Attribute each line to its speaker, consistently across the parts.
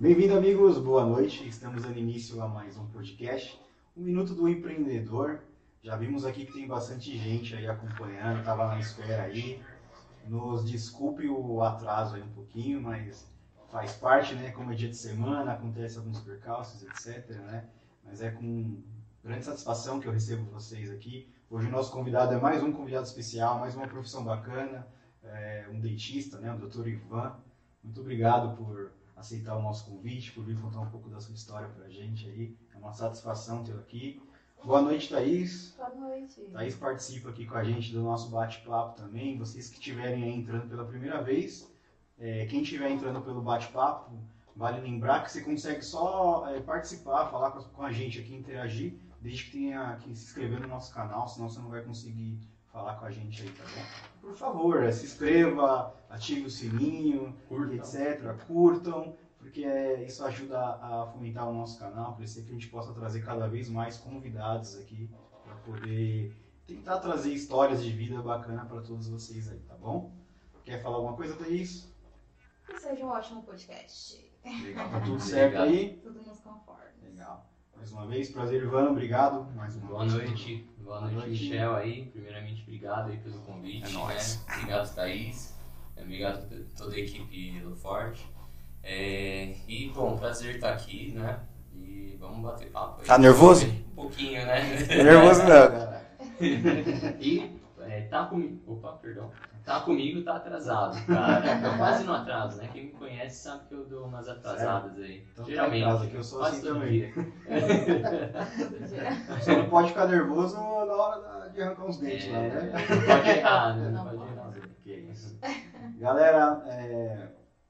Speaker 1: Bem-vindo, amigos. Boa noite. Estamos dando início a mais um podcast, o Minuto do Empreendedor. Já vimos aqui que tem bastante gente aí acompanhando, estava na espera aí. Nos desculpe o atraso aí um pouquinho, mas faz parte, né? Como é dia de semana, acontece alguns percalços, etc, né? Mas é com grande satisfação que eu recebo vocês aqui. Hoje o nosso convidado é mais um convidado especial, mais uma profissão bacana, é um dentista, né? O Dr. Ivan. Muito obrigado por aceitar o nosso convite, por vir contar um pouco da sua história para a gente aí. É uma satisfação tê-lo aqui. Boa noite, Thaís.
Speaker 2: Boa noite.
Speaker 1: Thaís participa aqui com a gente do nosso bate-papo também. Vocês que estiverem aí entrando pela primeira vez, é, quem estiver entrando pelo bate-papo, vale lembrar que você consegue só é, participar, falar com, com a gente aqui, interagir, desde que tenha que se inscrever no nosso canal, senão você não vai conseguir falar com a gente aí, tá bom? Por favor, é, se inscreva, ative o sininho,
Speaker 3: Curtam.
Speaker 1: etc. Curtam, porque é, isso ajuda a fomentar o nosso canal, crescer, que a gente possa trazer cada vez mais convidados aqui para poder tentar trazer histórias de vida bacana para todos vocês aí, tá bom? Quer falar alguma coisa, Thaís?
Speaker 2: Que seja um ótimo podcast.
Speaker 1: Legal, tá tudo certo aí?
Speaker 2: Tudo nos conformes.
Speaker 1: Legal. Mais uma vez, prazer, Ivan, obrigado. Mais uma
Speaker 3: Boa
Speaker 1: vez.
Speaker 3: noite, boa
Speaker 1: Boa
Speaker 3: noite. Michel aí. Primeiramente, obrigado aí pelo convite.
Speaker 1: É nóis.
Speaker 3: Né? Obrigado, Thaís. Obrigado a toda a equipe do Forte. É, e, bom, prazer estar aqui, né? E vamos bater papo aí.
Speaker 1: Tá nervoso?
Speaker 3: Um pouquinho, né?
Speaker 1: Tá nervoso não, cara.
Speaker 3: E é, tá comigo. Opa, perdão. Tá comigo, tá atrasado, cara. Eu quase não atraso, né? Quem me conhece sabe que eu dou umas atrasadas aí.
Speaker 1: Então tá
Speaker 3: Geralmente.
Speaker 1: atrasa, que eu sou assim também.
Speaker 3: dia.
Speaker 1: Só não pode ficar nervoso na hora de arrancar uns dentes lá,
Speaker 3: É,
Speaker 1: né?
Speaker 3: não pode errar, né? Não
Speaker 2: Não
Speaker 3: pode errar.
Speaker 1: Que isso. Galera, é,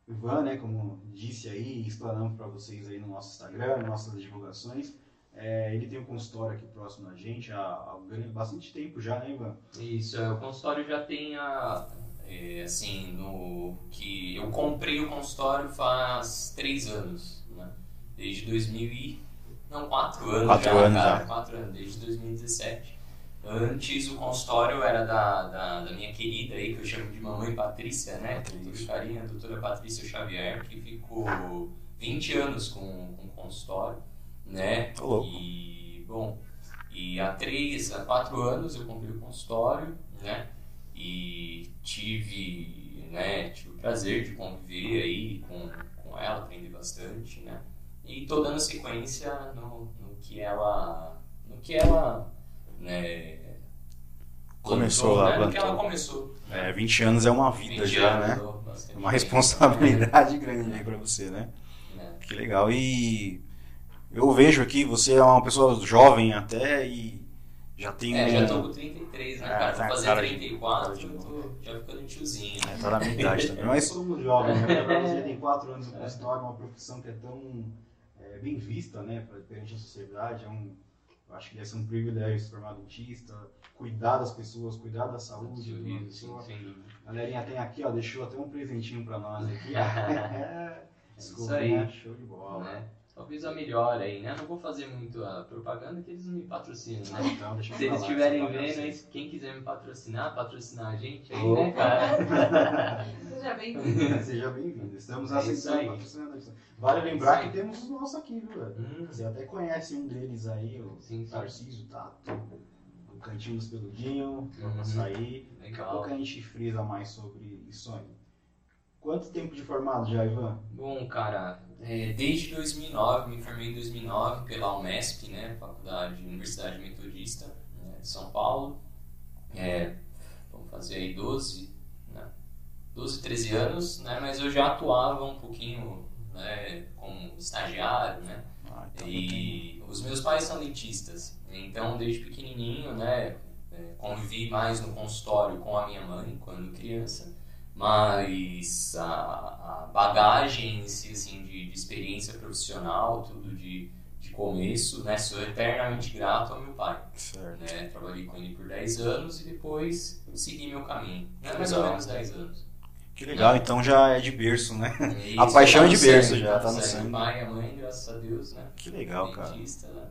Speaker 1: Ivan, né, como disse aí, explanamos para vocês aí no nosso Instagram, nossas divulgações, é, ele tem um consultório aqui próximo da gente há, há bastante tempo já, né, Ivan?
Speaker 3: Isso, é, o consultório já tem a. é, assim, no. que eu comprei o consultório faz três anos, né? Desde 2000 e. Não, quatro anos
Speaker 1: Quatro
Speaker 3: já,
Speaker 1: anos
Speaker 3: cara,
Speaker 1: já.
Speaker 3: Quatro anos, desde 2017. Antes o consultório era da, da, da minha querida aí, que eu chamo de mamãe Patrícia, né? Com todo carinho, a doutora Patrícia Xavier, que ficou 20 anos com, com o consultório, né?
Speaker 1: Tô louco.
Speaker 3: E, bom, e há três, há quatro anos eu comprei o consultório, né? E tive, né, tive o prazer de conviver aí com, com ela, aprender bastante, né? E tô dando sequência no, no que ela, no que ela, né,
Speaker 1: Começou lá,
Speaker 3: né? Que ela começou.
Speaker 1: É, 20 anos é uma vida
Speaker 3: 20
Speaker 1: já, né? Uma responsabilidade grande aí para você, né?
Speaker 3: né?
Speaker 1: Que legal. E eu vejo aqui, você é uma pessoa jovem até e já tem
Speaker 3: É,
Speaker 1: um...
Speaker 3: já tô com 33, né,
Speaker 1: Ah,
Speaker 3: cara?
Speaker 1: tá,
Speaker 3: Vou fazer
Speaker 1: cara de-
Speaker 3: 34,
Speaker 1: cara de
Speaker 3: eu tô já ficando tiozinho, né?
Speaker 1: É, tá na minha idade também. Mas somos jovens, né? Você tem quatro anos no consultório, uma profissão que é tão é, bem vista, né, pra- perante a sociedade. É um, eu acho que deve ser um privilégio se formar dentista, cuidar das pessoas, cuidar da saúde de uma
Speaker 3: Sorriso, sim, sem dúvida.
Speaker 1: A galerinha tem aqui, ó, deixou até um presentinho pra nós aqui. É,
Speaker 3: Isso aí.
Speaker 1: show de bola.
Speaker 3: né? Talvez a melhor aí, né? Não vou fazer muito a propaganda que eles não me patrocinam, né?
Speaker 1: Então, deixa eu
Speaker 3: Se eles estiverem vendo, aí, quem quiser me patrocinar, patrocinar a gente aí,
Speaker 1: Opa.
Speaker 3: né, cara?
Speaker 2: Seja bem-vindo.
Speaker 1: Seja bem-vindo. Estamos
Speaker 3: É isso
Speaker 1: aceitando
Speaker 3: aí.
Speaker 1: patrocinadores. Vale lembrar que temos os nossos aqui, viu, velho?
Speaker 3: Hum,
Speaker 1: Você até conhece um deles aí, o
Speaker 3: Sim, sim.
Speaker 1: Tarcísio Tato, o Cantinho dos Peludinho,
Speaker 3: Uhum.
Speaker 1: vamos sair. Daqui a pouco a gente frisa mais sobre isso aí. Quanto tempo de formado já, Ivan?
Speaker 3: Bom, cara, é, desde 2009, me formei em 2009 pela Unesp, né, Faculdade Universidade Metodista né, de São Paulo. É, vamos fazer aí 12, né, 12, 13 anos, né, mas eu já atuava um pouquinho né, como estagiário, né,
Speaker 1: Ah, então
Speaker 3: e os meus pais são dentistas, então desde pequenininho, né, é, convivi mais no consultório com a minha mãe quando criança, mas a, a bagagem em si, assim, de, de experiência profissional, tudo de, de começo, né, sou eternamente grato ao meu pai.
Speaker 1: Certo.
Speaker 3: Né, trabalhei com ele por 10 anos e depois segui meu caminho, né, mais ou menos 10 anos.
Speaker 1: Que legal, então já é de berço, né?
Speaker 3: Isso,
Speaker 1: A paixão
Speaker 3: tá
Speaker 1: é de berço
Speaker 3: sangue,
Speaker 1: já, tá no
Speaker 3: sangue. pai e a mãe, graças a Deus, né?
Speaker 1: Que legal, cara.
Speaker 3: Dentista, né?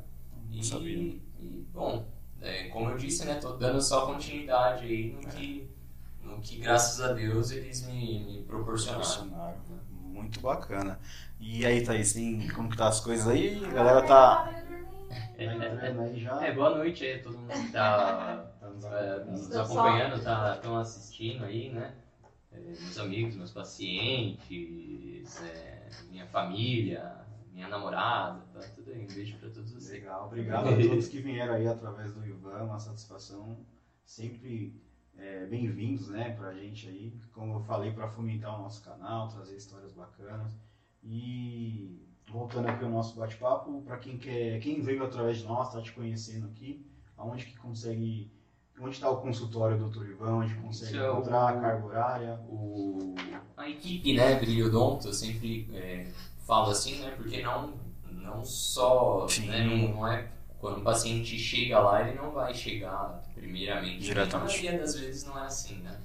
Speaker 1: Não
Speaker 3: E,
Speaker 1: sabia.
Speaker 3: e, bom, é, como eu disse, né? Tô dando só continuidade aí no que, no que graças a Deus, eles me, me proporcionaram.
Speaker 1: Bolsonaro. Muito bacana. E aí, Thaís, tem, como que tá as coisas aí? A galera tá, tá
Speaker 3: É,
Speaker 1: aí já.
Speaker 3: é, boa noite aí, todo mundo que tá
Speaker 1: Tá nos
Speaker 3: é,
Speaker 1: acompanhando.
Speaker 3: nos acompanhando, tá, estão assistindo aí, né? É, meus amigos, meus pacientes, é, minha família, minha namorada, tá tudo aí. Um beijo pra todos vocês.
Speaker 1: Legal, obrigado a todos que vieram aí através do Ivan, uma satisfação sempre é, bem-vindos, né, pra gente aí, como eu falei, para fomentar o nosso canal, trazer histórias bacanas. E voltando aqui ao nosso bate-papo, para quem quer, quem veio através de nós, tá te conhecendo aqui, aonde que consegue, onde está o consultório do Dr. Ivan, onde consegue
Speaker 3: é o-
Speaker 1: encontrar a carga horária,
Speaker 3: o, a equipe, né, Brilhodonto, eu sempre é, falo assim, né, porque não, não só, né, não, não é quando o paciente chega lá, ele não vai chegar primeiramente.
Speaker 1: Diretamente.
Speaker 3: Na maioria das vezes não é assim, né.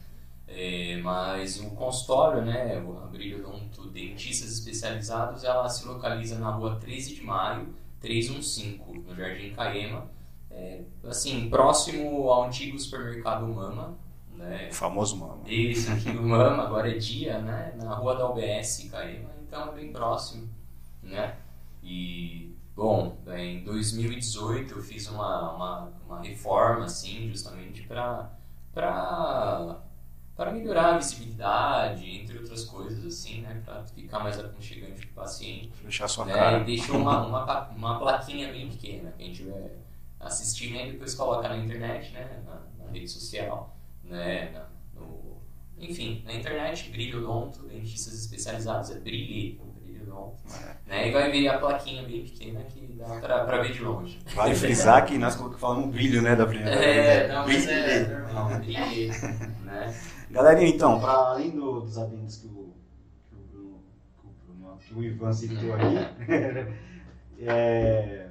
Speaker 3: É, mas o consultório, né, a Brilhodonto Dentistas Especializados, ela se localiza na rua 13 de maio, 315, no Jardim Caema, é, assim, próximo ao antigo supermercado Mama, né,
Speaker 1: o famoso mano.
Speaker 3: esse aqui no Mama, agora é dia, né? Na rua da UBS, Caima, então é bem próximo, né? E, bom, em 2018 eu fiz uma, uma, uma reforma, assim, justamente para melhorar a visibilidade, entre outras coisas, assim, né? Para ficar mais aconchegante para o paciente.
Speaker 1: Deixar sua
Speaker 3: Né?
Speaker 1: cara.
Speaker 3: E deixou uma, uma, uma plaquinha bem pequena. Quem estiver assistindo aí, depois coloca na internet, né? Na, na rede social, né? Na, no, enfim, na internet, Brilhodonto, dentistas especializados, é Brilhe, Né? E vai ver a plaquinha bem pequena que dá pra, pra ver de longe.
Speaker 1: Vale frisar que nós falamos brilho, né, da primeira vez.
Speaker 3: É,
Speaker 1: né?
Speaker 3: não, mas é
Speaker 1: Brilho.
Speaker 3: normal, né?
Speaker 1: Galerinha, então, para além do- dos adendos que o, que o Bruno, que o, Bruno- que o Ivan citou aqui, é,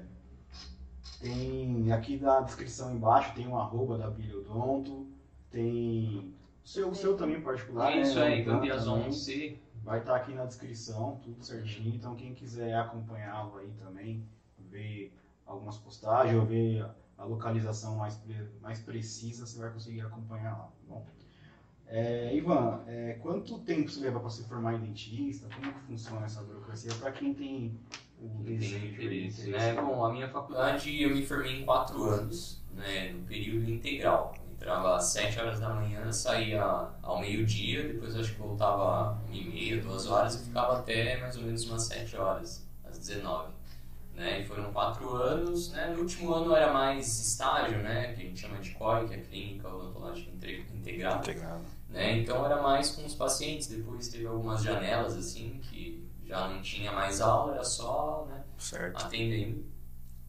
Speaker 1: tem aqui na descrição embaixo tem um arroba da Brilhodonto, tem o seu, o seu também particular,
Speaker 3: Isso
Speaker 1: né?
Speaker 3: aí,
Speaker 1: também.
Speaker 3: 11,
Speaker 1: Vai estar aqui na descrição, tudo certinho. Então, quem quiser acompanhá-lo aí também, ver algumas postagens ou ver a localização mais, mais precisa, você vai conseguir acompanhar lá, tá bom? É, Ivan, é, quanto tempo você leva para se formar em dentista? Como que funciona essa burocracia? Para quem tem o
Speaker 3: tem
Speaker 1: desejo,
Speaker 3: interesse,
Speaker 1: o
Speaker 3: né? Bom, a minha faculdade eu me formei em quatro anos, né? No período integral. Entrava às 7 horas da manhã, saía ao meio-dia, depois acho que voltava uma e meia, duas horas e ficava até mais ou menos umas 7 horas, às 19. Né? E foram quatro anos, né? No último ano era mais estágio, né? Que a gente chama de COI, que é a Clínica Odontológica Inte- Integrada
Speaker 1: integrado.
Speaker 3: né? Então era mais com os pacientes. Depois teve algumas janelas assim que já não tinha mais aula, era só né, atendendo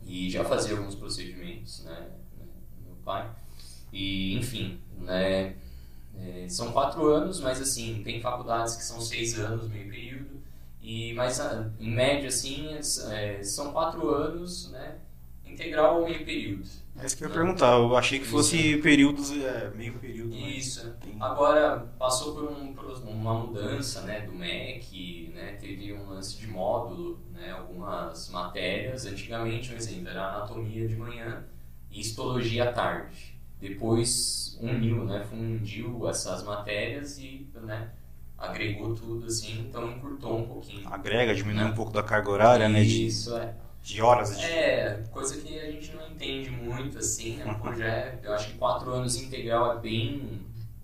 Speaker 3: e já fazia alguns procedimentos, né, Meu pai e enfim, né? é, são quatro anos, mas assim tem faculdades que são seis anos, meio período e mas ah, em média assim es- é, são quatro anos, né? Integral ou meio período.
Speaker 1: É isso que eu ia perguntar. Eu achei que fosse períodos, é, meio período.
Speaker 3: Isso.
Speaker 1: tem-
Speaker 3: Agora passou por, um- por uma mudança né, do MEC, né, teve um lance de módulo, né, algumas matérias. Antigamente, um exemplo, era anatomia de manhã e histologia à tarde. Depois uniu, né, fundiu essas matérias e né, agregou tudo assim, então encurtou um pouquinho.
Speaker 1: Agrega, diminui um pouco da carga horária, né? De,
Speaker 3: Isso, é.
Speaker 1: de horas. De...
Speaker 3: É, coisa que a gente não entende muito, assim, né? Pô, já é- eu acho que quatro anos integral é bem,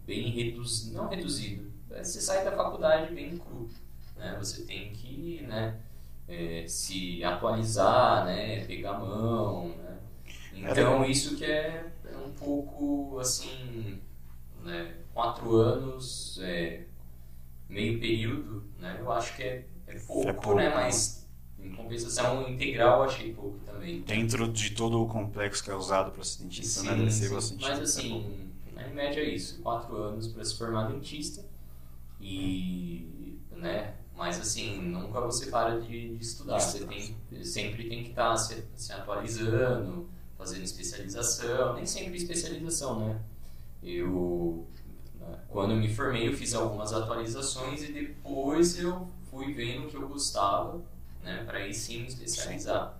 Speaker 3: bem reduzido, não reduzido, você sai da faculdade bem cru, né? Você tem que, né, é, se atualizar, né, pegar a mão, né? Então, isso que é um pouco, assim, né, quatro anos, é, meio período, né? Eu acho que é, é pouco,
Speaker 1: É pouco,
Speaker 3: né?
Speaker 1: né?
Speaker 3: Mas em compensação integral eu achei pouco também.
Speaker 1: Dentro de todo o complexo que é usado para ser dentista, né? Deve ser bastante.
Speaker 3: Mas assim, em média é isso, quatro anos para se formar dentista e, né, mas assim, nunca você para de, de estudar, você tem, sempre tem que estar se, se atualizando, fazendo especialização, nem sempre especialização, né, eu, né, quando eu me formei eu fiz algumas atualizações e depois eu fui vendo o que eu gostava, né, para aí sim me especializar,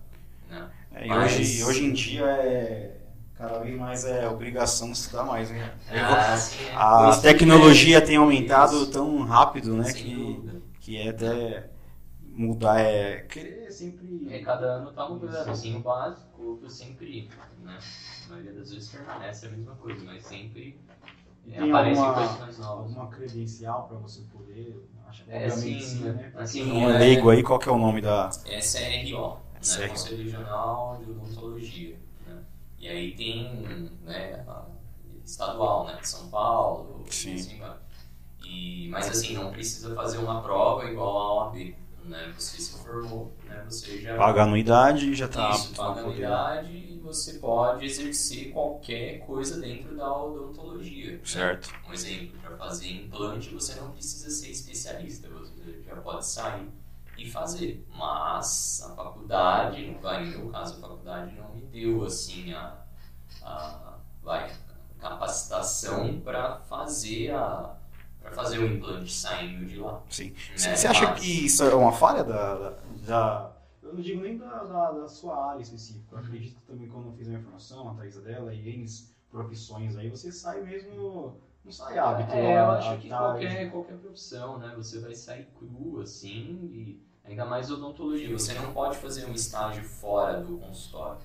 Speaker 3: né.
Speaker 1: É, e
Speaker 3: Mas-
Speaker 1: hoje, hoje em dia é. Cada vez mais é obrigação estudar mais, né?
Speaker 3: Ah, sim, é.
Speaker 1: A
Speaker 3: Pois
Speaker 1: tecnologia tem aumentado tão rápido, né?
Speaker 3: Sem
Speaker 1: Que,
Speaker 3: dúvida.
Speaker 1: que é até mudar, é querer sempre.
Speaker 3: É, cada ano tá mudando, assim, o básico sempre, né? A maioria das vezes permanece a mesma coisa, mas sempre
Speaker 1: E
Speaker 3: é,
Speaker 1: tem
Speaker 3: aparecem
Speaker 1: alguma-
Speaker 3: coisas mais novas.
Speaker 1: alguma credencial para você poder. Acho,
Speaker 3: É,
Speaker 1: obviamente
Speaker 3: sim,
Speaker 1: sim,
Speaker 3: né? Assim,
Speaker 1: Quem é
Speaker 3: é-
Speaker 1: leigo aí, qual que é o nome da.
Speaker 3: É RO,
Speaker 1: Essa
Speaker 3: né?
Speaker 1: é.
Speaker 3: Conselho Regional de Odontologia. Né? E aí tem né, a estadual, né? de São Paulo,
Speaker 1: Sim.
Speaker 3: assim. E, mas assim, não precisa fazer uma prova igual a OAB. Né? Você se formou, né? você já
Speaker 1: Paga a anuidade e já tá
Speaker 3: Isso, paga anuidade e você pode exercer qualquer coisa dentro da odontologia. né?
Speaker 1: Certo.
Speaker 3: Um exemplo, para fazer implante você não precisa ser especialista, você já pode sair e fazer. Mas a faculdade, vai, no meu caso, a faculdade não me deu assim a, a vai, capacitação para fazer a fazer o implante saindo de lá.
Speaker 1: Sim.
Speaker 3: né?
Speaker 1: Você acha que isso é uma falha da. da, da- eu não digo nem da, da, da sua área específica. Eu acredito que também quando eu fiz a minha formação, a Thaisa dela e N profissões aí, você sai mesmo. Não sai hábito.
Speaker 3: É, eu acho que qualquer, qualquer profissão, né? Você vai sair cru, assim, e ainda mais odontologia. Você não pode fazer um estágio fora do consultório.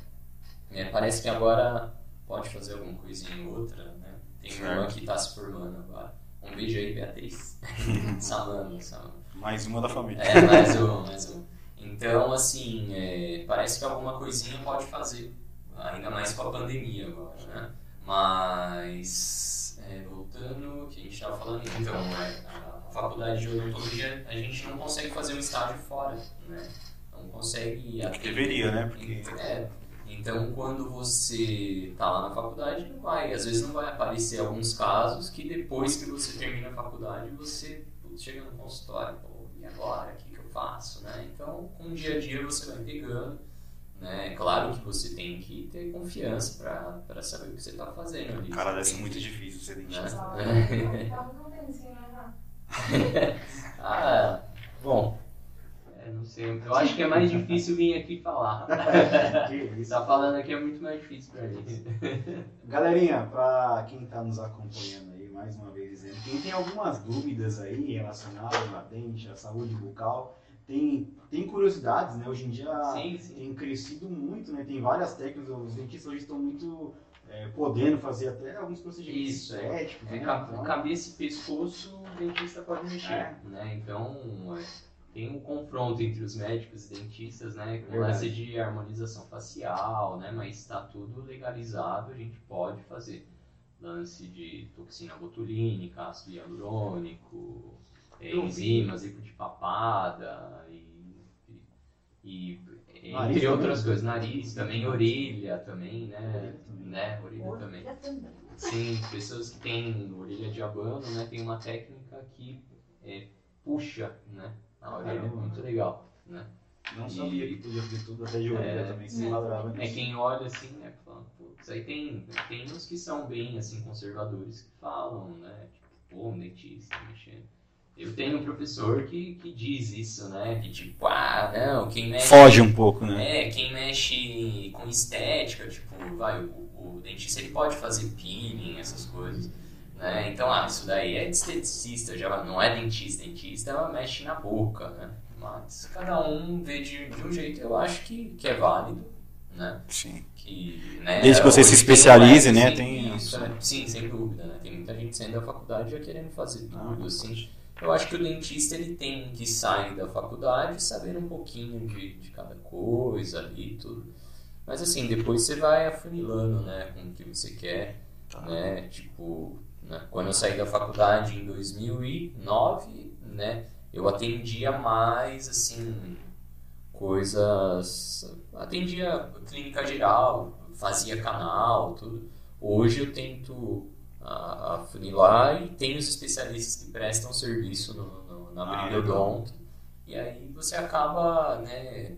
Speaker 3: É, parece que agora pode fazer alguma coisinha ou outra, né? Tem uma que está se formando agora. Um beijo aí, Beatriz. Samana, Samana.
Speaker 1: Mais uma da família.
Speaker 3: É, mais um, mais um. Então, assim, é, parece que alguma coisinha pode fazer, ainda mais com a pandemia agora, né? Mas, é, voltando ao que a gente estava falando, então, é, a faculdade de odontologia, a gente não consegue fazer um estágio fora, né? Não consegue...
Speaker 1: Acho que deveria, né? Porque-
Speaker 3: É, então quando você tá lá na faculdade, não vai, às vezes não vai aparecer alguns casos que depois que você termina a faculdade, você putz, chega no consultório, pô, e agora, o que, que eu faço, né? Então, com o dia a dia você vai pegando, né? É claro que você tem que ter confiança para saber o que você tá fazendo ali.
Speaker 1: Cara, deve ser muito
Speaker 3: que-
Speaker 1: difícil ser
Speaker 3: né?
Speaker 1: dentista.
Speaker 2: Tava com pensinho, né?
Speaker 3: ah, bom, é, não sei, eu acho que é mais difícil vir aqui falar. Tá falando aqui é muito mais difícil pra gente.
Speaker 1: Galerinha, para quem está nos acompanhando aí, mais uma vez dizendo, quem tem algumas dúvidas aí relacionadas à dente, à saúde bucal, tem, tem curiosidades, né? Hoje em dia
Speaker 3: Sim, sim.
Speaker 1: tem crescido muito, né? Tem várias técnicas, os dentistas hoje estão muito é, podendo fazer até alguns procedimentos
Speaker 3: Isso, é.
Speaker 1: estéticos,
Speaker 3: É,
Speaker 1: né?
Speaker 3: ca-
Speaker 1: Então,
Speaker 3: cabeça e pescoço, o dentista pode mexer,
Speaker 1: É.
Speaker 3: né? Então, é, tem um confronto entre os médicos e dentistas, né? Com
Speaker 1: Verdade.
Speaker 3: lance de harmonização facial, né? Mas está tudo legalizado, a gente pode fazer. Lance de toxina botulínica, ácido hialurônico, é, enzimas, líquido de papada e, e, e
Speaker 1: Nariz
Speaker 3: entre
Speaker 1: também?
Speaker 3: outras coisas. Nariz também, orelha também, né?
Speaker 1: Orelha também.
Speaker 3: né? Orelha também.
Speaker 2: Também.
Speaker 3: Sim, pessoas que têm orelha de abano, né, tem uma técnica que é, puxa, né, a orelha,
Speaker 1: Caramba.
Speaker 3: muito legal, né.
Speaker 1: não sabia que podia fazer tudo até de orelha
Speaker 3: É.
Speaker 1: também, se enquadrava
Speaker 3: É
Speaker 1: nisso.
Speaker 3: quem olha assim, né, falando, putz, aí tem, tem uns que são bem, assim, conservadores que falam, né, tipo, pô, um dentista mexendo. Eu tenho um professor que, que diz isso, né, que tipo, ah, não, quem mexe...
Speaker 1: Foge um pouco, né?
Speaker 3: É, quem mexe com estética, tipo, vai, o, o dentista ele pode fazer peeling, essas coisas, né? Então, ah, isso daí é esteticista, já não é dentista, dentista ela mexe na boca, né? Mas cada um vê de, de um jeito, eu acho que, que é válido, né?
Speaker 1: Sim.
Speaker 3: Que, né,
Speaker 1: Desde que você se
Speaker 3: tem
Speaker 1: especialize,
Speaker 3: um
Speaker 1: né,
Speaker 3: leque,
Speaker 1: tem-
Speaker 3: Isso, né? Sim, sem dúvida, né? Tem muita gente saindo da faculdade já querendo fazer
Speaker 1: Ah,
Speaker 3: tudo, assim. Eu acho que o dentista ele tem que sair da faculdade sabendo um pouquinho de, de cada coisa ali e tudo. Mas assim, depois você vai afunilando, né, com o que você quer,
Speaker 1: Tá.
Speaker 3: né, tipo, né, quando eu saí da faculdade em 2009, né, eu atendia mais, assim, coisas, atendia clínica geral, fazia canal, tudo. Hoje eu tento a, afunilar e tem os especialistas que prestam serviço no, no, na
Speaker 1: Ah,
Speaker 3: Brilhodonto. E aí você acaba, né,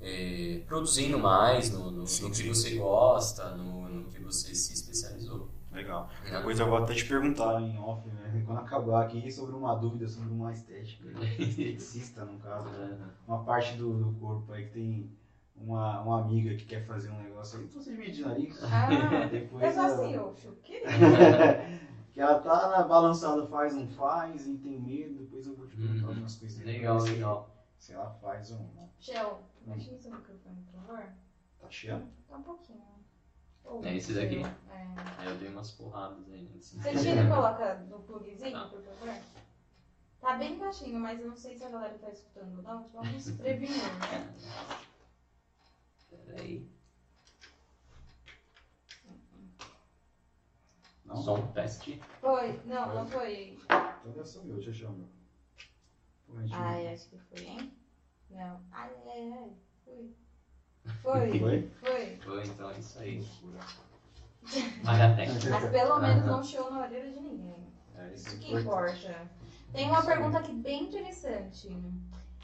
Speaker 3: é, produzindo mais no, no,
Speaker 1: Sim,
Speaker 3: no que
Speaker 1: sim.
Speaker 3: você gosta, no, no que você se especializou.
Speaker 1: Legal.
Speaker 3: né?
Speaker 1: Depois eu vou até te perguntar em off, né? Quando acabar aqui, sobre uma dúvida sobre uma estética. Esteticista, no caso. né? Uma parte do, do corpo aí que tem uma, uma amiga que quer fazer um negócio aí, procedimento de nariz.
Speaker 2: Ah,
Speaker 1: Depois ela-
Speaker 2: assim, eu acho que
Speaker 1: que ela tá na balançada, faz, não faz, e tem medo. Depois eu vou te perguntar
Speaker 3: Uhum.
Speaker 1: algumas coisas.
Speaker 3: Legal,
Speaker 1: Se-
Speaker 3: legal.
Speaker 1: sei lá, faz um.
Speaker 2: Shell,
Speaker 1: Hum.
Speaker 2: no seu microfone, por favor.
Speaker 1: Tá chiando?
Speaker 2: Tá um pouquinho. Ou
Speaker 3: É esse daqui?
Speaker 2: É.
Speaker 3: Aí eu dei umas porradas aí nesse
Speaker 2: Você tira e coloca no plugzinho,
Speaker 3: Tá.
Speaker 2: por favor? Tá bem baixinho, mas eu não sei se a galera tá escutando ou não. Vamos se prevenir. né?
Speaker 3: Peraí.
Speaker 1: Não?
Speaker 3: Som, teste.
Speaker 2: Foi? Não, não foi.
Speaker 1: Então deve ser o meu, deixa eu chamar o meu. Pô, a gente-
Speaker 2: Ai, acho que foi, hein? Não. Ai, ai, ai. Foi. Foi.
Speaker 1: Foi?
Speaker 2: Foi.
Speaker 3: Foi, então é isso aí. Vale a técnica.
Speaker 2: Mas pelo menos não chiou na orelha de ninguém.
Speaker 3: É isso.
Speaker 2: Isso que importa. Tem uma pergunta aqui bem interessante.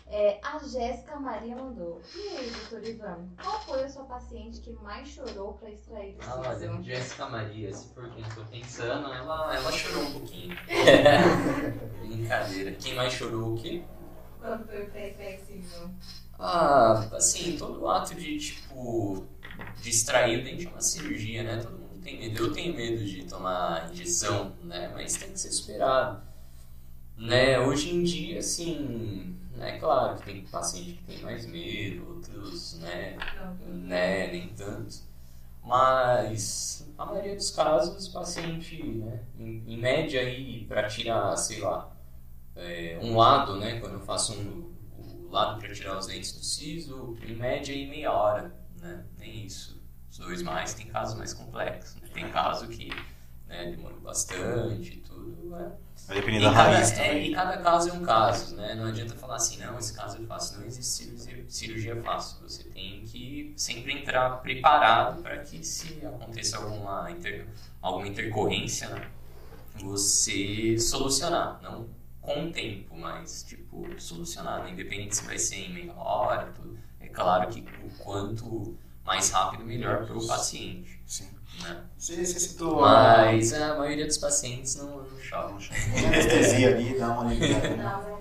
Speaker 2: É, a Jéssica Maria mandou. E aí, doutor Ivan, qual foi a sua paciente que mais chorou pra extrair o
Speaker 3: Ah, olha,
Speaker 2: siso?
Speaker 3: Jéssica Maria, se for quem eu tô pensando, ela, ela chorou um pouquinho. Brincadeira. Quem mais chorou o quê?
Speaker 2: Quando foi o siso?
Speaker 3: Ah, assim, todo ato de, tipo, de extrair o dente é uma cirurgia, né? Todo mundo tem medo. Eu tenho medo de tomar injeção, né? Mas tem que ser superado. Né? Hoje em dia, assim, é claro que tem paciente que tem mais medo, outros, né? né, nem tanto. Mas a maioria dos casos o paciente, né, em, em média aí para tirar, sei lá, é, um lado, né, quando eu faço um, lado para tirar os dentes do siso, em média aí meia hora, né, nem isso. Os dois mais tem casos mais complexos, né? tem caso que né, demora bastante e tudo, né?
Speaker 1: Vai depender da
Speaker 3: cada,
Speaker 1: raiz
Speaker 3: é,
Speaker 1: também.
Speaker 3: e cada caso é um caso, né? Não adianta falar assim, não, esse caso é fácil. Não existe cirurgia, cirurgia fácil. Você tem que sempre entrar preparado para que se aconteça alguma, inter, alguma intercorrência, né? você solucionar. Não com o tempo, mas, tipo, solucionar. Né? Independente se vai ser em meia hora, tudo. É claro que o quanto mais rápido, melhor para o paciente,
Speaker 1: Sim.
Speaker 3: né?
Speaker 1: Você, você citou a
Speaker 3: Mas a maioria dos pacientes não, não choram.
Speaker 1: anestesia ali, dá uma aliviada.
Speaker 2: Não,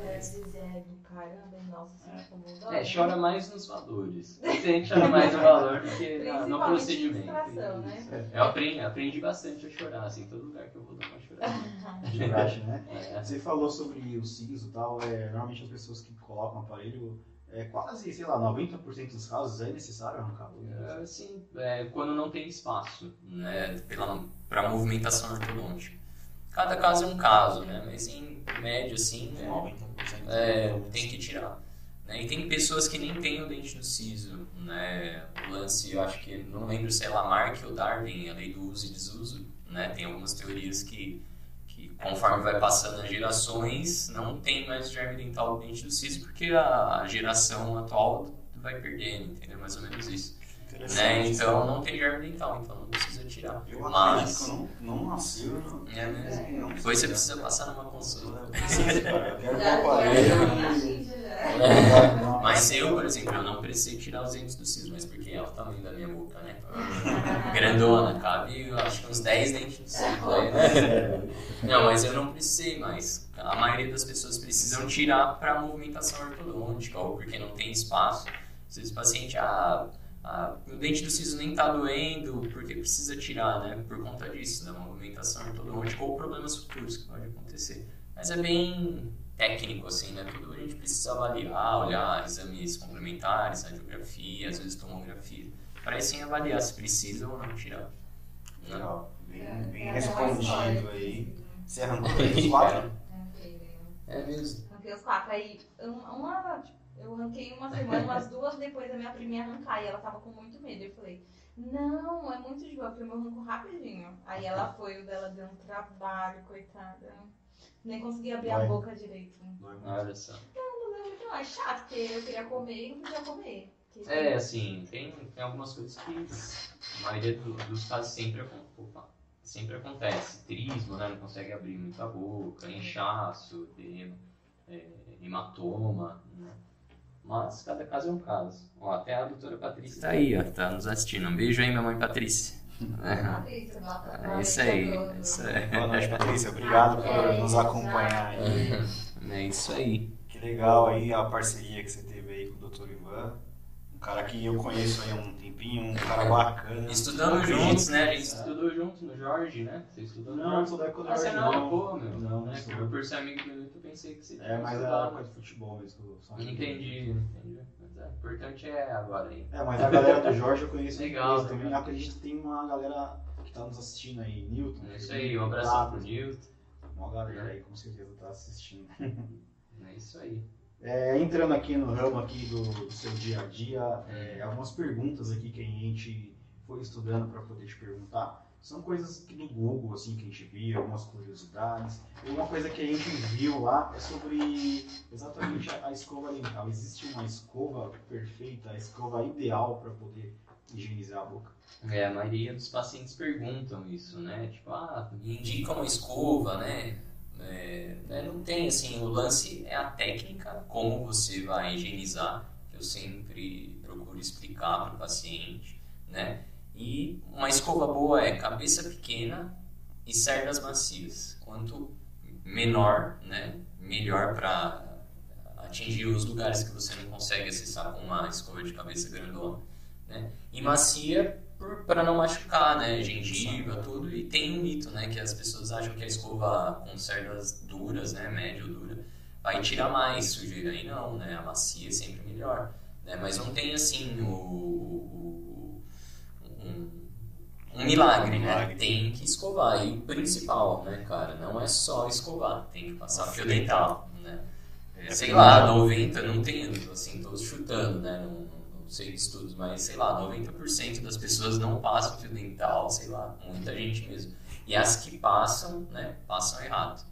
Speaker 2: nossa, incomodou.
Speaker 3: É, chora mais nos valores. O paciente chora mais no valor do que no procedimento.
Speaker 2: né?
Speaker 3: Eu aprendi, aprendi bastante a chorar, assim, todo lugar que eu vou dar
Speaker 1: praxe, né?
Speaker 3: É,
Speaker 1: Você falou sobre o siso e tal, é, normalmente as pessoas que colocam o aparelho, é, quase, sei lá, 90% dos casos é necessário arrancar o
Speaker 3: é, assim, é, quando não tem espaço, né, para movimentação ortodôntica. Cada caso é um caso, né, mas em média, assim,
Speaker 1: É,
Speaker 3: é,
Speaker 1: 90%.
Speaker 3: É, tem que tirar. Né? E tem pessoas que nem têm o dente no siso. Né? O lance, eu acho que, não lembro se é Lamarck ou Darwin, a lei do uso e desuso. Né? Tem algumas teorias que, que, conforme vai passando as gerações, não tem mais germe dental dente do siso, porque a, a geração atual vai perdendo, entendeu? Mais ou menos isso. Né? Então não tem germe dental, então não precisa tirar.
Speaker 1: Eu
Speaker 3: Mas.
Speaker 1: que eu não, não nasci, eu não,
Speaker 3: É mesmo.
Speaker 1: não
Speaker 3: Depois você precisa passar numa consulta.
Speaker 1: Eu quero aparelho.
Speaker 3: Mas eu, por exemplo, eu não precisei tirar os dentes do siso, mas porque é o tamanho da minha boca, né? Grandona, cabe eu acho que uns 10 dentes né? Não, mas eu não precisei mais. A maioria das pessoas precisam tirar para movimentação ortodôntica ou porque não tem espaço. Às vezes o paciente, ah, ah, o dente do siso nem tá doendo, porque precisa tirar, né? Por conta disso, da movimentação ortodôntica ou problemas futuros que pode acontecer. Mas é bem técnico, assim, né? Tudo a gente precisa avaliar, olhar exames complementares, radiografia, às vezes tomografia, para assim avaliar se precisa ou não tirar. Né?
Speaker 1: Legal. Bem, bem
Speaker 2: É,
Speaker 1: respondido
Speaker 2: é,
Speaker 1: aí. Você arrancou os quatro?
Speaker 3: É mesmo.
Speaker 2: Ranquei os quatro. Aí, uma, eu ranquei uma semana, umas duas depois da minha priminha arrancar. E ela tava com muito medo. Eu falei, não, é muito de boa, porque o meu arranco rapidinho. Aí ela foi, o dela deu um trabalho, coitada. Nem conseguia abrir a
Speaker 1: Vai.
Speaker 2: boca direito.
Speaker 1: Dói muito.
Speaker 3: Olha só.
Speaker 2: Não, não, não, é chato, porque eu queria comer e não podia comer. Porque-
Speaker 3: É, assim, tem, tem algumas coisas que a maioria do- dos casos sempre, acon- opa, sempre acontece. Trismo, né? Não consegue abrir muito a boca, inchaço, edema, é, hematoma, né? Mas cada caso é um caso. Ó, até a doutora Patrícia tá aí, ó, tá nos assistindo. Um beijo aí, minha mãe Patrícia. É isso aí,
Speaker 2: dentro do-
Speaker 3: é isso aí.
Speaker 1: Boa noite, Patrícia. Obrigado por
Speaker 2: É,
Speaker 1: nos acompanhar aí.
Speaker 3: É isso aí.
Speaker 1: Que legal aí a parceria que você teve aí com o Dr. Ivan. Um cara que eu conheço aí há um tempinho, um cara bacana.
Speaker 3: Estudamos juntos, né? A gente estudou juntos no Jorge, né? Você estudou no
Speaker 1: Não,
Speaker 3: Jorge?
Speaker 1: sou da época do
Speaker 3: Ah, você não, pô, meu.
Speaker 1: Não,
Speaker 3: né?
Speaker 1: sou.
Speaker 3: Eu, por ser amigo Milito, eu pensei que você
Speaker 1: É, mas é
Speaker 3: estudado.
Speaker 1: coisa de futebol mesmo. eu sou
Speaker 3: Entendi, entendi. Mas é, o importante é agora aí.
Speaker 1: É, mas a galera do Jorge eu conheço
Speaker 3: Legal,
Speaker 1: também. Acredito que tem uma galera que tá nos assistindo aí, Newton.
Speaker 3: É isso aí, um abração pro
Speaker 1: Nilton.
Speaker 3: Nilton.
Speaker 1: Uma galera aí com certeza tá assistindo.
Speaker 3: É isso aí.
Speaker 1: É, entrando aqui no ramo aqui do, do seu dia a dia, é, algumas perguntas aqui que a gente foi estudando para poder te perguntar. São coisas que do Google, assim, que a gente viu, algumas curiosidades. E uma coisa que a gente viu lá é sobre exatamente a, escova dental. Existe uma escova perfeita, a escova ideal para poder higienizar a boca?
Speaker 3: É, a maioria dos pacientes perguntam isso, né? Tipo, ah, me indica uma escova, né? É, né, não tem assim, o lance é a técnica, como você vai higienizar, que eu sempre procuro explicar para o paciente, né? E uma escova boa é cabeça pequena e cerdas macias. Quanto menor, né, melhor para atingir os lugares que você não consegue acessar com uma escova de cabeça grandona, né? E macia para não machucar, né, gengiva, tudo. E tem um mito, né, que as pessoas acham que a escova com cerdas duras, né, médio dura, vai tirar mais sujeira. E não, né, a macia é sempre melhor, né? Mas não tem assim o, o- um, um milagre, né?
Speaker 1: Milagre.
Speaker 3: Tem que escovar. E o principal, né, cara, não é só escovar, tem que passar fio dental, né? É, sei lá, 90, não tem, assim, tô chutando, né? Não, não sei de estudos, mas sei lá, 90% das pessoas não passam fio dental, sei lá, muita gente mesmo. E as que passam, né, passam errado.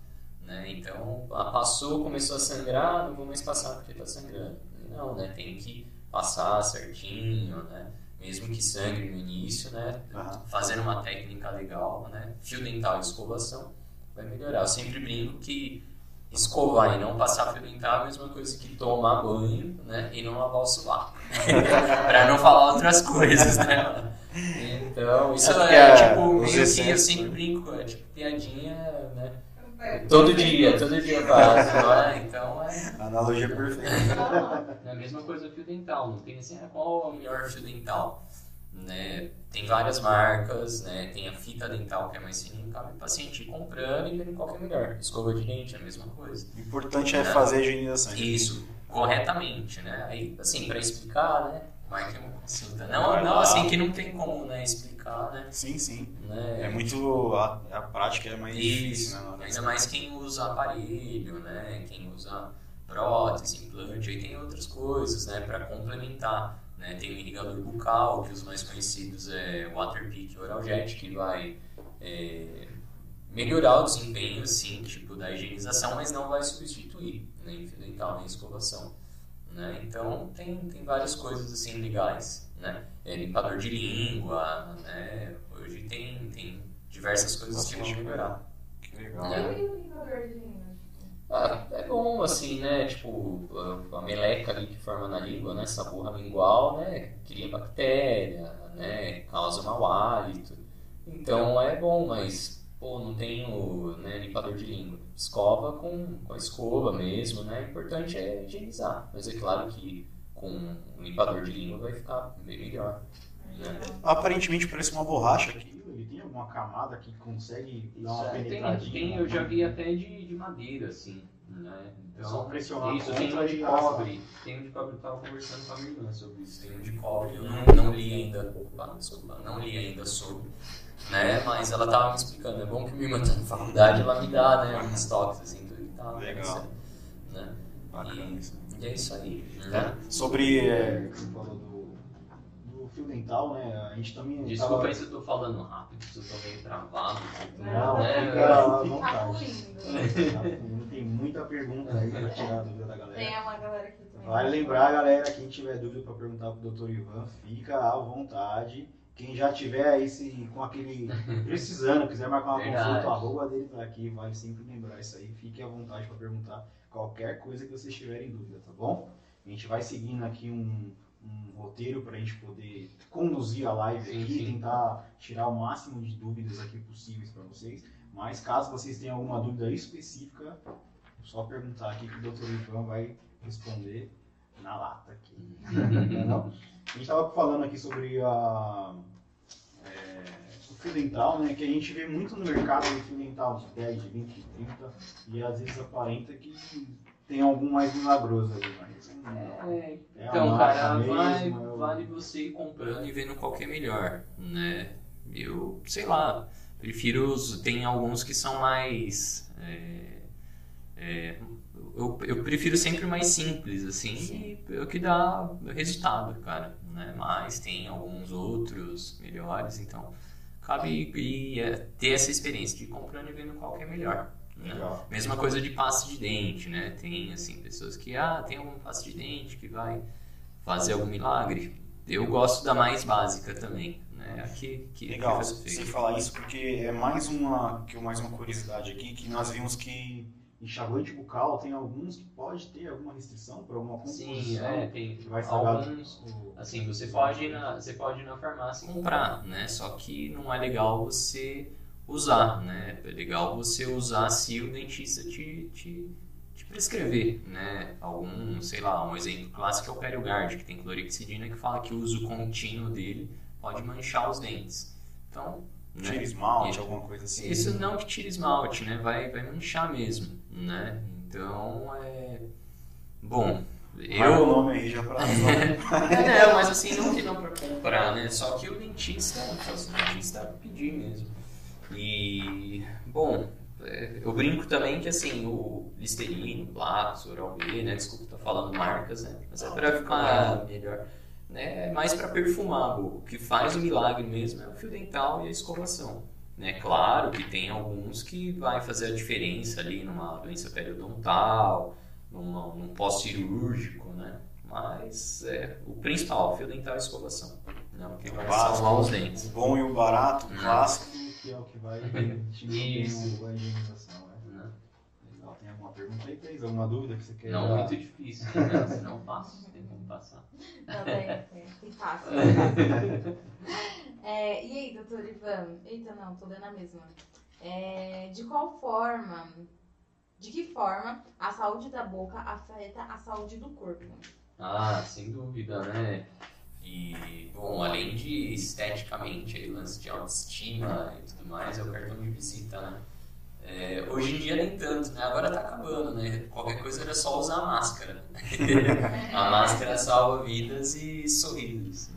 Speaker 3: Né? Então, ah, passou, começou a sangrar, não vou mais passar porque está sangrando. Não, né? Tem que passar certinho, né? Mesmo que sangre no início, né? Fazendo uma técnica legal, né? Fio dental e escovação vai melhorar. Eu sempre brinco que escovar e não passar fio dental é a mesma coisa que tomar banho, né? E não lavar o sovaco. pra não falar outras coisas, né? Então, isso
Speaker 1: É
Speaker 3: é,
Speaker 1: a-
Speaker 3: tipo, meio que eu sempre
Speaker 1: né?
Speaker 3: brinco, é tipo piadinha, né?
Speaker 2: É.
Speaker 3: Todo dia, todo dia faço, é? Então é,
Speaker 1: Analogia perfeita.
Speaker 3: é a mesma coisa do fio dental, não tem assim, ah, qual é o melhor fio dental? Né? Tem várias marcas, né? tem a fita dental que é mais fininha, cabe o paciente ir comprando e vendo qual que é melhor. Escova de dente é a mesma coisa.
Speaker 1: O importante é fazer a higienização.
Speaker 3: Isso, corretamente, né? Aí, assim, para explicar, né? Uma consulta. Não, não assim que não tem como né, explicar, né?
Speaker 1: Sim, sim.
Speaker 3: né?
Speaker 1: É muito. A, a prática é mais
Speaker 3: Isso,
Speaker 1: difícil, né?
Speaker 3: ainda mais quem usa aparelho, né? Quem usa prótese, implante, aí tem outras coisas, né? Para complementar, né? Tem o irrigador bucal, que os mais conhecidos é o Waterpik Oraljet, que vai é, melhorar o desempenho, assim, tipo, da higienização, mas não vai substituir nem fio dental, nem escovação. Né? Então tem, tem várias coisas assim legais, né? É, limpador de língua, né? Hoje tem, tem diversas coisas que vão melhorar.
Speaker 1: Que legal.
Speaker 3: É.
Speaker 2: E o limpador de língua?
Speaker 3: Ah, é bom, assim, né? Tipo, a- meleca ali que forma na língua, né? Essa borra lingual, né? Cria bactéria, né? Causa mau hálito. Então é bom, mas, pô, não tem o né, limpador de língua. Escova com, com a escova mesmo, né? O importante é higienizar. Mas é claro que com um limpador de língua vai ficar bem melhor. Né?
Speaker 1: Aparentemente parece uma borracha aqui. Ele tem alguma camada que consegue dar uma
Speaker 3: é, tem,
Speaker 1: penetradinha?
Speaker 3: tem, eu já vi até de, de madeira, assim, né? Então,
Speaker 1: Só pressionar
Speaker 3: isso, tem um de
Speaker 1: e
Speaker 3: cobre. Tem um de cobre, eu tava conversando com a minha irmã sobre isso. Tem um de cobre, eu não, não li ainda, opa, desculpa, não li ainda sobre, né? Mas ela tava me explicando, é bom que minha irmã tá na faculdade, ela me dá, né, uns toques, assim, tudo que tava
Speaker 1: Legal.
Speaker 3: acontecendo, né?
Speaker 1: Bacana isso.
Speaker 3: E é isso aí, né?
Speaker 1: Sobre. É, você falou do, do fio dental, né? A gente também.
Speaker 3: Desculpa
Speaker 1: tava-
Speaker 3: aí se eu tô falando rápido, se eu tô meio travado.
Speaker 1: Não,
Speaker 3: né?
Speaker 1: fica à
Speaker 2: Tá
Speaker 1: vontade. Tem muita pergunta aí pra tirar a dúvida da galera.
Speaker 2: Tem uma galera aqui também.
Speaker 1: Vale lembrar, galera, quem tiver dúvida para perguntar pro Dr. Ivan, fica à vontade. Quem já tiver aí se, com aquele precisando, quiser marcar uma
Speaker 3: Verdade.
Speaker 1: consulta, a arroba dele tá aqui, vale sempre lembrar isso aí. Fique à vontade para perguntar qualquer coisa que vocês tiverem dúvida, tá bom? A gente vai seguindo aqui um, um roteiro para a gente poder conduzir a live
Speaker 3: Sim,
Speaker 1: aqui,
Speaker 3: sim.
Speaker 1: tentar tirar o máximo de dúvidas aqui possíveis para vocês. Mas caso vocês tenham alguma dúvida específica, só perguntar aqui que o Dr. Ivan vai responder. na lata aqui. não? A gente estava falando aqui sobre a, é, o fio dental, né? Que a gente vê muito no mercado o fio dental de 10, de 20, de 30 e às vezes aparenta que tem algum mais milagroso ali, mas não.
Speaker 3: É,
Speaker 1: É a
Speaker 3: então, cara,
Speaker 1: mesmo,
Speaker 3: vai-
Speaker 1: é o-
Speaker 3: vale você ir comprando e vendo qual que é melhor, né? Eu, sei lá, prefiro os... Tem alguns que são mais... é, é, eu, eu prefiro sempre mais simples, assim, e é o que dá resultado, cara, né? Mas tem alguns outros melhores, então cabe ir, é, ter essa experiência de ir comprando e vendo qual que é melhor, né?
Speaker 1: Legal.
Speaker 3: Mesma coisa de pasta de dente, né? Tem, assim, pessoas que, ah, tem alguma pasta de dente que vai fazer algum milagre. Eu gosto da mais básica também, né? A que, que,
Speaker 1: Legal,
Speaker 3: que
Speaker 1: você falar isso porque é mais uma, que mais uma curiosidade aqui, que nós vimos que enxaguante bucal tem alguns que pode ter alguma restrição por alguma composição.
Speaker 3: Sim, é, tem
Speaker 1: que vai
Speaker 3: alguns...
Speaker 1: o-
Speaker 3: Assim, você pode, ir na, você pode ir na farmácia e comprar, né? Só que não é legal você usar, né? É legal você usar se o dentista te, te, te prescrever, né? Algum, sei lá, um exemplo clássico é o Periogard, que tem clorexidina, que fala que o uso contínuo dele pode manchar os dentes. Então, né?
Speaker 1: Tira esmalte, alguma coisa assim.
Speaker 3: Isso não que tira esmalte, né? Vai, vai manchar mesmo, né? Então, é... Bom,
Speaker 1: Marca o
Speaker 3: eu...
Speaker 1: nome aí já pra
Speaker 3: É, não, mas assim, não que não pra comprar, né? Só que o dentista, o dentista pedir mesmo. E, bom, é, eu brinco também que assim, o Listerine, Blatos, Oral B, né? Desculpa, tô falando marcas, né? Mas é pra ficar melhor. Né? É mais pra perfumar, o que faz o milagre mesmo é o fio dental e a escovação. Né? Claro que tem alguns que vai fazer a diferença ali numa doença periodontal, numa, num pós-cirúrgico, né? Mas é, o principal, o fio dental e a escovação. Não, que vai
Speaker 1: básico.
Speaker 3: salvar os dentes.
Speaker 1: O bom e o barato, o
Speaker 3: Hum.
Speaker 1: clássico, que é o que vai te manter
Speaker 3: Isso.
Speaker 1: a higienização. Né?
Speaker 3: Né?
Speaker 1: Legal. Tem alguma pergunta aí, Thaís? Alguma dúvida que você quer
Speaker 3: Não
Speaker 1: dar?
Speaker 3: muito difícil, né? Se não passo, tem como passar.
Speaker 2: Não, tem, tem, tem fácil. É, e aí, doutor Ivan? Eita, não, tô lendo a mesma. É, de qual forma, de que forma a saúde da boca afeta a saúde do corpo?
Speaker 3: Ah, sem dúvida, né? E, bom, além de esteticamente, aí, lance de autoestima e tudo mais, é o cartão de visita, né? É, hoje em dia nem tanto, né? Agora tá acabando, né? Qualquer coisa era só usar a máscara. a máscara salva vidas e sorrisos.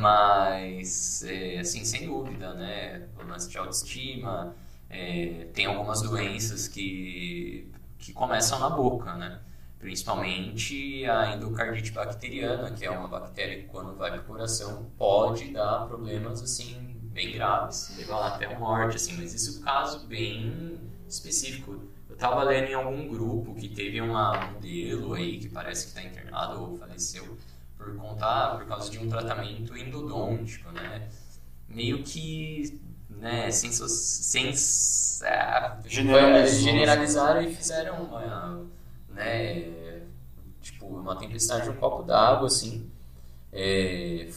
Speaker 3: Mas, é, assim, sem dúvida, né? O de autoestima, é, tem algumas doenças que, que começam na boca, né? Principalmente a endocardite bacteriana, que é uma bactéria que quando vai para o coração pode dar problemas assim bem graves, levar até a morte, assim, mas isso é um caso bem específico. Eu estava lendo em algum grupo que teve uma modelo aí que parece que está internado ou faleceu por conta por causa de um tratamento endodôntico, né? Meio que né, sem, sem ah, generalizaram e fizeram uma né, tipo uma tempestade no copo d'água assim, é,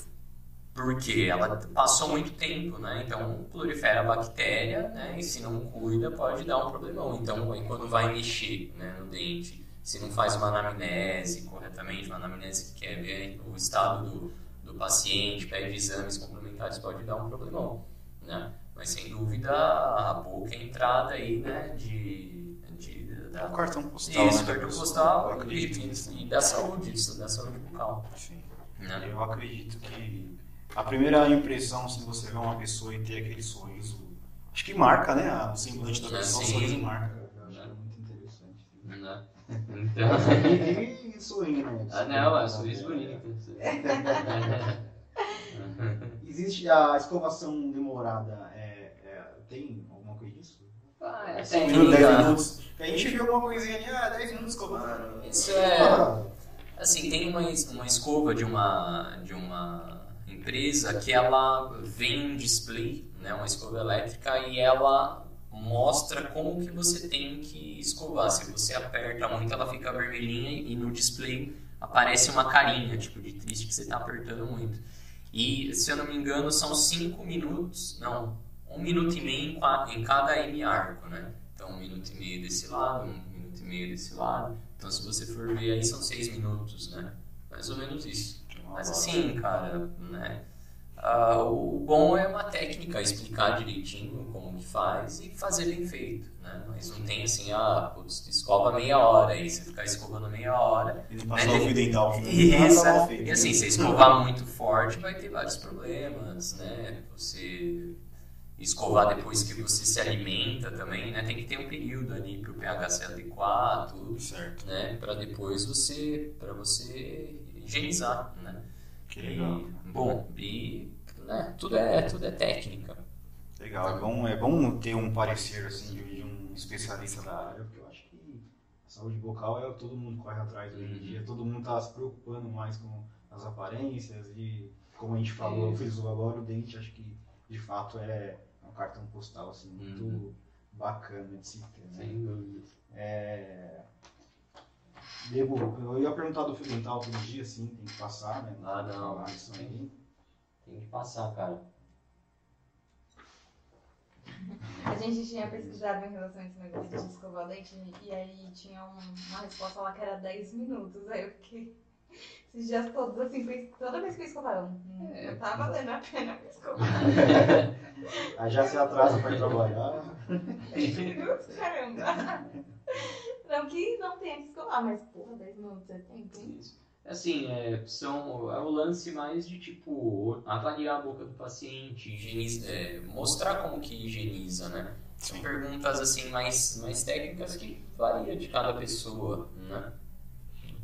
Speaker 3: porque ela passou muito tempo, né? Então prolifera a bactéria, né? E se não cuida pode dar um problemão. Então quando vai mexer, né, no dente, se não faz uma anamnese corretamente, uma anamnese que quer ver o estado do, do paciente, pede exames complementares, pode dar um problemão, né? Mas sem dúvida a boca é a entrada aí, né? De, de da,
Speaker 1: O cartão postal,
Speaker 3: isso,
Speaker 1: né?
Speaker 3: cartão postal
Speaker 1: Eu acredito
Speaker 3: e, e da saúde, isso, da saúde bucal.
Speaker 1: Sim.
Speaker 3: Né?
Speaker 1: Eu acredito que a primeira impressão, se você vê uma pessoa e ter aquele sorriso, acho que marca, né? O semblante da
Speaker 3: É,
Speaker 1: pessoa, o
Speaker 3: sim.
Speaker 1: sorriso marca.
Speaker 4: Eu acho muito interessante.
Speaker 3: Né? Então.
Speaker 1: E, e sorrindo, né?
Speaker 3: Ah, não, é um sorriso bonito.
Speaker 1: Existe a escovação demorada, é, é, tem alguma coisa disso?
Speaker 3: Ah, é
Speaker 1: Cinco minutos,
Speaker 3: técnica.
Speaker 1: 10 minutos. A gente viu alguma coisinha ali, ah, 10 minutos escovando.
Speaker 3: Isso é.
Speaker 1: Ah,
Speaker 3: Assim, tem uma, uma escova de uma, de uma empresa que ela vem um display, né, uma escova elétrica, e ela mostra como que você tem que escovar. Se você aperta muito, ela fica vermelhinha e no display aparece uma carinha, tipo, de triste que você está apertando muito. E, se eu não me engano, são 5 minutos, não, um minuto e meio em, cada M arco, né? Então, um minuto e meio desse lado, um minuto e meio desse lado. Então, se você for ver aí, são seis minutos, né? Mais ou menos isso. Mas assim, cara, né? ah, o bom é uma técnica, explicar direitinho como que faz e fazer bem feito, né? Mas não tem assim, ah, putz, escova meia hora, aí você ficar escovando meia hora.
Speaker 1: Ele passou o fio dental. o fio
Speaker 3: Isso,
Speaker 1: dental mal feito.
Speaker 3: e assim, se escovar muito forte vai ter vários problemas, né? Você escovar depois que você se alimenta também, né? Tem que ter um período ali para o pH ser adequado, tudo,
Speaker 1: Certo.
Speaker 3: né? Para depois você, para você higienizar, né?
Speaker 1: Que legal.
Speaker 3: E, bom, e né, tudo é tudo é técnica.
Speaker 1: Legal, é bom, é bom ter um parecer assim de, um especialista da área, porque eu acho que a saúde bucal é todo mundo corre atrás hoje em
Speaker 3: Uhum.
Speaker 1: dia, todo mundo está se preocupando mais com as aparências e como a gente falou, o agora o dente, acho que de fato é um cartão postal assim, muito
Speaker 3: Uhum.
Speaker 1: bacana de se ter. Né?
Speaker 3: Sem dúvida.
Speaker 1: É... Devo, eu ia perguntar do fio dental todo dia, sim, tem que passar, né?
Speaker 3: Ah, não.
Speaker 1: Isso aí.
Speaker 3: Tem que passar, cara.
Speaker 2: A gente tinha pesquisado em relação a esse negócio de escovar dente e aí tinha um- uma resposta lá que era 10 minutos. Aí eu fiquei esses dias todos assim, toda vez que eu escovava, eu, hum, não tá valendo a pena me escovar.
Speaker 1: Aí já se atrasa para ir trabalhar.
Speaker 2: 10 minutos, caramba. Não que não tenha que escovar, mas porra, 10 minutos é tempo, hein?
Speaker 3: Isso. Assim, é, são, é o lance mais de tipo avaliar a boca do paciente, higieniza, é, mostrar como que higieniza, né? São perguntas assim mais, mais técnicas que varia de cada pessoa, né?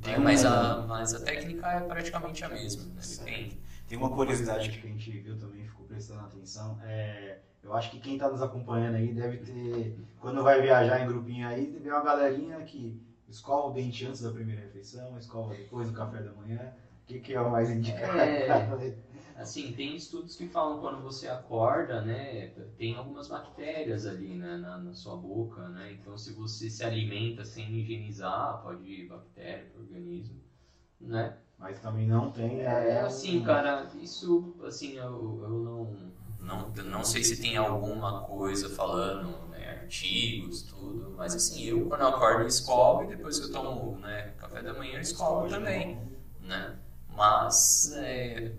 Speaker 1: Tem
Speaker 3: mas,
Speaker 1: um-
Speaker 3: a, mas a técnica é praticamente a mesma, né? Depende.
Speaker 1: Tem uma curiosidade que a gente viu também, ficou prestando atenção. É, eu acho que quem está nos acompanhando aí deve ter, quando vai viajar em grupinho aí, vê uma galerinha que escova o dente antes da primeira refeição, escova depois do café da manhã. O que, que é o mais indicado?
Speaker 3: É. Assim, tem estudos que falam quando você acorda, né, tem algumas bactérias ali, né, na, na sua boca, né, então se você se alimenta sem higienizar, pode ir bactéria pro organismo, né.
Speaker 1: Mas também não tem.
Speaker 3: É,
Speaker 1: um-
Speaker 3: assim, cara, isso, assim, eu, eu não, não, não sei se tem alguma coisa falando, né, artigos, tudo, mas assim, eu quando eu acordo eu escovo e depois que eu tomo, né, café da manhã eu escovo também, né, mas, é,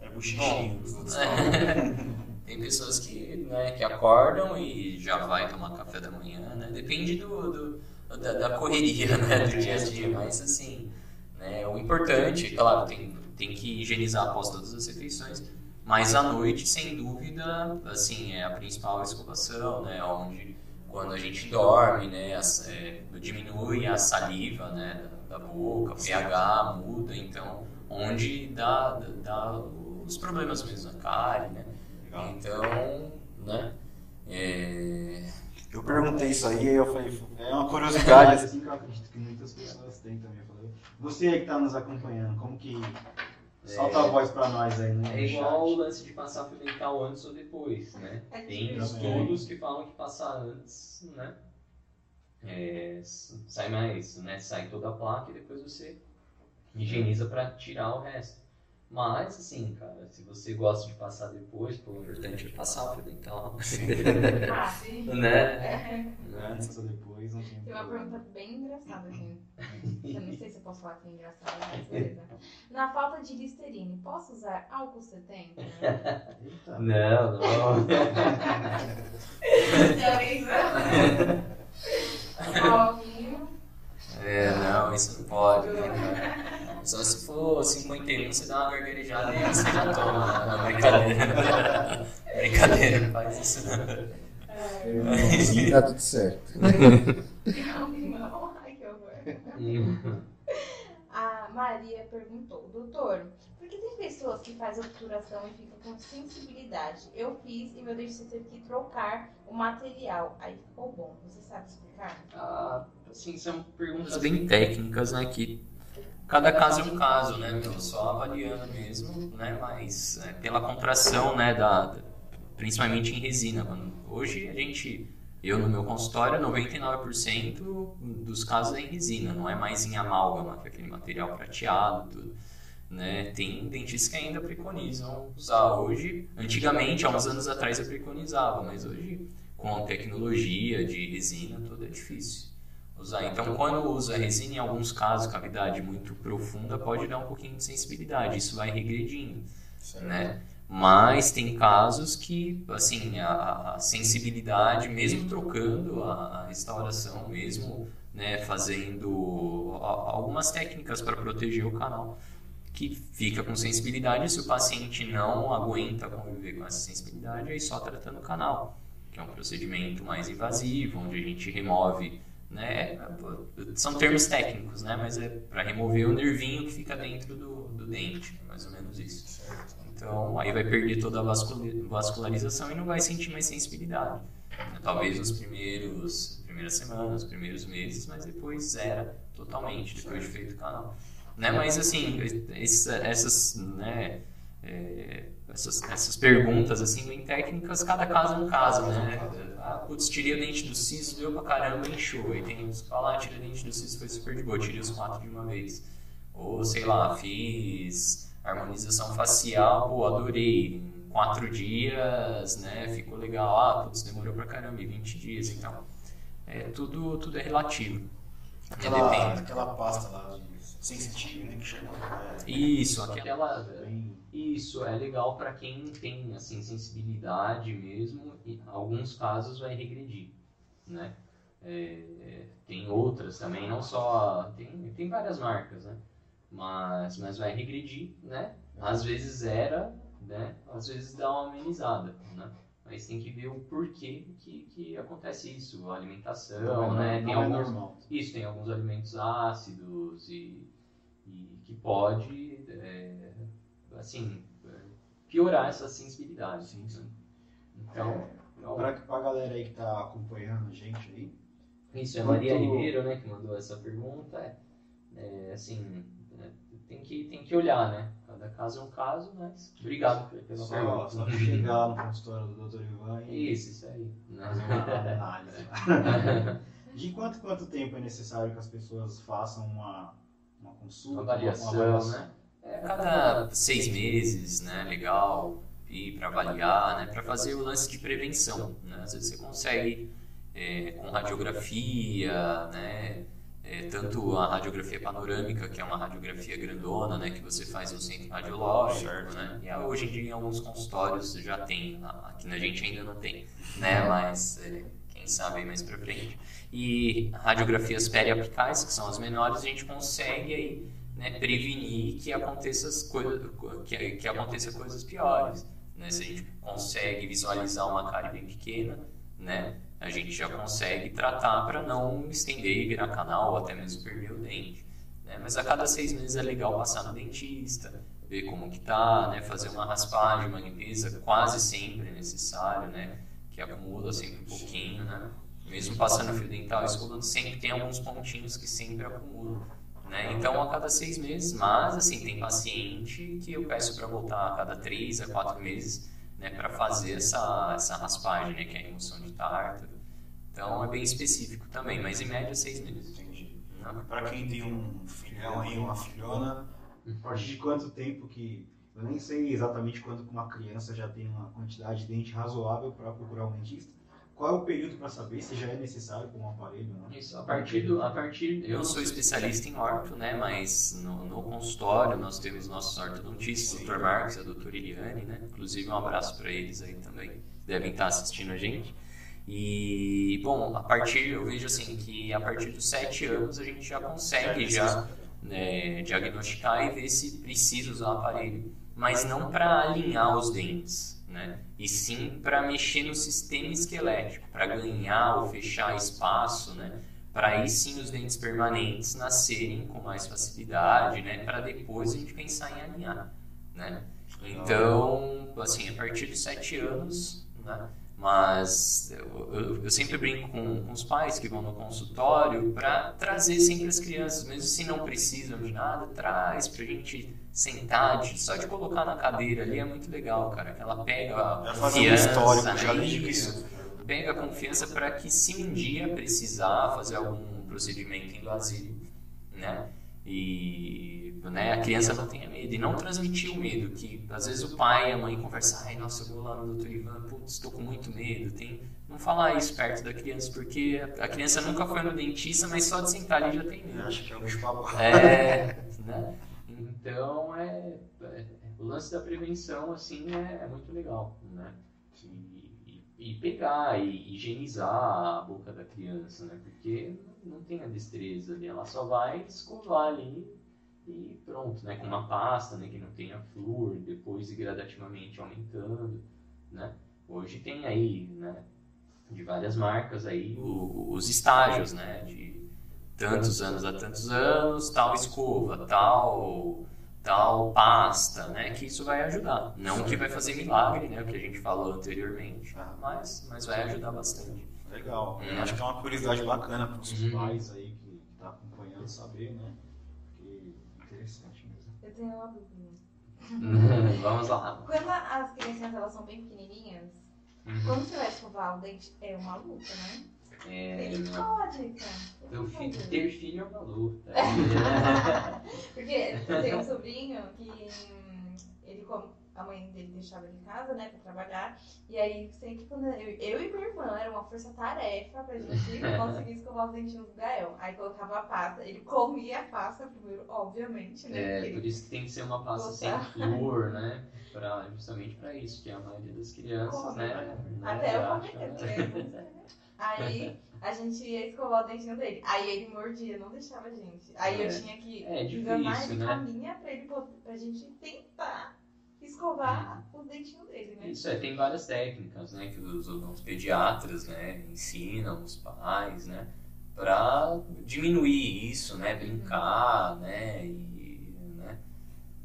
Speaker 1: É bochichinho.
Speaker 3: tem pessoas que, né, que acordam e já vai tomar café da manhã, né? Depende do, do- da, da correria, né, do dia a dia. Mas assim, né, o importante, claro, tem, tem que higienizar após todas as refeições. Mas à noite, sem dúvida, assim, é a principal escovação, né? Onde quando a gente dorme, né, as- é, diminui a saliva, né, da, da boca, o pH muda, então onde dá, dá, dá os problemas mesmo na cárie, né?
Speaker 1: Legal.
Speaker 3: Então, né? É...
Speaker 1: Eu perguntei isso aí e eu falei, é uma curiosidade assim que eu acredito que muitas pessoas têm também. Eu falei, você aí que está nos acompanhando, como que. Solta a voz para nós aí no
Speaker 3: É igual o lance de passar fio dental antes ou depois, né?
Speaker 2: É
Speaker 3: Tem estudos que falam que passar antes, né? é, sai mais, né? Sai toda a placa e depois você higieniza para tirar o resto. Mas, assim, cara, se você gosta de passar depois, pô, importante é passar o fio dental.
Speaker 2: Ah, sim.
Speaker 3: né?
Speaker 1: Antes ou depois, não tem.
Speaker 2: Tem uma
Speaker 1: problema.
Speaker 2: pergunta bem engraçada aqui. Eu não sei se eu posso falar que é engraçada, mas beleza. Na falta de Listerine, posso usar álcool 70?
Speaker 1: Eita.
Speaker 3: Não, não.
Speaker 2: Teoriza. Alvinho.
Speaker 3: É, não, isso não pode. né? Só se for 51, você dá uma gargarejada e você já toma. né? Não, brincadeira. brincadeira, não faz isso não.
Speaker 5: Tá tudo certo.
Speaker 2: Não, ai que horror. A Maria perguntou, doutor, por que tem pessoas que fazem obturação e ficam com sensibilidade? Eu fiz e meu dentista teve que trocar o material. Aí ficou bom. Você sabe explicar?
Speaker 3: Ah, assim, são perguntas bem técnicas, né? Que cada caso é um caso, né? Então, só avaliando mesmo, né? Mas é, pela contração, né? Da, principalmente em resina. Quando- hoje a gente, eu no meu consultório, 99% dos casos é em resina, não é mais em amálgama, que é aquele material prateado, tudo. Né? Tem dentistas que ainda preconizam usar hoje. Antigamente, há uns anos atrás, eu preconizava, mas hoje com a tecnologia de resina, tudo é difícil usar. Então, quando usa resina, em alguns casos, cavidade muito profunda, pode dar um pouquinho de sensibilidade. Isso vai regredindo, né? Mas tem casos que, assim, a, a sensibilidade, mesmo trocando a restauração, mesmo né, fazendo algumas técnicas para proteger o canal, que fica com sensibilidade. Se o paciente não aguenta conviver com essa sensibilidade, aí só tratando o canal, que é um procedimento mais invasivo, onde a gente remove né? São termos técnicos, né? Mas é para remover o nervinho que fica dentro do, do dente, mais ou menos isso. Então, aí vai perder toda a vascularização e não vai sentir mais sensibilidade. Talvez nos primeiros primeiras semanas, os primeiros meses, mas depois zera totalmente depois de feito o canal. Né? Mas assim, essas, né, é, essas, essas perguntas assim bem técnicas, cada caso é um caso, né? Ah, putz, tirei o dente do siso, deu pra caramba, inchou. E tem uns que falam, ah, tirei o dente do siso, foi super de boa, tirei os quatro de uma vez. Ou, sei lá, fiz harmonização facial, pô, adorei. Em quatro dias, né, ficou legal. Ah, putz, demorou pra caramba, 20 dias, então. É, tudo, tudo é relativo.
Speaker 1: Aquela, aquela pasta lá de sensitivo, né, que chama.
Speaker 3: É, isso, aquela... Isso é legal para quem tem assim sensibilidade mesmo. E em alguns casos vai regredir, né? É, tem outras também, não só tem, tem várias marcas, né? Mas mas vai regredir, né? Às vezes era, né? Às vezes dá uma amenizada, né? Mas tem que ver o porquê que, que acontece isso, a alimentação, não, né?
Speaker 1: Não
Speaker 3: tem
Speaker 1: é
Speaker 3: alguns,
Speaker 1: normal.
Speaker 3: Isso, tem alguns alimentos ácidos e, e que pode é, assim, piorar essa sensibilidade.
Speaker 1: Sim, sim.
Speaker 3: Então,
Speaker 1: É, Para a galera aí que tá acompanhando a gente aí,
Speaker 3: isso é
Speaker 1: Quanto-
Speaker 3: Maria Ribeiro, né, que mandou essa pergunta. É, é, assim, é, tem que tem que olhar, né? Cada caso é um caso, mas obrigado pela
Speaker 1: só,
Speaker 3: pergunta.
Speaker 1: só chegar no consultório do Dr. Ivan e
Speaker 3: Isso, isso aí. né?
Speaker 1: fazer uma análise. De quanto quanto tempo é necessário que as pessoas façam uma, uma consulta,
Speaker 3: Uma avaliação,
Speaker 1: avaliação?
Speaker 3: né? É, cada seis meses, né? Legal ir para avaliar, né? Para fazer o lance de prevenção, né? Às vezes você consegue é, com radiografia, né? É, tanto a radiografia panorâmica, que é uma radiografia grandona, né? Que você faz no centro radiológico, né? E hoje em dia em alguns consultórios já tem, aqui na gente ainda não tem, né? Mas é, quem sabe mais para frente. E radiografias periapicais, que são as menores, a gente consegue aí né, prevenir que aconteça, as coisa, que, que aconteça coisas piores. Né? Se a gente consegue visualizar uma cárie bem pequena, né, a gente já consegue tratar para não estender e virar canal ou até mesmo perder o dente. Né? Mas a cada seis meses é legal passar no dentista, ver como que tá, né, fazer uma raspagem, uma limpeza, quase sempre é necessário, né, que acumula sempre um pouquinho, né? Mesmo passando fio dental, escovando, sempre tem alguns pontinhos que sempre acumulam. Né? Então, a cada seis meses, mas assim, tem paciente que eu peço para voltar a cada três a quatro meses né, para fazer essa, essa raspagem, né, que é a remoção de tártaro. Então, é bem específico também, mas em média seis meses.
Speaker 1: Entendi.
Speaker 3: Né?
Speaker 1: Para quem tem um filhão aí, uma filhona, a partir de quanto tempo que. Eu nem sei exatamente quando que uma criança já tem uma quantidade de dente razoável para procurar um dentista. Qual é o período para saber se já é necessário com um aparelho ou não?
Speaker 3: Isso, a partir do, a partir, eu sou especialista em orto, né, mas no, no consultório nós temos nossos ortodontistas, o Dr. Marcos e a doutora Eliane, né, inclusive um abraço para eles aí também, devem estar assistindo a gente. E, bom, a partir, eu vejo assim, que a partir dos sete anos a gente já consegue já né, diagnosticar e ver se precisa usar o aparelho, mas não para alinhar os dentes, né? E sim para mexer no sistema esquelético, para ganhar ou fechar espaço, né? Para aí sim os dentes permanentes nascerem com mais facilidade, né? Para depois a gente pensar em alinhar, né? Então, assim, a partir de sete anos, né? Mas eu, eu, eu sempre brinco com, com, os pais que vão no consultório para trazer sempre as crianças, mesmo se não precisam de nada, traz pra gente sentar, de, só de colocar na cadeira ali é muito legal, cara. Que ela pega a confiança,
Speaker 1: histórico, já
Speaker 3: né?
Speaker 1: digo isso.
Speaker 3: pega a confiança para que se um dia precisar fazer algum procedimento invasivo, né? E né, a criança não tenha medo. E não transmitir o medo, que às vezes o pai e a mãe conversam, ai, nossa, eu vou lá no doutor Ivan, putz, estou com muito medo. Tem... Não falar isso perto da criança, porque a criança nunca foi no dentista, mas só de sentar ali já tem medo.
Speaker 1: Acho que é um bicho
Speaker 3: É, né? Então, é, é, o lance da prevenção, assim, é, é muito legal, né? E, e, pegar e higienizar a boca da criança, né? Porque não tem a destreza ali, ela só vai escovar ali e pronto, né? Com uma pasta, né? Que não tenha flúor, depois gradativamente aumentando, né? Hoje tem aí, né? De várias marcas aí o, os estágios, né? De tantos anos a tantos anos, tal escova, tal tal pasta, né? Que isso vai ajudar. Não que vai fazer milagre, né? O que a gente falou anteriormente, mas, mas vai ajudar bastante.
Speaker 1: Legal. Hum. Acho que é uma curiosidade bacana para os uhum. pais aí que estão tá acompanhando saber, né? Que interessante mesmo.
Speaker 2: Eu tenho uma dúvida.
Speaker 3: Vamos lá.
Speaker 2: Quando as crianças elas são bem pequenininhas, uhum. quando você vai escovar o dente, é uma luta, né? É, Ele pode, cara.
Speaker 3: Teu filho, ter filho é uma luta.
Speaker 2: Porque eu tenho um sobrinho que hum, ele a mãe dele deixava ele em casa, né, pra trabalhar. E aí, sempre quando eu, eu e minha irmã, era uma força-tarefa pra gente conseguir escovar os dentinhos do Gael. Aí colocava a pasta, ele comia a pasta primeiro, obviamente, né?
Speaker 3: É, por isso que tem que ser uma pasta sem flúor, né? Pra, justamente pra isso, que a maioria das crianças, Come, né,
Speaker 2: né? Até eu comer, né? Aí a gente ia escovar o dentinho dele. Aí ele mordia, não deixava a gente. Aí é. eu tinha que
Speaker 3: é, enganar ele
Speaker 2: né? com a minha pra, ele, pra gente tentar escovar uhum. os dentinhos dele, né?
Speaker 3: Isso é, tem várias técnicas, né, que os, os pediatras, né, ensinam os pais, né, para diminuir isso, né, brincar, né, e, né,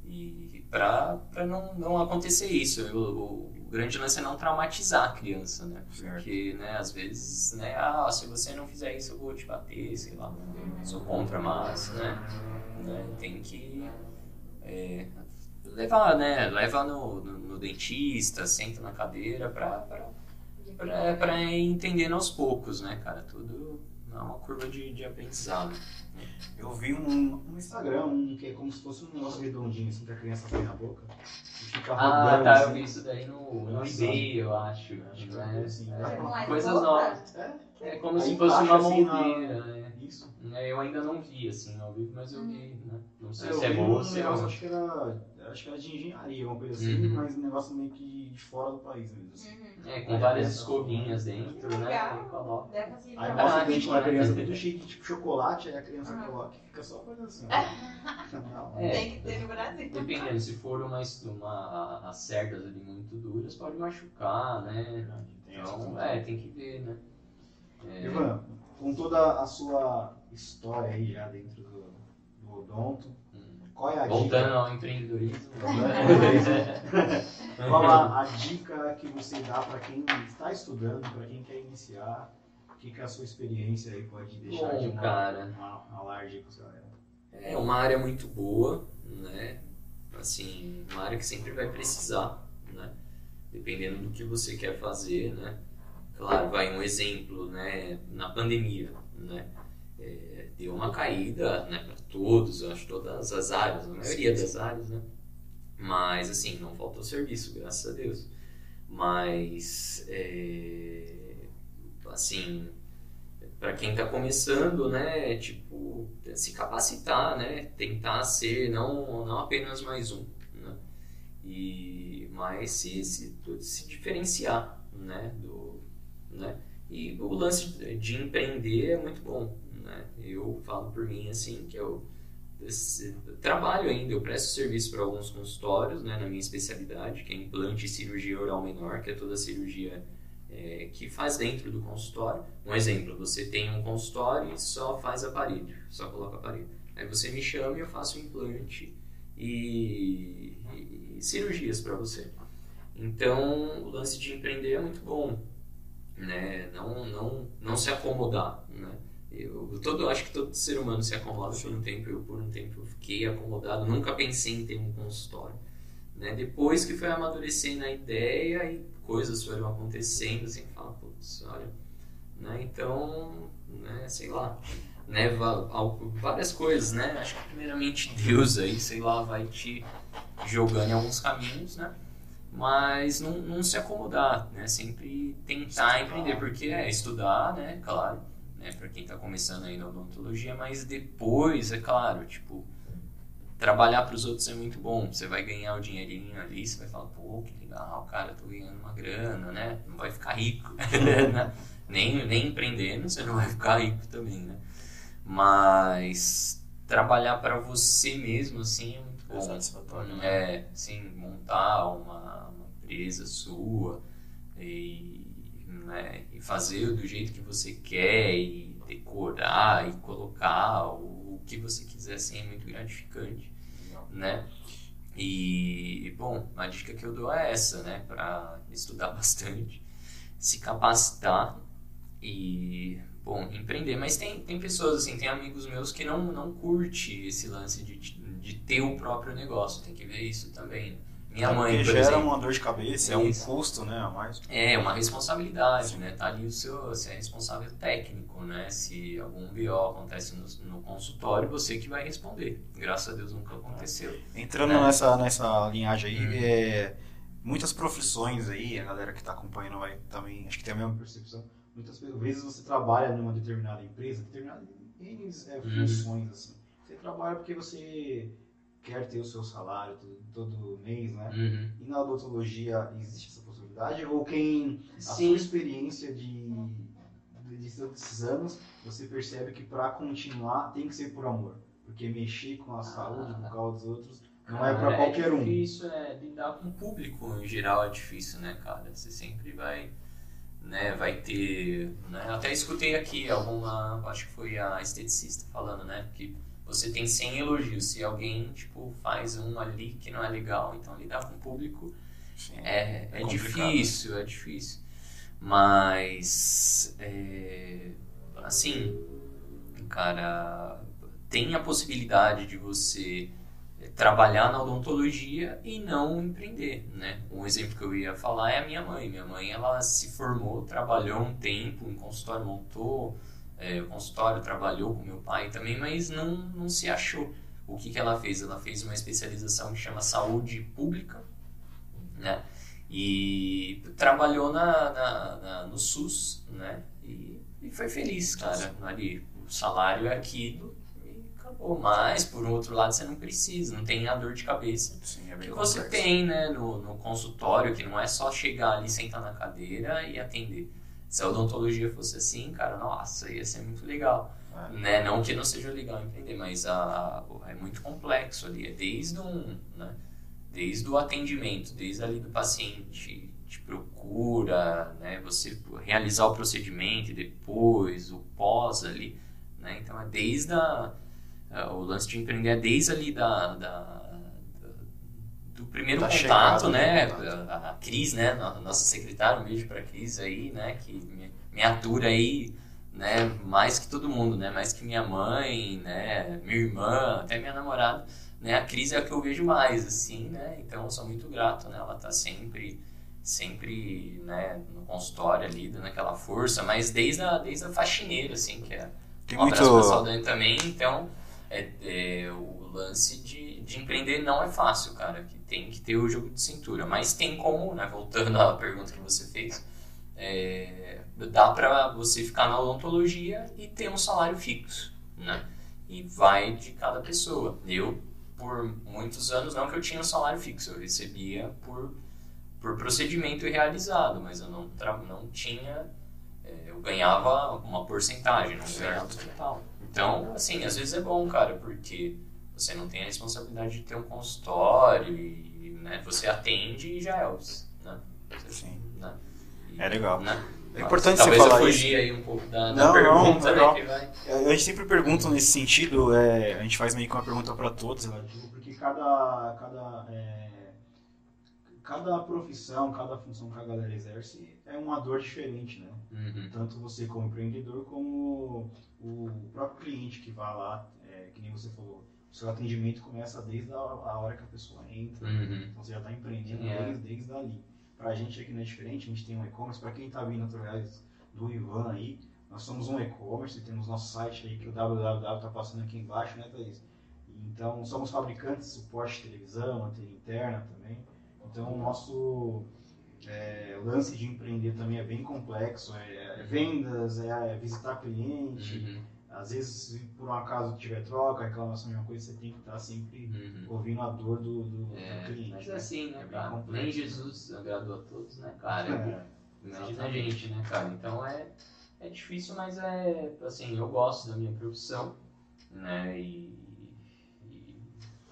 Speaker 3: e para não, não acontecer isso. Eu, o, o grande lance é não traumatizar a criança, né, porque, né, às vezes, né, ah, se você não fizer isso eu vou te bater, sei lá, sou contra, mas, né, né tem que é, levar, né? Leva no, no, no dentista, senta na cadeira pra, pra, pra, pra ir entendendo aos poucos, né, cara? Tudo é uma curva de, de aprendizado.
Speaker 1: Eu vi um, um Instagram, um que é como se fosse um negócio redondinho, assim, que a criança põe na boca.
Speaker 3: Fica ah, tá, assim. eu vi isso daí no, no eBay, eu acho. acho né? assim, é, coisas novas. É, é como Aí se fosse uma assim, moldeira, né? Isso. É, eu ainda não vi, assim, ao vivo, mas eu vi, né? Não sei é, se é bom ou se é...
Speaker 1: Acho que era acho que era de engenharia, uma coisa assim, uhum. mas um negócio meio que de fora do país mesmo. Assim.
Speaker 3: Uhum. É, com várias escovinhas dentro, né?
Speaker 1: Aí passa o dente pra criança cheio de tipo chocolate, aí a criança uhum. coloca e fica só fazendo assim.
Speaker 2: é, Tem que ter no Brasil.
Speaker 3: Dependendo, se for uma, uma, as cerdas ali muito duras, pode machucar, né? Então, é, tem que ver, né?
Speaker 1: É... Ivan, com toda a sua história aí já dentro do, do odonto, qual é a
Speaker 3: Voltando
Speaker 1: dica?
Speaker 3: ao empreendedorismo.
Speaker 1: Qual a, a, dica que você dá para quem está estudando, para quem quer iniciar? O que, que a sua experiência aí pode deixar
Speaker 3: Bom,
Speaker 1: de uma,
Speaker 3: cara,
Speaker 1: uma, uma larga para galera?
Speaker 3: É uma área muito boa, né? Assim, uma área que sempre vai precisar, né? Dependendo do que você quer fazer, né? Claro, vai um exemplo, né? Na pandemia, né? É, deu uma caída, né? todos, eu acho todas as áreas, a maioria das áreas, né? Mas, assim, não faltou serviço, graças a Deus. Mas, é, assim, para quem está começando, né, tipo, se capacitar, né, tentar ser não, não apenas mais um, né, e, mas se, se, se diferenciar, né, do, né, e o lance de empreender é muito bom, falo por mim assim que eu, trabalho ainda, eu presto serviço para alguns consultórios, né, na minha especialidade, que é implante e cirurgia oral menor, que é toda a cirurgia é, que faz dentro do consultório. Um exemplo, você tem um consultório e só faz aparelho, só coloca aparelho. Aí você me chama e eu faço implante e, e, cirurgias para você. Então, o lance de empreender é muito bom, né? Não, não, não se acomodar, né? Eu, todo, acho que todo ser humano se acomoda por um tempo. Eu, por um tempo, fiquei acomodado. Nunca pensei em ter um consultório. Né? Depois que foi amadurecendo a ideia e coisas foram acontecendo, assim, fala, putz, olha. Né? Então, né, sei lá. né, várias coisas, né? Acho que primeiramente Deus aí, sei lá, vai te jogando em alguns caminhos, né? Mas não, não se acomodar, né? Sempre tentar empreender, porque é estudar, né? Claro, né? Para quem está começando aí na odontologia, mas depois, é claro, tipo, trabalhar para os outros é muito bom. Você vai ganhar o dinheirinho ali, você vai falar, pô, que legal, cara, tô ganhando uma grana, né? Não vai ficar rico, né? nem, nem empreendendo, você não vai ficar rico também, né? Mas trabalhar para você mesmo, assim, é muito bom.
Speaker 5: satisfatório, né?
Speaker 3: É, sim, montar uma, uma empresa sua e, né, e fazer do jeito que você quer e decorar e colocar o, que você quiser, assim, é muito gratificante, né? E, bom, a dica que eu dou é essa, né? Para estudar bastante, se capacitar e bom, empreender. Mas tem, tem pessoas, assim, tem amigos meus que não, não curte esse lance de, de ter o próprio negócio. Tem que ver isso também. Minha
Speaker 5: É,
Speaker 3: mãe,
Speaker 5: porque
Speaker 3: por
Speaker 5: gera
Speaker 3: exemplo,
Speaker 5: uma dor de cabeça, é um
Speaker 3: Isso.
Speaker 5: custo, né, a mais.
Speaker 3: é uma responsabilidade, né? Tá ali o seu, você é responsável técnico, né? Se algum BO acontece no, no consultório, você que vai responder. Graças a Deus nunca aconteceu.
Speaker 5: Entrando
Speaker 3: É.
Speaker 5: nessa, nessa linhagem aí,
Speaker 3: Hum.
Speaker 5: é, muitas profissões aí, a galera que está acompanhando vai também, acho que tem a mesma
Speaker 1: percepção. Muitas vezes você trabalha numa determinada empresa, determinadas é, funções assim. Você trabalha porque você quer ter o seu salário todo, mês, né?
Speaker 3: Uhum.
Speaker 1: E na odontologia existe essa possibilidade? Ou quem a
Speaker 3: Sim.
Speaker 1: sua experiência de, de, de tantos anos, você percebe que para continuar tem que ser por amor? Porque mexer com a saúde bucal dos outros não é para
Speaker 3: Cara,
Speaker 1: qualquer um.
Speaker 3: É difícil, é, lidar com o público em geral é difícil, né, cara? Você sempre vai, né, vai ter, né? Até escutei aqui alguma, acho que foi a esteticista falando, né, que você tem 100 elogios, se alguém, tipo, faz um ali que não é legal, então lidar com o público
Speaker 5: Sim.
Speaker 3: é, é,
Speaker 5: É
Speaker 3: difícil, é difícil. Mas, é, assim, cara, tem a possibilidade de você trabalhar na odontologia e não empreender, né? Um exemplo que eu ia falar é a minha mãe. Minha mãe, ela se formou, trabalhou um tempo em consultório, montou é, o consultório, trabalhou com meu pai também, mas não, não se achou. O que, que ela fez? Ela fez uma especialização que chama saúde pública, né? E trabalhou na, na- na- no SUS, né? E, e foi feliz, cara. Ali, o salário é aquilo e acabou. Mas, por outro lado, você não precisa, não tem a dor de cabeça
Speaker 5: Sim, é
Speaker 3: que você tem, né, no, no consultório, que não é só chegar ali, sentar na cadeira e atender. Se a odontologia fosse assim, cara, nossa, ia ser muito legal.
Speaker 5: É.
Speaker 3: Né? Não que não seja legal empreender, mas a, a- é muito complexo ali. É desde um, né, desde o atendimento, desde ali do paciente te procura, né, você realizar o procedimento depois o pós ali, né? Então é desde a, o lance de empreender é desde ali da- da- do primeiro
Speaker 5: Da
Speaker 3: contato,
Speaker 5: chegada,
Speaker 3: né?
Speaker 5: do contato.
Speaker 3: A, a Cris, né? no- Nossa secretária, um beijo pra Cris aí, né? Que me, me atura aí, né? Mais que todo mundo, né? Mais que minha mãe, né? Minha irmã, até minha namorada, né? A Cris é a que eu vejo mais, assim, né? Então eu sou muito grato, né? Ela tá sempre sempre né, no consultório ali, dando aquela força, mas desde a, desde a faxineira, assim, que é
Speaker 5: Tem
Speaker 3: um
Speaker 5: muito.
Speaker 3: abraço pessoal também, então é, é, o lance de, de empreender não é fácil, cara, que tem que ter o jogo de cintura, mas tem como, né, voltando à pergunta que você fez, é, dá pra você ficar na odontologia e ter um salário fixo, né, e vai de cada pessoa. Eu, por muitos anos, não que eu tinha um salário fixo, eu recebia por, por procedimento realizado, mas eu não, não tinha é, eu ganhava uma porcentagem, não ganhava total. Então, assim, às vezes é bom, cara, porque você não tem a responsabilidade de ter um consultório e né, você atende e já é os, né? Você-
Speaker 5: Sim.
Speaker 3: né? E,
Speaker 5: É legal.
Speaker 3: Né?
Speaker 5: É importante
Speaker 3: Talvez
Speaker 5: você falar
Speaker 3: eu
Speaker 5: isso.
Speaker 3: fugir aí um pouco da, da
Speaker 5: Não, não,
Speaker 3: pergunta,
Speaker 5: legal.
Speaker 3: né? Que vai...
Speaker 5: A gente sempre pergunta nesse sentido, é, a gente faz meio que uma pergunta para todos.
Speaker 1: relativo, porque cada, cada, é, cada profissão, cada função que a galera exerce é uma dor diferente, né?
Speaker 3: Uhum.
Speaker 1: Tanto você como empreendedor, como o próprio cliente que vai lá, é, que nem você falou, o seu atendimento começa desde a, a hora que a pessoa entra,
Speaker 3: Uhum.
Speaker 1: então você já está empreendendo
Speaker 3: É.
Speaker 1: desde, desde ali. Pra gente aqui não é diferente, a gente tem um e-commerce, para quem está vindo através do Ivan aí, Nós somos um e-commerce, temos nosso site aí que o www está passando aqui embaixo, né, Thaís? Então, somos fabricantes de suporte de televisão, antena interna também. Então, o nosso é, lance de empreender também é bem complexo. É, é vendas, é, é visitar cliente.
Speaker 3: Uhum,
Speaker 1: Às vezes, se por um acaso tiver troca, reclamação de uma coisa, você tem que estar sempre
Speaker 3: uhum.
Speaker 1: ouvindo a dor do, do, do
Speaker 3: É,
Speaker 1: cliente.
Speaker 3: mas
Speaker 1: né?
Speaker 3: assim, né,
Speaker 1: É
Speaker 3: cara? Nem
Speaker 1: complexo.
Speaker 3: Jesus agradou a todos, né, cara?
Speaker 1: É,
Speaker 3: Imagina a gente, né, cara? Então é, é difícil, mas é, assim, eu gosto da minha profissão, né, e... e-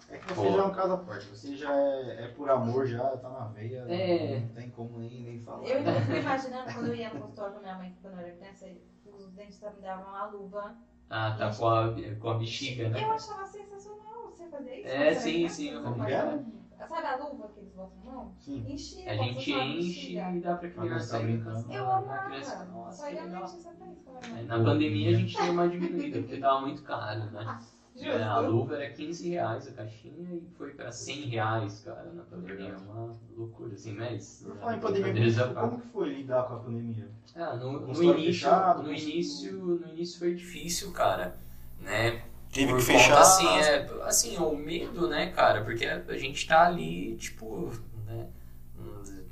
Speaker 1: É que você
Speaker 3: Pô.
Speaker 1: já é um caso à parte, você já é, é por amor, já tá na veia,
Speaker 3: É.
Speaker 1: não tem como nem, nem falar.
Speaker 2: Eu ainda fico imaginando quando eu ia no consultório com minha mãe, quando eu era criança, os dentistas me davam uma luva.
Speaker 3: Ah, tá com a, com a bexiga, né?
Speaker 2: Eu achava sensacional você fazer isso.
Speaker 3: É, sim, sim,
Speaker 1: Como que era?
Speaker 2: Sabe a luva que eles botam na mão?
Speaker 1: Sim.
Speaker 2: Enchia,
Speaker 3: A gente enche e dá pra criança.
Speaker 1: tá.
Speaker 2: Eu
Speaker 3: a
Speaker 2: amava.
Speaker 3: criança, nossa,
Speaker 2: Só
Speaker 3: que
Speaker 2: ia mente essa vez, como era
Speaker 3: É. Na pandemia a gente deu uma diminuída, porque tava muito caro, né? É, a
Speaker 2: Justo.
Speaker 3: luva era 15 reais a caixinha e foi pra 100 reais, cara, na pandemia. É uma loucura, assim, mas...
Speaker 1: Por falar em pandemia,
Speaker 3: à
Speaker 1: como, que foi lidar com a pandemia?
Speaker 3: Ah, no, no início,
Speaker 1: fechado,
Speaker 3: no início, no início foi difícil, cara, né?
Speaker 5: Teve
Speaker 3: Por
Speaker 5: que
Speaker 3: conta,
Speaker 5: fechar.
Speaker 3: assim, é, assim, o medo, né, cara? Porque a gente tá ali, tipo, né?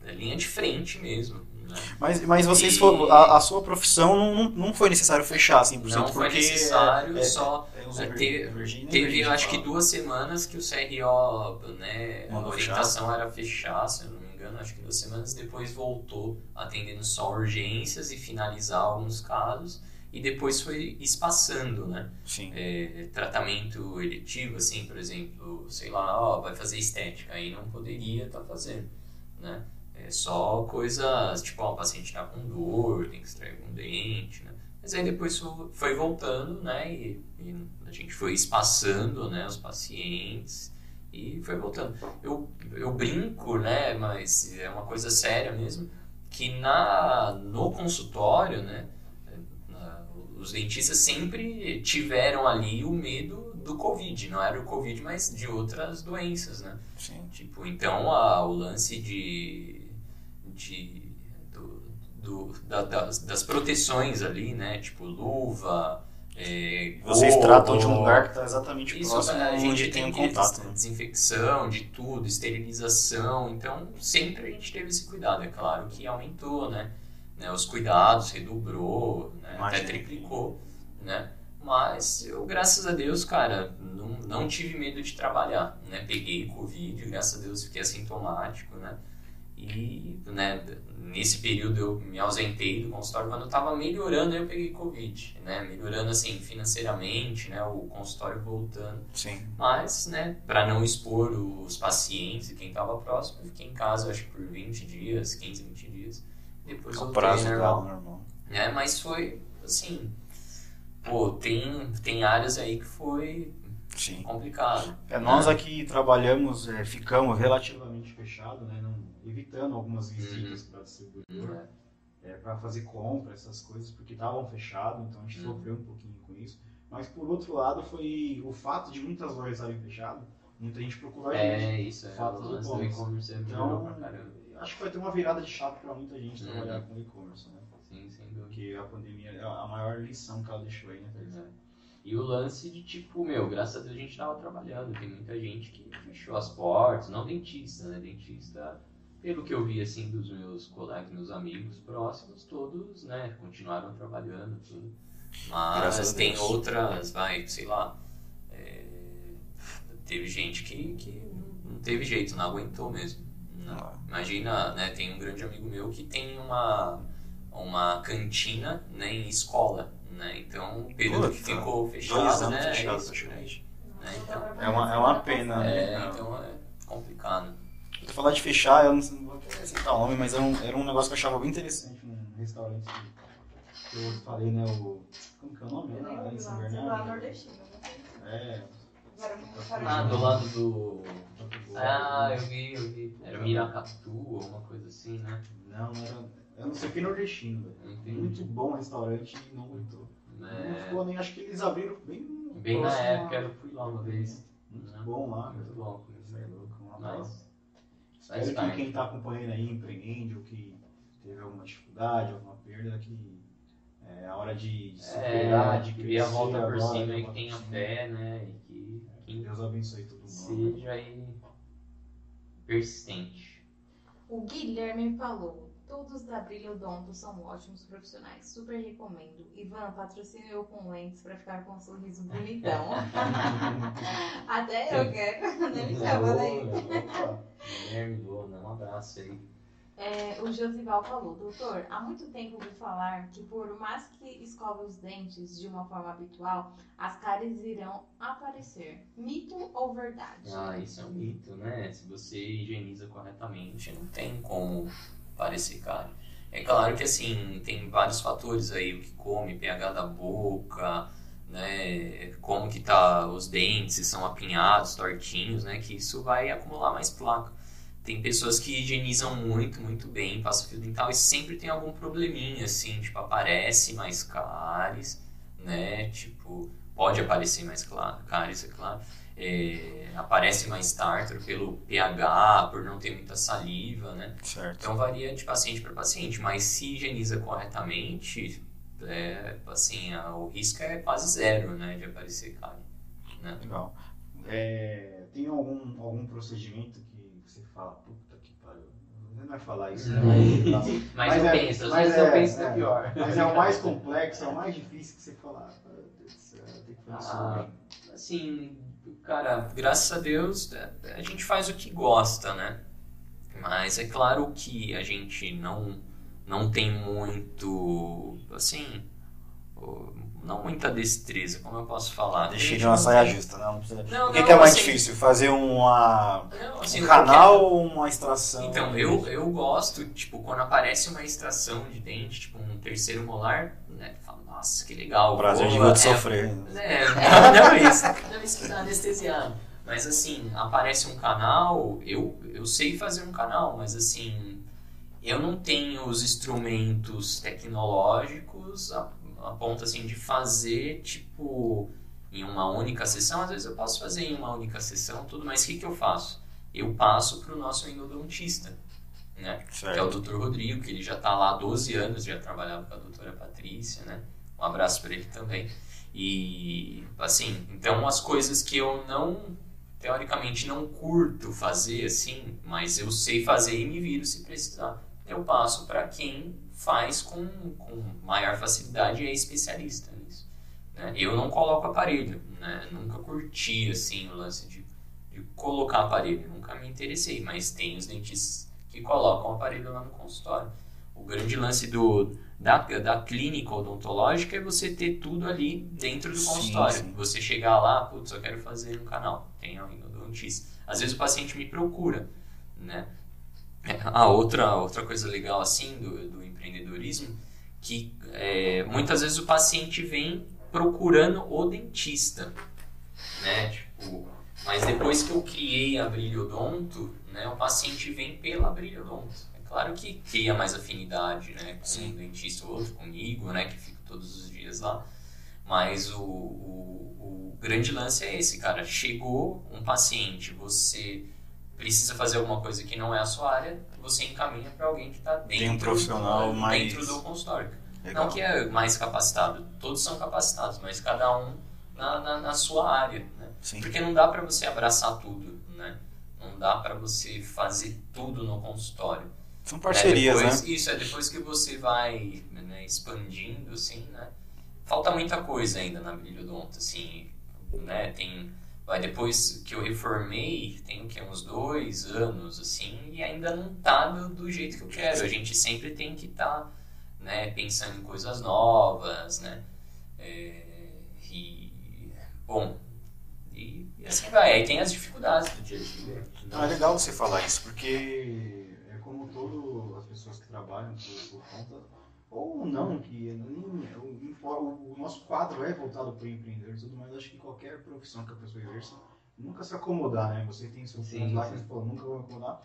Speaker 3: Na linha de frente mesmo. Né?
Speaker 5: Mas, mas vocês
Speaker 3: E-
Speaker 5: foram. A, a sua profissão não, não, foi necessário fechar 100%.
Speaker 3: Não foi necessário,
Speaker 5: é- é-
Speaker 3: só
Speaker 5: é
Speaker 3: é,
Speaker 5: emer-
Speaker 3: teve-
Speaker 5: emergência-
Speaker 3: teve,
Speaker 5: emergência
Speaker 3: acho que duas semanas que o CRO, né, a orientação era fechar, se eu não me engano, acho que duas semanas depois voltou atendendo só urgências e finalizar alguns casos. E depois foi espaçando, né?
Speaker 5: Sim.
Speaker 3: é, tratamento eletivo, assim, por exemplo, sei lá, ó, vai fazer estética, aí não poderia estar fazendo, né? É só coisas, tipo, ó, o paciente tá com dor, tem que extrair algum dente, né? Mas aí depois fo- foi voltando, né? E, e a gente foi espaçando, né, os pacientes e foi voltando. Eu, eu brinco, né, mas é uma coisa séria mesmo, que na, no consultório, né, os dentistas sempre tiveram ali o medo do Covid. Não era o Covid, mas de outras doenças, né?
Speaker 5: Sim.
Speaker 3: Tipo, então a, o lance de, de do, do- da- das, das proteções ali, né? Tipo luva, é,
Speaker 5: Vocês
Speaker 3: gorro,
Speaker 5: tratam de um lugar que está exatamente
Speaker 3: isso,
Speaker 5: próximo
Speaker 3: a gente
Speaker 5: onde tem
Speaker 3: tem
Speaker 5: um contato. né?
Speaker 3: desinfecção de tudo, esterilização. Então, sempre a gente teve esse cuidado. É claro que aumentou, né? Né, Os cuidados, redobrou, né? até triplicou, né? Mas eu, graças a Deus, cara, não, não tive medo de trabalhar, né? Peguei Covid, graças a Deus fiquei assintomático, né? E, né, nesse período eu me ausentei do consultório quando eu tava melhorando, aí eu peguei Covid, né? Melhorando, assim, financeiramente, né? O consultório voltando.
Speaker 5: Sim.
Speaker 3: Mas, né, para não expor os pacientes e quem estava próximo, eu fiquei em casa, acho que por 20 dias, 15, 20 dias. Depois
Speaker 5: o prazo
Speaker 3: normal.
Speaker 5: dela normal.
Speaker 3: Né? Mas foi, assim, pô, tem, tem áreas aí que foi
Speaker 5: Sim.
Speaker 3: complicado.
Speaker 5: É, nós
Speaker 3: né?
Speaker 5: aqui trabalhamos, é, ficamos
Speaker 1: Relativamente fechado, né? Evitando algumas visitas
Speaker 3: Uhum.
Speaker 1: para distribuidor,
Speaker 3: Né?
Speaker 1: é, para fazer compra, essas coisas, porque estavam fechados, então a gente
Speaker 3: Uhum.
Speaker 1: sofreu um pouquinho com isso. Mas por outro lado, foi o fato de muitas lojas estarem fechadas, muita gente procurou a gente.
Speaker 3: É, isso, é
Speaker 1: Fato do
Speaker 3: e-commerce é
Speaker 1: Então. Acho que vai ter uma virada de chave para muita gente
Speaker 3: Uhum.
Speaker 1: trabalhar com e-commerce, né?
Speaker 3: Sim, sem dúvida.
Speaker 1: Porque a pandemia é a maior lição que ela deixou aí, né?
Speaker 3: É. E o lance de tipo, meu, graças a Deus a gente tava trabalhando. Tem muita gente que fechou as portas, não dentista, né? Dentista, pelo que eu vi assim dos meus colegas, meus amigos próximos, todos, né, continuaram trabalhando, tudo.
Speaker 5: Graças
Speaker 3: Mas tem outras, vai, sei lá. é, teve gente que, que não teve jeito, não aguentou mesmo. né?
Speaker 5: Ah.
Speaker 3: Imagina, né, tem um grande amigo meu que tem uma, uma cantina né, em escola, né? Então, o período que
Speaker 5: Puta,
Speaker 3: ficou
Speaker 5: Dois
Speaker 3: fechado, né?
Speaker 5: fechado,
Speaker 3: isso,
Speaker 5: praticamente.
Speaker 3: né, então,
Speaker 5: É uma, é uma pena, né?
Speaker 3: é, então é complicado.
Speaker 5: Pra falar de fechar, eu não, não vou até citar o nome, mas era um, era um negócio que eu achava bem interessante.
Speaker 1: Interessante, um restaurante que eu falei, né? O, como que é o nome?
Speaker 2: Eu
Speaker 1: Ah,
Speaker 2: lembro
Speaker 1: em
Speaker 2: de
Speaker 1: São
Speaker 2: lá, sei lá,
Speaker 1: Bernardo.
Speaker 2: nordestino. né?
Speaker 1: É.
Speaker 2: Não.
Speaker 3: Ah, do lado do. Ah,
Speaker 1: né?
Speaker 3: eu vi, eu vi. Era Miracatu ou uma coisa assim, né?
Speaker 1: Não, não era. Eu não sei o que nordestino, velho. Muito bom restaurante e não aguentou. Não
Speaker 3: É,
Speaker 1: ficou nem. Acho que eles abriram bem.
Speaker 3: bem na época eu fui lá uma vez.
Speaker 1: Muito
Speaker 3: né?
Speaker 1: bom lá.
Speaker 3: Muito bom.
Speaker 1: Isso é louco. Um abraço.
Speaker 3: Faz
Speaker 1: Espero que
Speaker 3: parte.
Speaker 1: quem está acompanhando aí empreende ou que teve alguma dificuldade, alguma perda, que é, é a hora de, de
Speaker 3: É,
Speaker 1: superar, de
Speaker 3: que
Speaker 1: crescer.
Speaker 3: a volta por
Speaker 1: agora,
Speaker 3: cima
Speaker 1: a
Speaker 3: e que tenha fé, né? E que, que
Speaker 1: Deus abençoe todo mundo.
Speaker 3: seja aí persistente.
Speaker 2: O Guilherme falou: Todos da Brilho Odonto são ótimos profissionais. Super recomendo. Ivan, patrocina eu com lentes pra ficar com um sorriso bonitão. Até eu quero. Não me chama daí.
Speaker 3: Guilherme um abraço aí.
Speaker 2: É, o Josival falou, doutor, há muito tempo ouvi falar que por mais que escove os dentes de uma forma habitual, as cáries irão aparecer. Mito ou verdade?
Speaker 3: Ah, isso é um mito, né? Se você higieniza corretamente, não tem como parecer cárie. É claro que assim, tem vários fatores aí, o que come, pH da boca, né? Como que tá os dentes, se são apinhados, tortinhos, né? Que isso vai acumular mais placa. Tem pessoas que higienizam muito, muito bem, passam fio dental e sempre tem algum probleminha, assim, tipo, aparece mais cáries, né? Tipo, pode aparecer mais cáries, é claro. É, aparece mais tártaro pelo pH, por não ter muita saliva, né?
Speaker 5: Certo.
Speaker 3: Então varia de paciente para paciente, mas se higieniza corretamente, é, assim, a- o risco é quase zero, né, de aparecer cárie. Né?
Speaker 5: Legal.
Speaker 1: É, tem algum, algum procedimento que você fala, puta que pariu. Não vai falar isso, né?
Speaker 3: Mas,
Speaker 1: Mas
Speaker 3: eu
Speaker 1: é-
Speaker 3: penso,
Speaker 1: mas
Speaker 3: vezes eu
Speaker 1: é-
Speaker 3: penso
Speaker 1: é.
Speaker 3: pior.
Speaker 1: Mas é o mais complexo, é o mais difícil que você falar. "Ah, Meu Deus do céu, tem que isso
Speaker 3: Ah,
Speaker 1: hoje."
Speaker 3: Assim, cara, graças a Deus é, a gente faz o que gosta, né? Mas é claro que a gente não, não tem muito, assim, não muita destreza, como eu posso falar. Gente
Speaker 5: de uma saia
Speaker 3: tem-
Speaker 5: justa, né? Não precisa-
Speaker 3: Não,
Speaker 5: o que,
Speaker 3: não,
Speaker 5: que é mais
Speaker 3: assim-
Speaker 5: difícil? Fazer uma,
Speaker 3: Não,
Speaker 5: um
Speaker 3: assim,
Speaker 5: canal ou uma extração?
Speaker 3: Então, eu, eu gosto, tipo, quando aparece uma extração de dente, tipo um terceiro molar, né? Nossa, que legal.
Speaker 5: O prazer
Speaker 3: boa,
Speaker 5: de
Speaker 3: é,
Speaker 5: sofrer.
Speaker 3: É, não, é isso. Não é isso que tá anestesiado. Mas assim, aparece um canal, eu, eu sei fazer um canal, mas assim, eu não tenho os instrumentos tecnológicos a, a ponto assim de fazer, tipo, em uma única sessão. Às vezes eu posso fazer em uma única sessão, tudo, mas o que, que eu faço? Eu passo pro nosso endodontista, né? que é o. Dr. Rodrigo, que ele já está lá há 12 anos, já trabalhava com a doutora Patrícia, né? Um abraço para ele também. E, assim, então as coisas que eu não, teoricamente, não curto fazer, assim, mas eu sei fazer e me viro se precisar, eu passo para quem faz com, com maior facilidade e é especialista nisso. Né? Eu não coloco aparelho, né? Nunca curti, assim, o lance de, de colocar aparelho, nunca me interessei, mas tem os dentistas que colocam aparelho lá no consultório. O grande lance do, da, da clínica odontológica é você ter tudo ali dentro do
Speaker 5: Sim,
Speaker 3: consultório.
Speaker 5: sim.
Speaker 3: Você chegar lá, putz, eu quero fazer no canal, tem um endodontista. Às vezes o paciente me procura, né? A outra, outra coisa legal assim do, do empreendedorismo que é, muitas vezes o paciente vem procurando o dentista, né? Tipo, mas depois que eu criei a Brilhodonto, né, o paciente vem pela Brilhodonto. Claro que cria mais afinidade, né, com um dentista ou outro, comigo, né, que fico todos os dias lá. Mas o, o, o grande lance é esse, cara. Chegou um paciente, você precisa fazer alguma coisa que não é a sua área, você encaminha para alguém que está dentro,
Speaker 5: Tem um profissional
Speaker 3: do,
Speaker 5: mais-
Speaker 3: dentro do consultório.
Speaker 5: Legal.
Speaker 3: Não que é mais capacitado, todos são capacitados, mas cada um na, na, na sua área, né?
Speaker 5: Sim.
Speaker 3: Porque não dá para você abraçar tudo, né? Não dá para você fazer tudo no consultório.
Speaker 5: São
Speaker 3: É,
Speaker 5: parcerias,
Speaker 3: depois,
Speaker 5: né?
Speaker 3: Isso, é depois que você vai né, expandindo, assim, né? Falta muita coisa ainda na Brilhodonta, assim, né? Tem... Vai, depois que eu reformei, tem o que, uns dois anos, assim, e ainda não tá do, do jeito que eu quero. A gente sempre tem que estar, né, pensando em coisas novas, né? É, e, bom, e, e assim vai. Aí tem as dificuldades do dia a dia. né?
Speaker 5: Ah, é legal você falar isso, porque
Speaker 1: Porque é como todas as pessoas que trabalham por, por conta, ou não, que nem, o, o- o nosso quadro é voltado para o empreendedor e tudo, mas acho que qualquer profissão que a pessoa exerça, nunca se acomodar, né? Você tem seu
Speaker 3: Sim,
Speaker 1: ponto lá que você falou, nunca vou acomodar.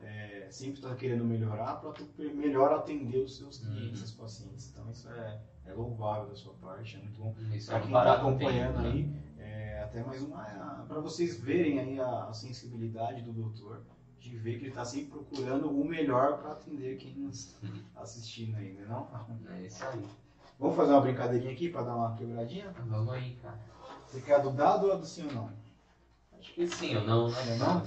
Speaker 1: É, sempre está querendo melhorar para melhor atender os seus clientes,
Speaker 3: Uhum.
Speaker 1: os pacientes. Então isso é, é louvável da sua parte, é muito bom.
Speaker 3: Isso
Speaker 1: Para
Speaker 3: é
Speaker 1: quem está acompanhando
Speaker 3: tempo, né?
Speaker 1: aí, é, até mais uma. para vocês verem aí a, a sensibilidade do doutor, de ver que ele está sempre procurando o melhor para atender quem nos
Speaker 3: Uhum.
Speaker 1: assistindo aí, né? Não?
Speaker 3: É isso aí.
Speaker 1: Vamos fazer uma brincadeirinha aqui pra dar uma quebradinha?
Speaker 3: Vamos aí, cara.
Speaker 1: Você quer a do dado ou a do sim ou não?
Speaker 3: Acho que sim ou não, né?
Speaker 1: Não?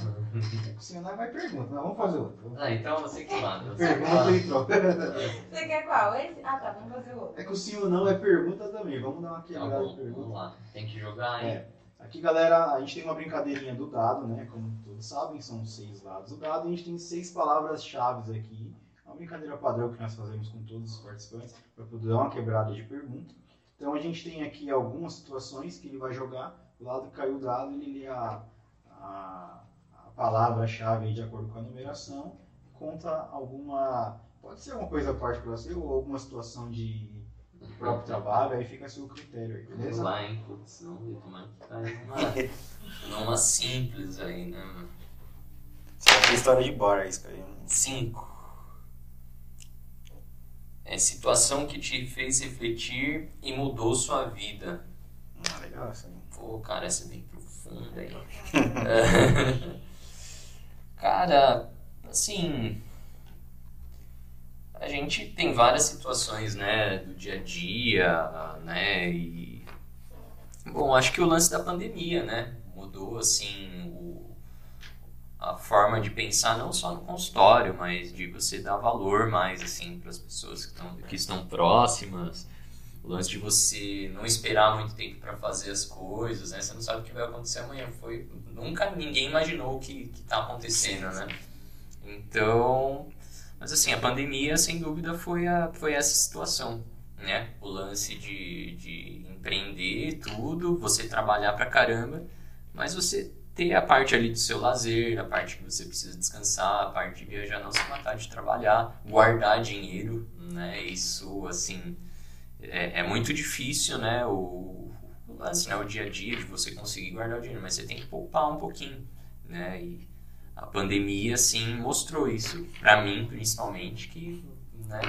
Speaker 1: O sim ou não vai pergunta. Não, vamos fazer outra.
Speaker 3: Ah, então você que manda.
Speaker 1: Pergunta e troca.
Speaker 2: Você quer qual? Esse? Ah, tá, vamos fazer o outro.
Speaker 1: É que o sim ou não é pergunta também. Vamos dar uma
Speaker 3: Tá
Speaker 1: quebrada de
Speaker 3: bom, vamos
Speaker 1: pergunta.
Speaker 3: lá. Tem que jogar aí.
Speaker 1: É. Aqui, galera, a gente tem uma brincadeirinha do dado, né? Como todos sabem, são seis lados do dado. E a gente tem seis palavras-chave aqui. É uma brincadeira padrão que nós fazemos com todos os participantes para poder dar uma quebrada de pergunta. Então, a gente tem aqui algumas situações que ele vai jogar. Do lado que caiu o dado, ele lê a, a, a palavra-chave de acordo com a numeração. Conta alguma... Pode ser alguma coisa para você ou alguma situação de, do próprio trabalho. Aí fica a seu critério aí,
Speaker 3: Vamos
Speaker 1: beleza?
Speaker 3: lá, hein? Putz, vamos ver como é que faz uma, uma simples aí, né, mano?
Speaker 5: Isso é história de bar, isso aí.
Speaker 3: 5. É situação que te fez refletir e mudou sua vida.
Speaker 5: Ah, legal isso aí.
Speaker 3: Pô, cara, essa é bem profunda aí. É. cara, assim. A gente tem várias situações, né, do dia a dia, né, e. Bom, acho que o lance da pandemia, né, mudou, assim, o, a forma de pensar não só no consultório, mas de você dar valor mais, assim, para as pessoas que estão, que estão próximas. O lance de você não esperar muito tempo para fazer as coisas, né? Você não sabe o que vai acontecer amanhã. Foi nunca ninguém imaginou o que que tá acontecendo, né? Então, mas assim, a pandemia sem dúvida foi a foi essa situação, né? O lance de, de empreender tudo, você trabalhar pra caramba, mas você ter a parte ali do seu lazer, a parte que você precisa descansar, a parte de viajar, não se matar de trabalhar, guardar dinheiro, né? Isso, assim, é, é muito difícil, né? O, o lance, né? O dia a dia de você conseguir guardar o dinheiro, mas você tem que poupar um pouquinho, né? E a pandemia, assim, mostrou isso pra mim, principalmente, que, né?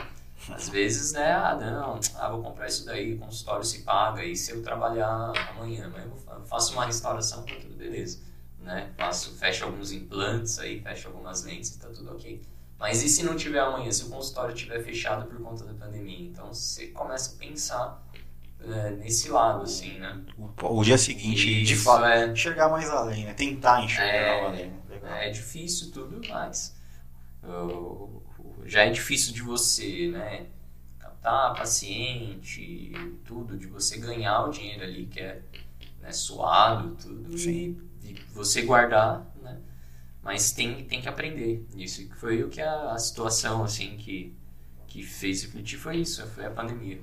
Speaker 3: Às vezes, né? Ah, não, ah, vou comprar isso daí, o consultório se paga, e se eu trabalhar amanhã, mas eu faço uma restauração, tá tudo beleza, né? Faço, fecho alguns implantes aí, fecho algumas lentes, tá tudo ok. Mas e se não tiver amanhã, se o consultório estiver fechado por conta da pandemia? Então você começa a pensar é, nesse lado, assim, né?
Speaker 5: O, o dia seguinte, de fato,
Speaker 3: é.
Speaker 5: enxergar mais além, né? Tentar enxergar
Speaker 3: É.
Speaker 5: além. Legal.
Speaker 3: É difícil tudo, mas uh, já é difícil de você, né? Captar paciente, tudo, de você ganhar o dinheiro ali que é né, suado, tudo,
Speaker 5: Sim.
Speaker 3: e, e você guardar, né? Mas tem, tem que aprender. Isso que foi o que a, a situação, assim, que, que fez refletir foi isso, foi a pandemia,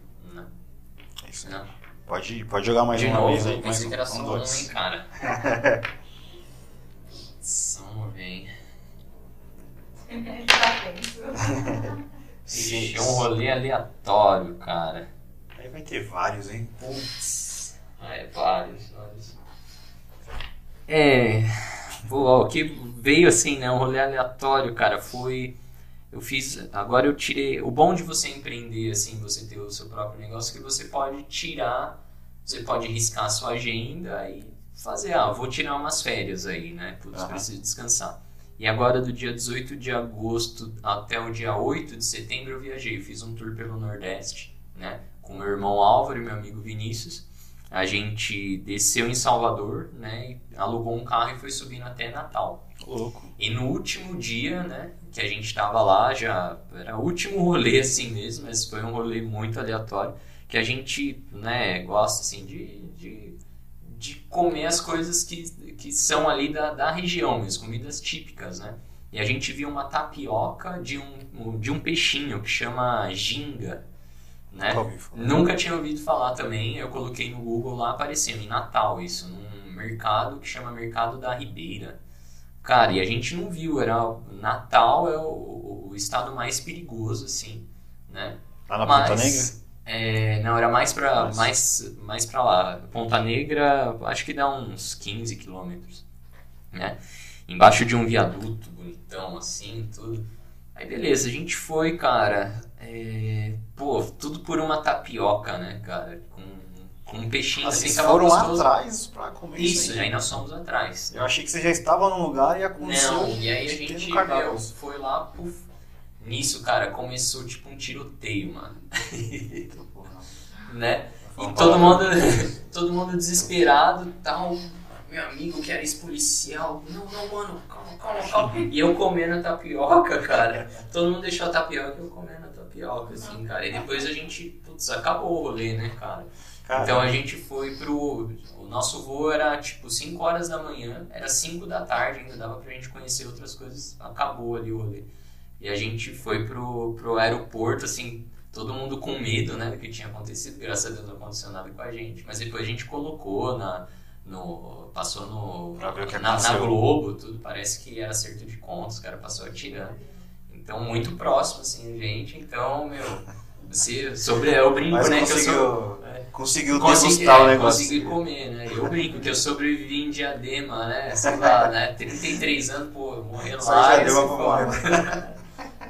Speaker 5: É.
Speaker 3: Né?
Speaker 5: Pode, pode jogar mais
Speaker 3: De
Speaker 5: uma
Speaker 3: novo,
Speaker 5: vez aí, mais um,
Speaker 3: que era
Speaker 5: um
Speaker 3: só um,
Speaker 5: dois.
Speaker 3: hein, cara.
Speaker 2: Tenso.
Speaker 3: Ixi, é um rolê aleatório, cara.
Speaker 5: Aí vai ter vários, hein?
Speaker 3: Putz. Ah, é vários, vários. É. Pô, o que veio assim, né? Um rolê aleatório, cara, foi. Eu fiz. Agora eu tirei. O bom de você empreender, assim, você ter o seu próprio negócio, é que você pode tirar. Você pode riscar a sua agenda e fazer, ah, vou tirar umas férias aí, né? Putz,
Speaker 5: Aham.
Speaker 3: preciso descansar. E agora, do dia 18 de agosto até o dia 8 de setembro, eu viajei. Fiz um tour pelo Nordeste, né? Com meu irmão Álvaro e meu amigo Vinícius. A gente desceu em Salvador, né? Alugou um carro e foi subindo até Natal.
Speaker 5: Louco.
Speaker 3: E no último dia, né, que a gente tava lá, já era o último rolê assim mesmo, mas foi um rolê muito aleatório, que a gente, né, gosta assim de, de, de comer as coisas que, que são ali da, da região, as comidas típicas, né? E a gente viu uma tapioca de um, de um peixinho que chama ginga, né?
Speaker 5: Nunca
Speaker 3: tinha ouvido falar também. Eu coloquei no Google lá, aparecendo em Natal, isso, num mercado que chama Mercado da Ribeira. Cara, e a gente não viu, era Natal é o, o estado mais perigoso, assim, né?
Speaker 5: Lá na Ponta Negra?
Speaker 3: Mas, é, não, era mais pra, mais, mais pra lá. Ponta Negra, acho que dá uns 15 quilômetros, né? Embaixo de um viaduto bonitão, assim, tudo. Aí beleza, a gente foi, cara. é, pô, tudo por uma tapioca, né, cara? Com um peixinho assim,
Speaker 5: Vocês foram
Speaker 3: gostoso.
Speaker 5: atrás pra comer isso,
Speaker 3: Isso,
Speaker 5: aí.
Speaker 3: aí nós fomos atrás.
Speaker 5: Eu achei que você já estava num lugar e aconteceu.
Speaker 3: Não, e aí a gente meu, foi lá, puf. Nisso, cara, começou tipo um tiroteio, mano. Né? E todo mundo, todo mundo desesperado, tal. Meu amigo que era ex-policial, não, não, mano, calma, calma, calma. E eu comendo a tapioca, cara. Todo mundo deixou a tapioca e eu comendo a tapioca, assim, cara. E depois a gente, putz, acabou o rolê, né, cara?
Speaker 5: Cara,
Speaker 3: Então a gente foi pro. O nosso voo era tipo 5 horas da manhã, era 5 da tarde, ainda dava pra gente conhecer outras coisas. Acabou ali o rolê. E a gente foi pro, pro aeroporto, assim, todo mundo com medo, né, do que tinha acontecido. Graças a Deus não aconteceu nada com a gente. Mas depois a gente colocou na. No, passou no,
Speaker 5: Pra ver o que
Speaker 3: na, na. Globo, tudo. Parece que era acerto de contas, o cara passou atirando. Então, muito próximo, assim, gente. Então, meu, você. Sobre. Eu brinco,
Speaker 5: mas
Speaker 3: né, que eu sou.
Speaker 5: conseguiu,
Speaker 3: é.
Speaker 5: conseguiu
Speaker 3: Consegui,
Speaker 5: degustar o
Speaker 3: é,
Speaker 5: negócio.
Speaker 3: consegui comer, né? Eu brinco que eu sobrevivi em diadema, né? Sei lá, né? 33 anos, pô, morrer
Speaker 5: Só
Speaker 3: lá.
Speaker 5: Diadema pra morrer.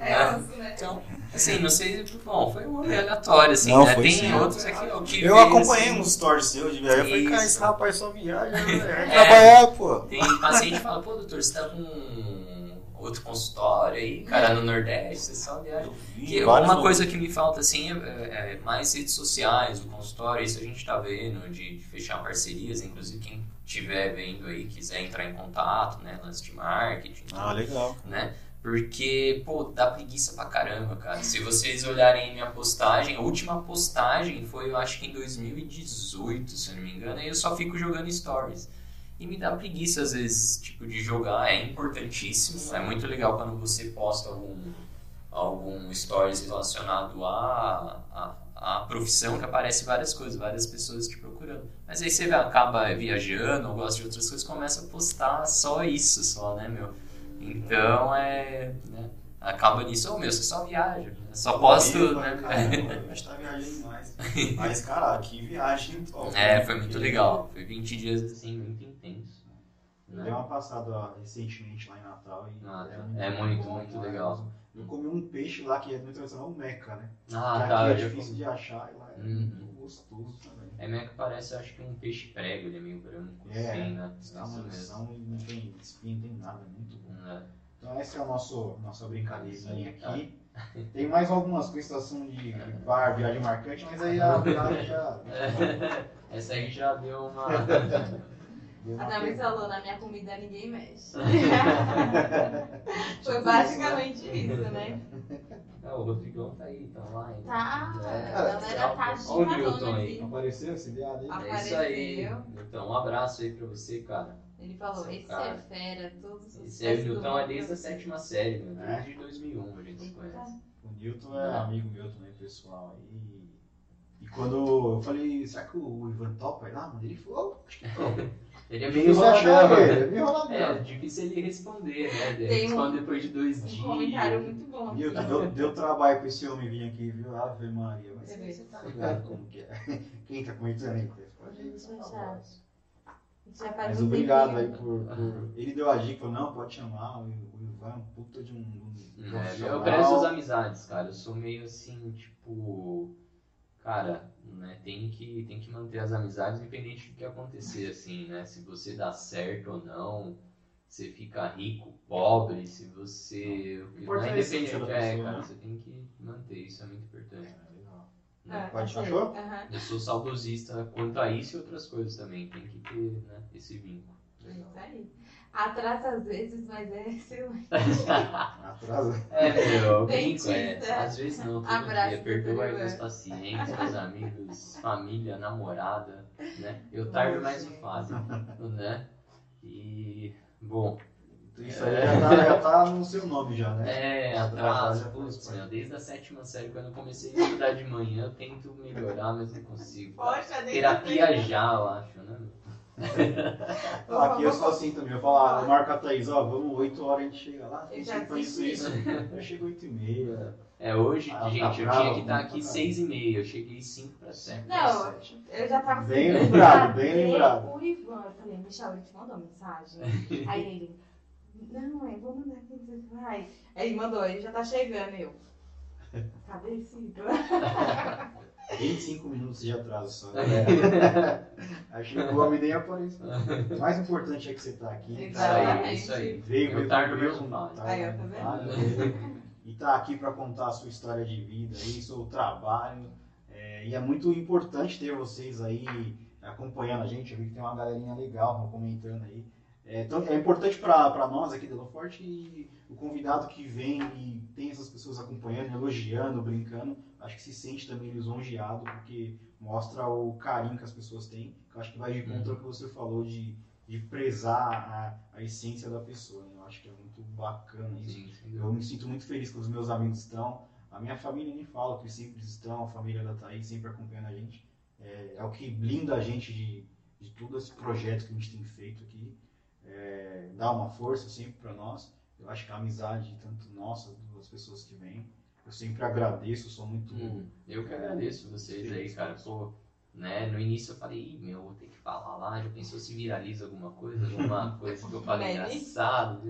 Speaker 2: É, isso, né?
Speaker 3: Então, assim, não sei, bom, foi um rolê aleatório, assim,
Speaker 5: Não,
Speaker 3: né?
Speaker 5: foi
Speaker 3: Tem
Speaker 5: sim.
Speaker 3: outros aqui, ó, que
Speaker 5: Eu acompanhei
Speaker 3: assim,
Speaker 5: uns stories seus de viagem. Eu falei, cara, esse rapaz só viaja, né?
Speaker 3: É.
Speaker 5: trabalhar, pô.
Speaker 3: Tem paciente que fala, pô, doutor, você tá com outro consultório aí, cara, no Nordeste, você só viaja. Que uma coisa que me falta assim é, é mais redes sociais, o consultório, isso a gente tá vendo, de, de fechar parcerias, inclusive quem estiver vendo aí, quiser entrar em contato, né, lance de marketing,
Speaker 5: Ah, legal.
Speaker 3: né? Porque, pô, dá preguiça pra caramba, cara. Se vocês olharem minha postagem, a última postagem foi, eu acho que em 2018, se eu não me engano, e eu só fico jogando stories. E me dá preguiça, às vezes, tipo, de jogar. É importantíssimo, é muito legal quando você posta algum, algum stories relacionado à, à, à profissão, que aparece várias coisas, várias pessoas te procurando. Mas aí você acaba viajando ou gosta de outras coisas, começa a postar só isso, só, né, meu? Então é. Né, acaba nisso, ô meu, você só viaja. né? Só posto. Né?
Speaker 5: caramba, gente tá viajando demais. Mas, cara, que viagem top.
Speaker 3: É, foi muito legal. Foi 20 dias assim, muito intenso. Né?
Speaker 1: dei uma passada recentemente lá em Natal e
Speaker 3: Ah, tá. É muito, muito legal.
Speaker 1: Eu comi um peixe lá que é muito tradicional, o meca, né?
Speaker 3: Ah,
Speaker 1: que
Speaker 3: tá.
Speaker 1: aqui é difícil de achar e lá é
Speaker 3: Uhum.
Speaker 1: muito gostoso também.
Speaker 3: É meio que parece, acho que um peixe prego, ele é meio branco,
Speaker 1: É,
Speaker 3: assim, né?
Speaker 1: Dá uma lição e não tem espinho, não tem nada, é muito bom.
Speaker 3: É.
Speaker 1: Então essa é a nosso, nossa brincadeirinha aqui. Tem mais algumas com estação de bar, viagem marcante, mas aí a viagem já.
Speaker 3: Essa aí já deu uma.
Speaker 2: A Dami falou, na minha comida ninguém mexe. Foi basicamente isso, né?
Speaker 3: É, o Rodrigão tá aí, tá lá ainda.
Speaker 2: Tá,
Speaker 3: É,
Speaker 2: a galera tá
Speaker 3: Olha o Newton aí.
Speaker 1: Apareceu esse viado aí?
Speaker 3: É isso aí.
Speaker 2: Apareceu.
Speaker 3: Então, um abraço aí pra você, cara.
Speaker 2: Ele falou, esse
Speaker 3: Cara.
Speaker 2: é fera, todos os
Speaker 3: Esse aí, o Newton é desde a sétima série, meu.
Speaker 1: É?
Speaker 3: Desde 2001 a gente se conhece.
Speaker 1: O Newton é amigo meu também, pessoal. E, e quando eu falei, será que o Ivan topa ir lá? Mano, ele falou, acho que topa.
Speaker 3: Ele é meio enroladão.
Speaker 1: ele, é enroladão.
Speaker 3: É, difícil ele responder, né? Ele
Speaker 2: Tem um-
Speaker 3: responde depois de dois
Speaker 2: Um
Speaker 3: dias.
Speaker 2: comentário muito bom.
Speaker 1: Newton, deu, deu trabalho pra esse homem vir aqui, viu? Ave Maria. Mas
Speaker 2: Você vê.
Speaker 1: você tá ligado como que é. Quem tá comentando aí? Mas
Speaker 2: um
Speaker 1: obrigado aí por, por- Ele deu a dica, falou, não, pode chamar, o Ivan é um puta de um. um
Speaker 3: É, eu prezo as amizades, cara. Eu sou meio assim, tipo. Cara, né, tem que, tem que manter as amizades independente do que acontecer, assim, né? Se você dá certo ou não, você fica rico, pobre, se você. Não
Speaker 1: é essência
Speaker 3: independente,
Speaker 1: da
Speaker 3: é,
Speaker 1: pessoa,
Speaker 3: cara,
Speaker 1: né?
Speaker 3: você tem que manter, isso é muito importante.
Speaker 1: É, legal.
Speaker 3: né?
Speaker 2: Ah,
Speaker 1: Pode?
Speaker 2: Aham.
Speaker 3: Eu sou saudosista quanto a isso e outras coisas também. Tem que ter né, esse vínculo.
Speaker 2: É Isso aí. Atrasa às vezes, mas é excelente.
Speaker 1: Atrasa.
Speaker 3: É, meu, eu brinco, é. Às vezes não, todo
Speaker 2: Abraço,
Speaker 3: dia. Perdoa aí meus pacientes, meus amigos, família, namorada, né? Eu tardo, mas não fazem, né? E, bom,
Speaker 1: Isso aí já tá, já tá no seu nome já, né?
Speaker 3: é, atraso,
Speaker 1: já
Speaker 3: putz, meu, desde a sétima série, quando eu comecei a estudar de manhã, eu tento melhorar, mas não consigo.
Speaker 2: Poxa,
Speaker 3: Terapia já, eu acho, né?
Speaker 1: Aqui eu sou assim também. Eu falo, ah, eu marco a Thaís, ó, vamos 8 horas a gente chega lá.
Speaker 2: Já
Speaker 1: sempre
Speaker 2: fiz
Speaker 1: isso. Eu chego 8 e meia.
Speaker 3: É, hoje,
Speaker 1: Ah,
Speaker 3: gente,
Speaker 1: tá
Speaker 3: eu
Speaker 1: bravo,
Speaker 3: tinha que estar
Speaker 1: tá
Speaker 3: aqui
Speaker 1: bravo.
Speaker 3: seis e meia, eu cheguei cinco para sete.
Speaker 2: Não, eu já tava
Speaker 1: Bem lembrado, bem
Speaker 2: cadê
Speaker 1: lembrado.
Speaker 2: O Ivan, eu falei, Michel, ele te mandou mensagem. Aí ele, não, eu vou mandar aqui, vai. Aí ele mandou, ele já tá chegando, eu. Cadê esse Ivan?
Speaker 1: 25 minutos de atraso só, galera. Achei que o homem nem apareceu. O mais importante é que você tá aqui.
Speaker 3: Isso aí, isso aí.
Speaker 1: Veio, veio
Speaker 3: vale.
Speaker 1: tá,
Speaker 2: Aí, tá vendo?
Speaker 1: E tá aqui para contar a sua história de vida aí, seu trabalho. É, É, e é muito importante ter vocês aí acompanhando a gente. Eu vi que tem uma galerinha legal comentando aí. É, então, é importante para nós aqui da Forte e o convidado que vem e tem essas pessoas acompanhando, elogiando, brincando, acho que se sente também lisonjeado, porque mostra o carinho que as pessoas têm. Que eu acho que vai de contra o que você falou de, de prezar a, a essência da pessoa. Né? Eu acho que é muito bacana isso.
Speaker 3: Sim, sim.
Speaker 1: Eu me sinto muito feliz que os meus amigos estão. A minha família nem fala que sempre estão, a família da Thaís sempre acompanhando a gente. É, é o que blinda a gente de, de todo esse projeto que a gente tem feito aqui. É, dá uma força sempre para nós. Eu acho que a amizade, tanto nossa, das pessoas que vêm, eu sempre agradeço, sou muito.
Speaker 3: Uhum. Eu que agradeço vocês aí, cara. Pô, né, no início eu falei, Ih, meu, vou ter que falar lá, já pensou se viraliza alguma coisa, alguma coisa que eu falei
Speaker 2: Meme.
Speaker 3: engraçado,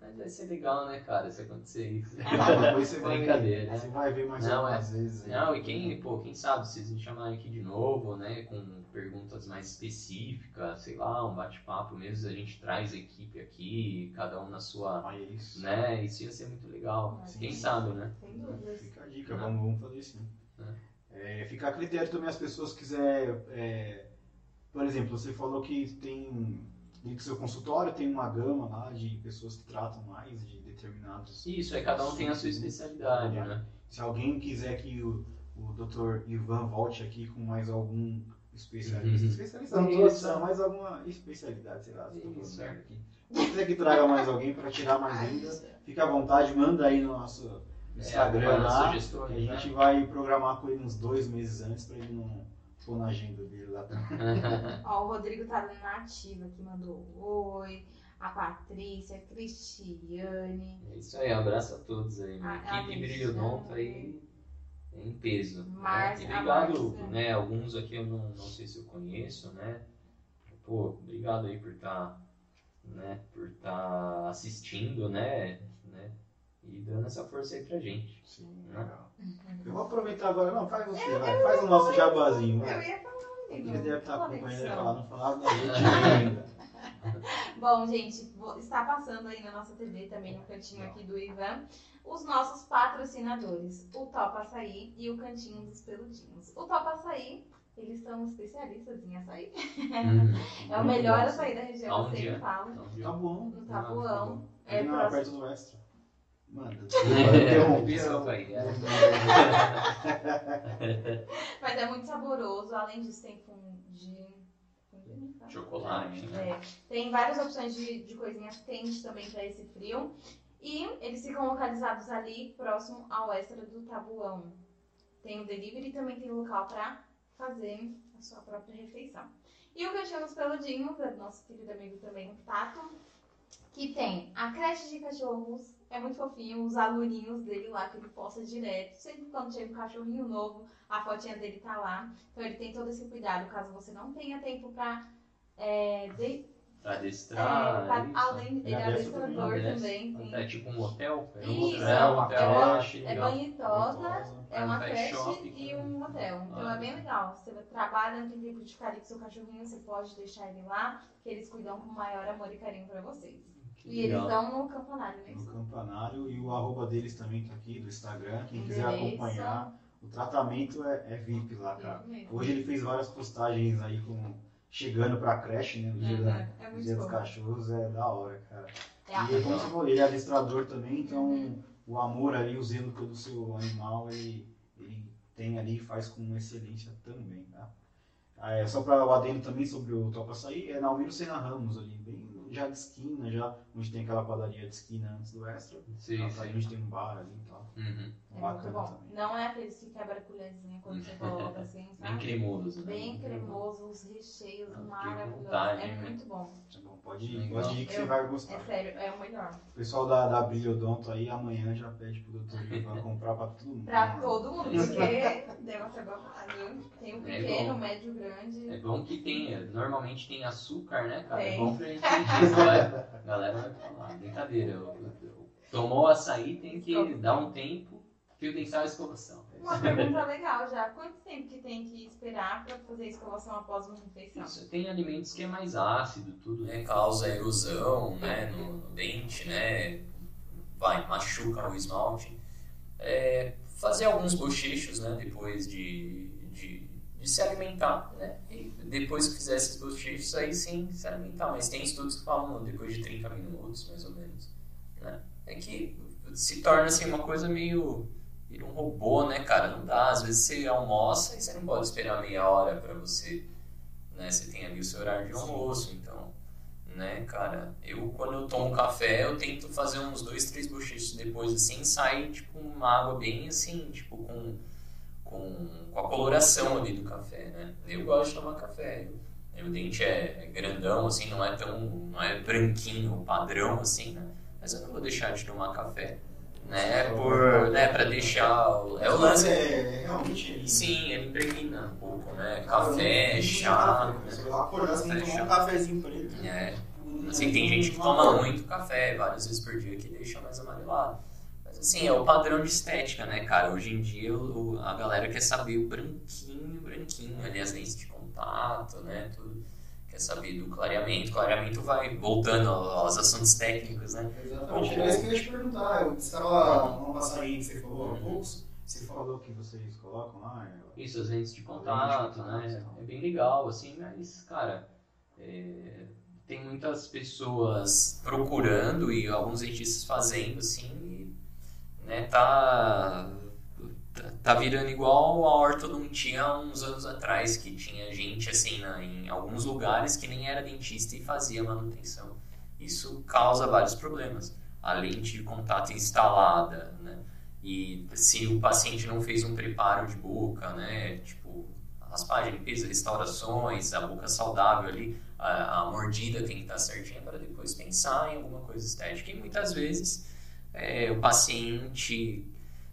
Speaker 3: mas vai ser legal, né, cara, se acontecer isso.
Speaker 1: Depois você vai,
Speaker 3: Brincadeira, né?
Speaker 1: você vai ver mais
Speaker 3: Não,
Speaker 1: algumas vezes. aí.
Speaker 3: Não, e quem, pô, quem sabe, se vocês me chamarem aqui de novo, né, com perguntas mais específicas, sei lá, um bate-papo mesmo, a gente traz a equipe aqui, cada um na sua,
Speaker 1: Aí é isso.
Speaker 3: né, isso ia ser muito legal.
Speaker 2: Sim.
Speaker 3: Quem sabe, né?
Speaker 2: Sem dúvidas.
Speaker 1: Fica a dica,
Speaker 3: É.
Speaker 1: vamos, vamos fazer sim. É, fica a critério também as pessoas quiser, é, por exemplo, você falou que tem dentro do seu consultório tem uma gama lá de pessoas que tratam mais de determinados.
Speaker 3: Isso, aí cada um tem a sua especialidade, né?
Speaker 1: Se alguém quiser que o, o Dr. Ivan volte aqui com mais algum especialista,
Speaker 3: Uhum.
Speaker 1: especialista não todos são, mais alguma especialidade, sei lá, se
Speaker 3: Isso.
Speaker 1: aqui. Se quiser que traga mais alguém para tirar mais ainda, fica à vontade, manda aí no nosso Instagram
Speaker 3: acompanha as
Speaker 1: lá. Que a gente
Speaker 3: né?
Speaker 1: vai programar com ele uns dois meses antes pra ele não pôr na agenda dele lá.
Speaker 2: Ó, o Rodrigo tá dando na ativa aqui, mandou oi. A Patrícia, a Cristiane.
Speaker 3: É isso aí, abraço a todos aí. Minha
Speaker 2: A- a
Speaker 3: equipe. Brilhodonto aí em peso. né?
Speaker 2: Márcia-
Speaker 3: E
Speaker 2: a
Speaker 3: obrigado,
Speaker 2: Márcia.
Speaker 3: né? Alguns aqui eu não, não sei se eu conheço, né? Pô, obrigado aí por estar né, por tá assistindo, né? né? E dando essa força aí pra gente.
Speaker 1: Sim,
Speaker 3: Né?
Speaker 1: legal. Eu vou aproveitar agora, não, faz você, vai, faz o nosso jabazinho.
Speaker 2: Eu ia falar,
Speaker 1: Ele
Speaker 2: menino.
Speaker 1: deve estar
Speaker 2: Fala
Speaker 1: acompanhando, falar, não falaram da gente ainda.
Speaker 2: Bom, gente, vou- está passando aí na nossa TV, também no cantinho aqui do Ivan, os nossos patrocinadores, o Topa Açaí e o Cantinho dos Peludinhos. O Topa Açaí, eles são especialistas em açaí.
Speaker 3: Uhum.
Speaker 2: É o melhor açaí da região, eu
Speaker 3: Aonde
Speaker 2: sempre
Speaker 3: é?
Speaker 2: falo.
Speaker 1: Tá bom.
Speaker 2: No Tabuão. É
Speaker 1: Ele não é
Speaker 2: próximo.
Speaker 1: perto do extra. Mano, interrompi.
Speaker 3: É.
Speaker 2: Mas é muito saboroso, além disso tem fundi... fundi-
Speaker 3: Chocolate, né?
Speaker 2: É, tem várias opções de, de coisinhas quentes também para esse frio. E eles ficam localizados ali próximo ao extra do Tabuão. Tem o delivery e também tem local para fazer a sua própria refeição. E o Cantinho dos Peludinhos, é nosso querido amigo também, o Tato, que tem a creche de cachorros, é muito fofinho, os alurinhos dele lá que ele posta direto. Sempre quando chega um cachorrinho novo, a fotinha dele tá lá. Então ele tem todo esse cuidado, caso você não tenha tempo pra é, de- É,
Speaker 3: adestrar.
Speaker 2: pra-
Speaker 3: isso.
Speaker 2: além, ele é
Speaker 1: adestra
Speaker 2: adestrador
Speaker 3: Adestra.
Speaker 2: também. tem-
Speaker 3: É tipo um hotel? É um
Speaker 2: Isso,
Speaker 3: hotel,
Speaker 1: é
Speaker 3: um
Speaker 1: uma
Speaker 3: hotel,
Speaker 1: creche,
Speaker 3: acho
Speaker 2: É
Speaker 3: legal.
Speaker 2: banho e tosa, é uma creche e
Speaker 3: cara.
Speaker 2: um hotel. Então
Speaker 3: Ah.
Speaker 2: é bem legal. Você trabalha, não tem tempo de ficar ali com seu cachorrinho, você pode deixar ele lá, que eles cuidam com maior amor e carinho pra vocês.
Speaker 3: Que
Speaker 2: E eles dão no campanário, né?
Speaker 1: No campanário e o arroba deles também tá aqui, do Instagram. Quem quiser acompanhar, o tratamento é, é VIP lá, cara.
Speaker 2: Mesmo.
Speaker 1: Hoje ele fez várias postagens aí com chegando pra creche, né? No dia, da,
Speaker 2: É,
Speaker 1: dia dos cachorros é da hora, cara.
Speaker 2: É
Speaker 1: E como você falou, ele é adestrador também, então
Speaker 2: Uhum.
Speaker 1: o amor ali, o zelo pelo seu animal, ele, ele tem ali e faz com excelência também, tá? Ah, É, só para o adendo também sobre o Topa Açaí, é na Almiro Sena Ramos ali, bem já de esquina, já, onde tem aquela padaria de esquina antes do Extra.
Speaker 3: Sim,
Speaker 1: a
Speaker 3: sim.
Speaker 1: gente tem um bar ali e tal.
Speaker 3: Uhum.
Speaker 2: É muito
Speaker 1: Bacana
Speaker 2: bom.
Speaker 1: também.
Speaker 2: Não é aqueles que quebra a colherzinha quando você coloca assim,
Speaker 3: Bem
Speaker 2: sabe?
Speaker 3: cremoso. né?
Speaker 2: Bem cremoso, os recheios
Speaker 3: Ah,
Speaker 2: maravilhosos. É
Speaker 3: né?
Speaker 2: muito bom.
Speaker 1: É bom, pode ir, pode ir que você
Speaker 2: Eu-
Speaker 1: vai
Speaker 2: É
Speaker 1: gostar.
Speaker 2: sério, é o melhor.
Speaker 1: O pessoal da, da Brilhodonto aí amanhã já pede pro doutor Ivan comprar pra todo mundo.
Speaker 2: Pra todo mundo, porque deve ser babado. Tem o
Speaker 3: É
Speaker 2: pequeno, o médio, grande.
Speaker 3: É bom que tem, normalmente tem açúcar, né, cara? É
Speaker 2: Tem.
Speaker 3: bom pra gente sentir isso, vai. A galera brincadeira. eu- eu- Tomou açaí, tem que dar um tempo, fio dental e escovação.
Speaker 2: Uma pergunta legal já. Quanto tempo que tem que esperar pra fazer a escovação após uma refeição?
Speaker 3: Isso, tem alimentos que é mais ácido, tudo.
Speaker 6: né, causa erosão né, no, no dente, né, vai, machuca o esmalte. É, fazer alguns bochechos né, depois de,
Speaker 3: de, de se alimentar, né? E depois que fizer esses bochechos, aí sim se alimentar. Mas tem estudos que falam depois de 30 minutos, mais ou menos. Né? É que se torna assim uma coisa meio. Vira um robô, né, cara? Não dá. Às vezes você almoça e você não pode esperar meia hora para você. Né? Você tem ali o seu horário de almoço, então. Né, cara? Eu, quando eu tomo café, eu tento fazer uns dois, três bochechos depois, assim, sai, tipo, uma água bem assim, tipo, com, com, com a coloração ali do café, né? Eu gosto de tomar café. Meu dente é, é grandão, assim, não é tão. não é branquinho, padrão, assim, né? Mas eu não vou deixar de tomar café né? Por, né, para deixar é o lance.
Speaker 1: É, realmente.
Speaker 3: Sim, ele impregna um pouco, né? Café, chá.
Speaker 1: Você vai acordar, tomar um cafezinho preto.
Speaker 3: É. Assim, tem gente que toma muito café várias vezes por dia que deixa mais amarelado. Assim, é o padrão de estética, né, cara? Hoje em dia o, a galera quer saber o branquinho, branquinho, ali as lentes de contato, né? Tudo quer saber do clareamento. Clareamento vai voltando aos assuntos técnicos, né?
Speaker 1: Exatamente. É isso que eu ia te perguntar. Eu estava uma passarinha que você falou há pouco. Você falou que vocês colocam lá.
Speaker 3: Isso, as lentes de contato, né? É bem legal, assim, mas, cara, é, tem muitas pessoas procurando e alguns dentistas fazendo, assim, né, tá tá virando igual a ortodontia há uns anos atrás, que tinha gente assim em alguns lugares que nem era dentista e fazia manutenção. Isso causa vários problemas. A lente de contato instalada, né? E se o paciente não fez um preparo de boca, né? Tipo, raspagem, limpeza, restaurações, a boca saudável ali, a, a mordida tem que estar certinha para depois pensar em alguma coisa estética. E muitas vezes é, o paciente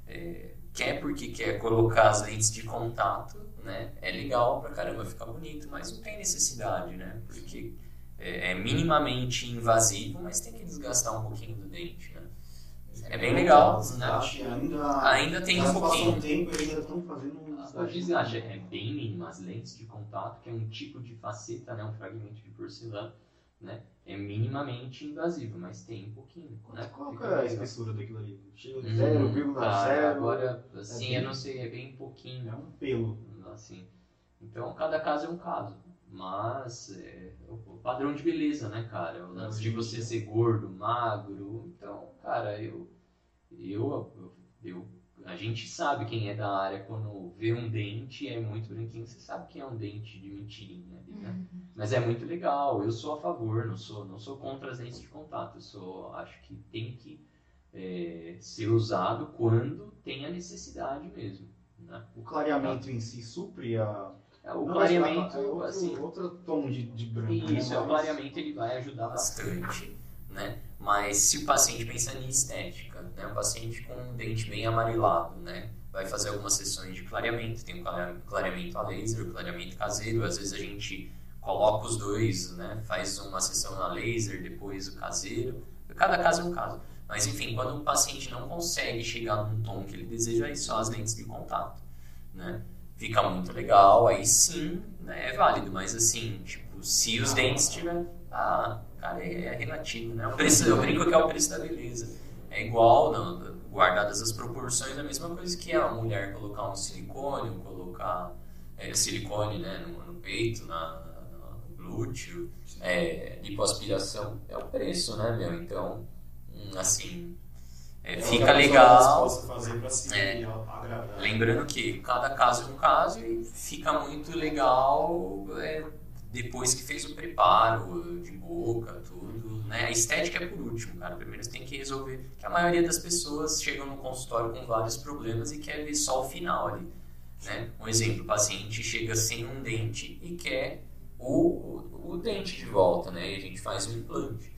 Speaker 3: é, quer porque quer colocar as lentes de contato, né? É legal pra caramba, fica bonito, mas não tem necessidade, né? Porque é, é minimamente invasivo, mas tem que desgastar um pouquinho do dente, né? É bem legal, né?
Speaker 1: Ainda,
Speaker 3: ainda tem um pouquinho.
Speaker 1: tempo ainda estão fazendo um
Speaker 3: O desgaste é bem mínimo. As lentes de contato, que é um tipo de faceta, né? um fragmento de porcelana, né? É minimamente invasivo, mas tem um pouquinho. Né?
Speaker 1: Qual é a espessura daquilo ali? Chega de
Speaker 3: Hum,
Speaker 1: 0,0.
Speaker 3: cara, Agora, assim,
Speaker 1: bem-
Speaker 3: eu não sei, é bem pouquinho.
Speaker 1: É um pelo.
Speaker 3: assim. Então, cada caso é um caso. Mas é o o padrão de beleza, né, cara? O lance de você ser gordo, magro. Então, cara, eu, eu, eu, eu- a gente sabe quem é da área quando vê um dente é muito branquinho. Você sabe que é um dente de mentirinha ali, né? Mas é muito legal. Eu sou a favor, não sou, não sou contra as lentes de contato. Eu sou, acho que tem que é, ser usado quando tem a necessidade mesmo. Né?
Speaker 1: O clareamento em si supre a.
Speaker 3: É, o
Speaker 1: Não,
Speaker 3: clareamento,
Speaker 1: é outro,
Speaker 3: assim,
Speaker 1: outro tom de, de branco.
Speaker 3: isso,
Speaker 1: né?
Speaker 3: é o clareamento ele vai ajudar bastante, né? Mas se o paciente pensa em estética, né? Um paciente com um dente bem amarelado, né? Vai fazer algumas sessões de clareamento, tem clare- clareamento a laser, o clareamento caseiro, às vezes a gente coloca os dois, né? Faz uma sessão na laser, depois o caseiro. Cada caso é um caso. Mas enfim, quando o paciente não consegue chegar num tom que ele deseja, aí só as lentes de contato, né? Fica muito legal, aí sim, né, é válido, mas assim, tipo, se os dentes tiver, ah, cara, é, é relativo, né? O preço, eu brinco que é o preço da beleza. É igual, não, guardadas as proporções, a mesma coisa que a mulher colocar um silicone, colocar é, silicone né, no, no peito, na, na- no glúteo, é, lipoaspiração, é o preço, né, meu? Então, hum, assim, é,
Speaker 1: É
Speaker 3: fica legal.
Speaker 1: possa fazer pra se
Speaker 3: É. Lembrando que cada caso é um caso e fica muito legal é, depois que fez o preparo de boca, tudo. Né? A estética é por último, cara. Primeiro você tem que resolver. Que a maioria das pessoas chegam no consultório com vários problemas e quer ver só o final ali. Né? Um exemplo, o paciente chega sem um dente e quer o, o, o dente de volta, né? E a gente faz um implante.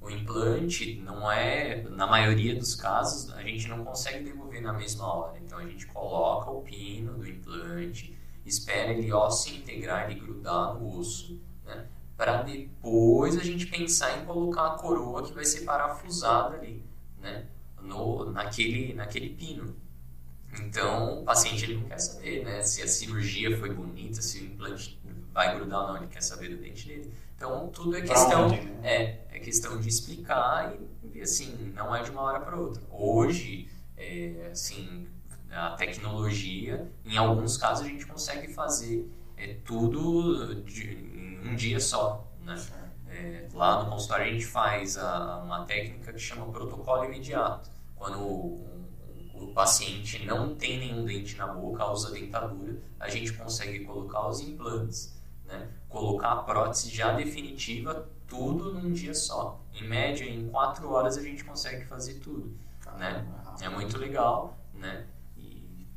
Speaker 3: O implante não é, na maioria dos casos, a gente não consegue devolver na mesma hora. Então a gente coloca o pino do implante, espera ele ó se integrar, ele grudar no osso, né? Para depois a gente pensar em colocar a coroa que vai ser parafusada ali, né? No, naquele, naquele pino. Então o paciente ele não quer saber, né? Se a cirurgia foi bonita, se o implante vai grudar ou não, ele quer saber do dente dele. Então tudo é questão
Speaker 1: onde, né?
Speaker 3: é, é questão de explicar e, e, assim, não é de uma hora para outra. Hoje, é, assim, a tecnologia, em alguns casos a gente consegue fazer é, tudo de, em um dia só, né? É, lá no consultório a gente faz a, uma técnica que chama protocolo imediato. Quando o, o, paciente não tem nenhum dente na boca, usa dentadura, a gente consegue colocar os implantes, né? colocar a prótese já definitiva, tudo num dia só. Em média, em quatro horas a gente consegue fazer tudo. Né? É muito legal, né?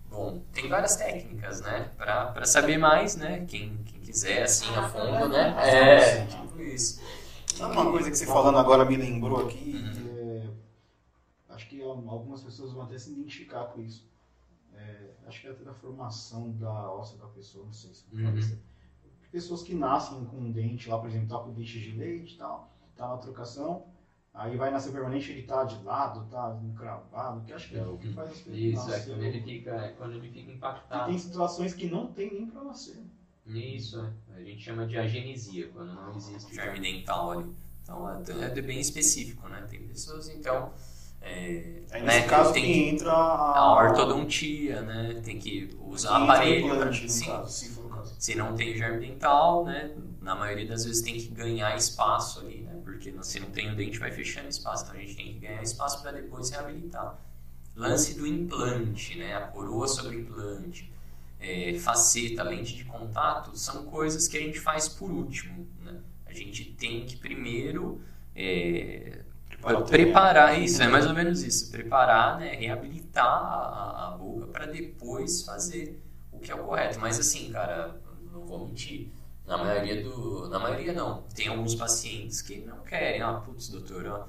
Speaker 3: Bom, tem várias técnicas, né? Para saber mais, né? Quem, quem quiser, assim, a fundo, né? É, tipo isso.
Speaker 5: Sabe uma coisa que você falando agora me lembrou aqui?
Speaker 1: É, acho que algumas pessoas vão até se identificar com isso. É, acho que é até da formação da ossa da pessoa, não sei se uhum. Pessoas que nascem com um dente lá, por exemplo, tá com dente de leite e tal, tá na trocação, aí vai nascer permanente, ele tá de lado, tá encravado, que acho que é o que faz
Speaker 3: as Isso, é quando ele fica, é quando ele fica impactado.
Speaker 1: E tem situações que não tem nem para nascer.
Speaker 3: Isso, é. a gente chama de agenesia, quando não existe germe dental ali. Então é, é bem específico, né? Tem pessoas, então. É,
Speaker 5: Aí, nesse né, caso tem que entra a...
Speaker 3: a ortodontia, né? Tem que usar que aparelho. Implante, sim. Caso, se, se não tem germe dental, né? Na maioria das vezes tem que ganhar espaço ali, né? Porque se não tem o dente vai fechando espaço, então a gente tem que ganhar espaço para depois reabilitar. Lance do implante, né? A coroa sobre implante é, faceta, lente de contato, são coisas que a gente faz por último. Né? A gente tem que primeiro é, preparar, preparar isso, é mais ou menos isso, preparar, né, reabilitar a, a boca para depois fazer o que é o correto. Mas assim, cara, não vou mentir. Na maioria do. Na maioria não. Tem alguns pacientes que não querem, ah, putz, doutor, ó,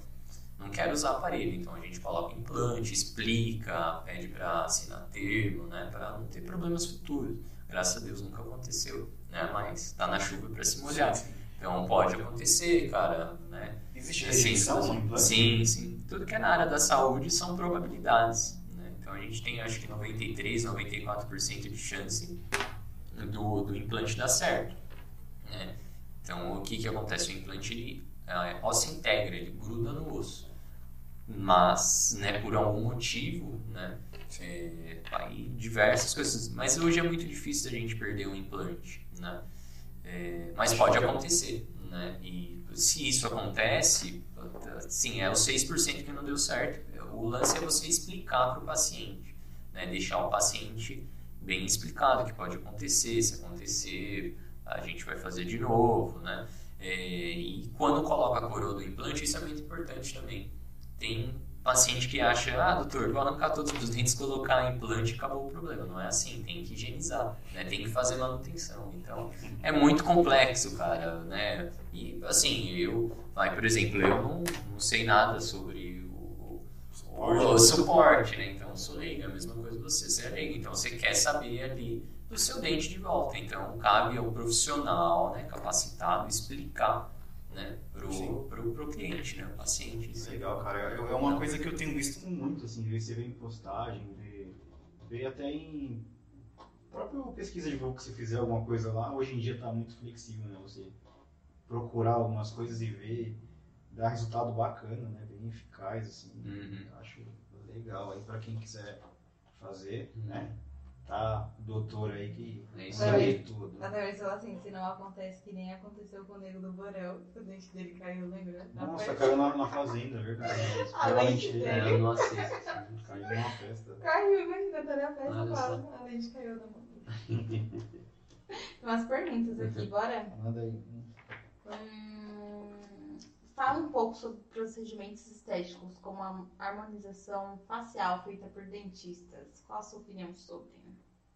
Speaker 3: não quero usar aparelho, então a gente coloca implante, explica, pede para assinar termo, né, para não ter problemas futuros. Graças a Deus nunca aconteceu, né, mas está na chuva para se molhar. Então pode acontecer, cara, né?
Speaker 5: Existe no implante?
Speaker 3: Sim, sim. Tudo que é na área da saúde são probabilidades. Né? Então a gente tem acho que 93, 94% de chance do, do implante dar certo. Né? Então o que, que acontece? O implante ele, é, osso integra, ele gruda no osso mas né, por algum motivo, né, é, aí diversas coisas. Mas hoje é muito difícil a gente perder um implante, né? É, mas pode acontecer, né? E se isso acontece, sim, é os 6% que não deu certo. O lance é você explicar para o paciente, né? Deixar o paciente bem explicado que pode acontecer, se acontecer, a gente vai fazer de novo, né? É, e quando coloca a coroa do implante, isso é muito importante também tem paciente que acha, ah, doutor, vou arrancar todos os dentes, colocar implante e acabou o problema. Não é assim, tem que higienizar, né? tem que fazer manutenção. Então, é muito complexo, cara, né? E, assim, eu, vai, por exemplo, eu não, não sei nada sobre o, o, o suporte, né? Então, sou leigo, é a mesma coisa você ser leigo. Então, você quer saber ali do seu dente de volta. Então, cabe ao profissional, né, capacitado, explicar né, pro, pro, pro, cliente, né, o paciente.
Speaker 1: Legal, cara. É, é uma coisa que eu tenho visto muito, assim, ver em postagem, ver, ver até em própria pesquisa de Google que você fizer alguma coisa lá, hoje em dia está muito flexível, né, você procurar algumas coisas e ver, dar resultado bacana, né, bem eficaz, assim, uhum. acho legal aí para quem quiser fazer, uhum. né, tá doutor aí que
Speaker 2: é sabe tudo. Até mesmo assim, se não acontece que nem aconteceu com o nego do Borel, o dente dele caiu, lembra?
Speaker 1: Nossa, caiu na, na fazenda, é verdade.
Speaker 2: a lente
Speaker 3: dele. É, eu não assisto.
Speaker 1: Caiu numa festa.
Speaker 2: Caiu, imagina, tá na festa quase. A lente caiu na mão. Tem umas perguntas aqui, bora?
Speaker 1: Manda aí.
Speaker 2: Hum, fala um pouco sobre procedimentos estéticos, como a harmonização facial feita por dentistas. Qual a sua opinião sobre?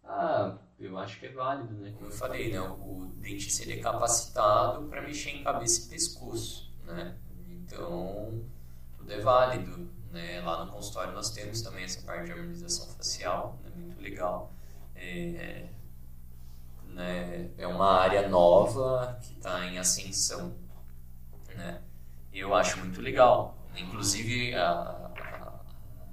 Speaker 3: Ah, eu acho que é válido, né? Como eu falei, né? O dentista ele é capacitado para mexer em cabeça e pescoço, né? Então, tudo é válido, né? Lá no consultório nós temos também essa parte de harmonização facial, né? muito legal. É, né? é uma área nova que está em ascensão, né? Eu acho muito legal. Inclusive, a, a,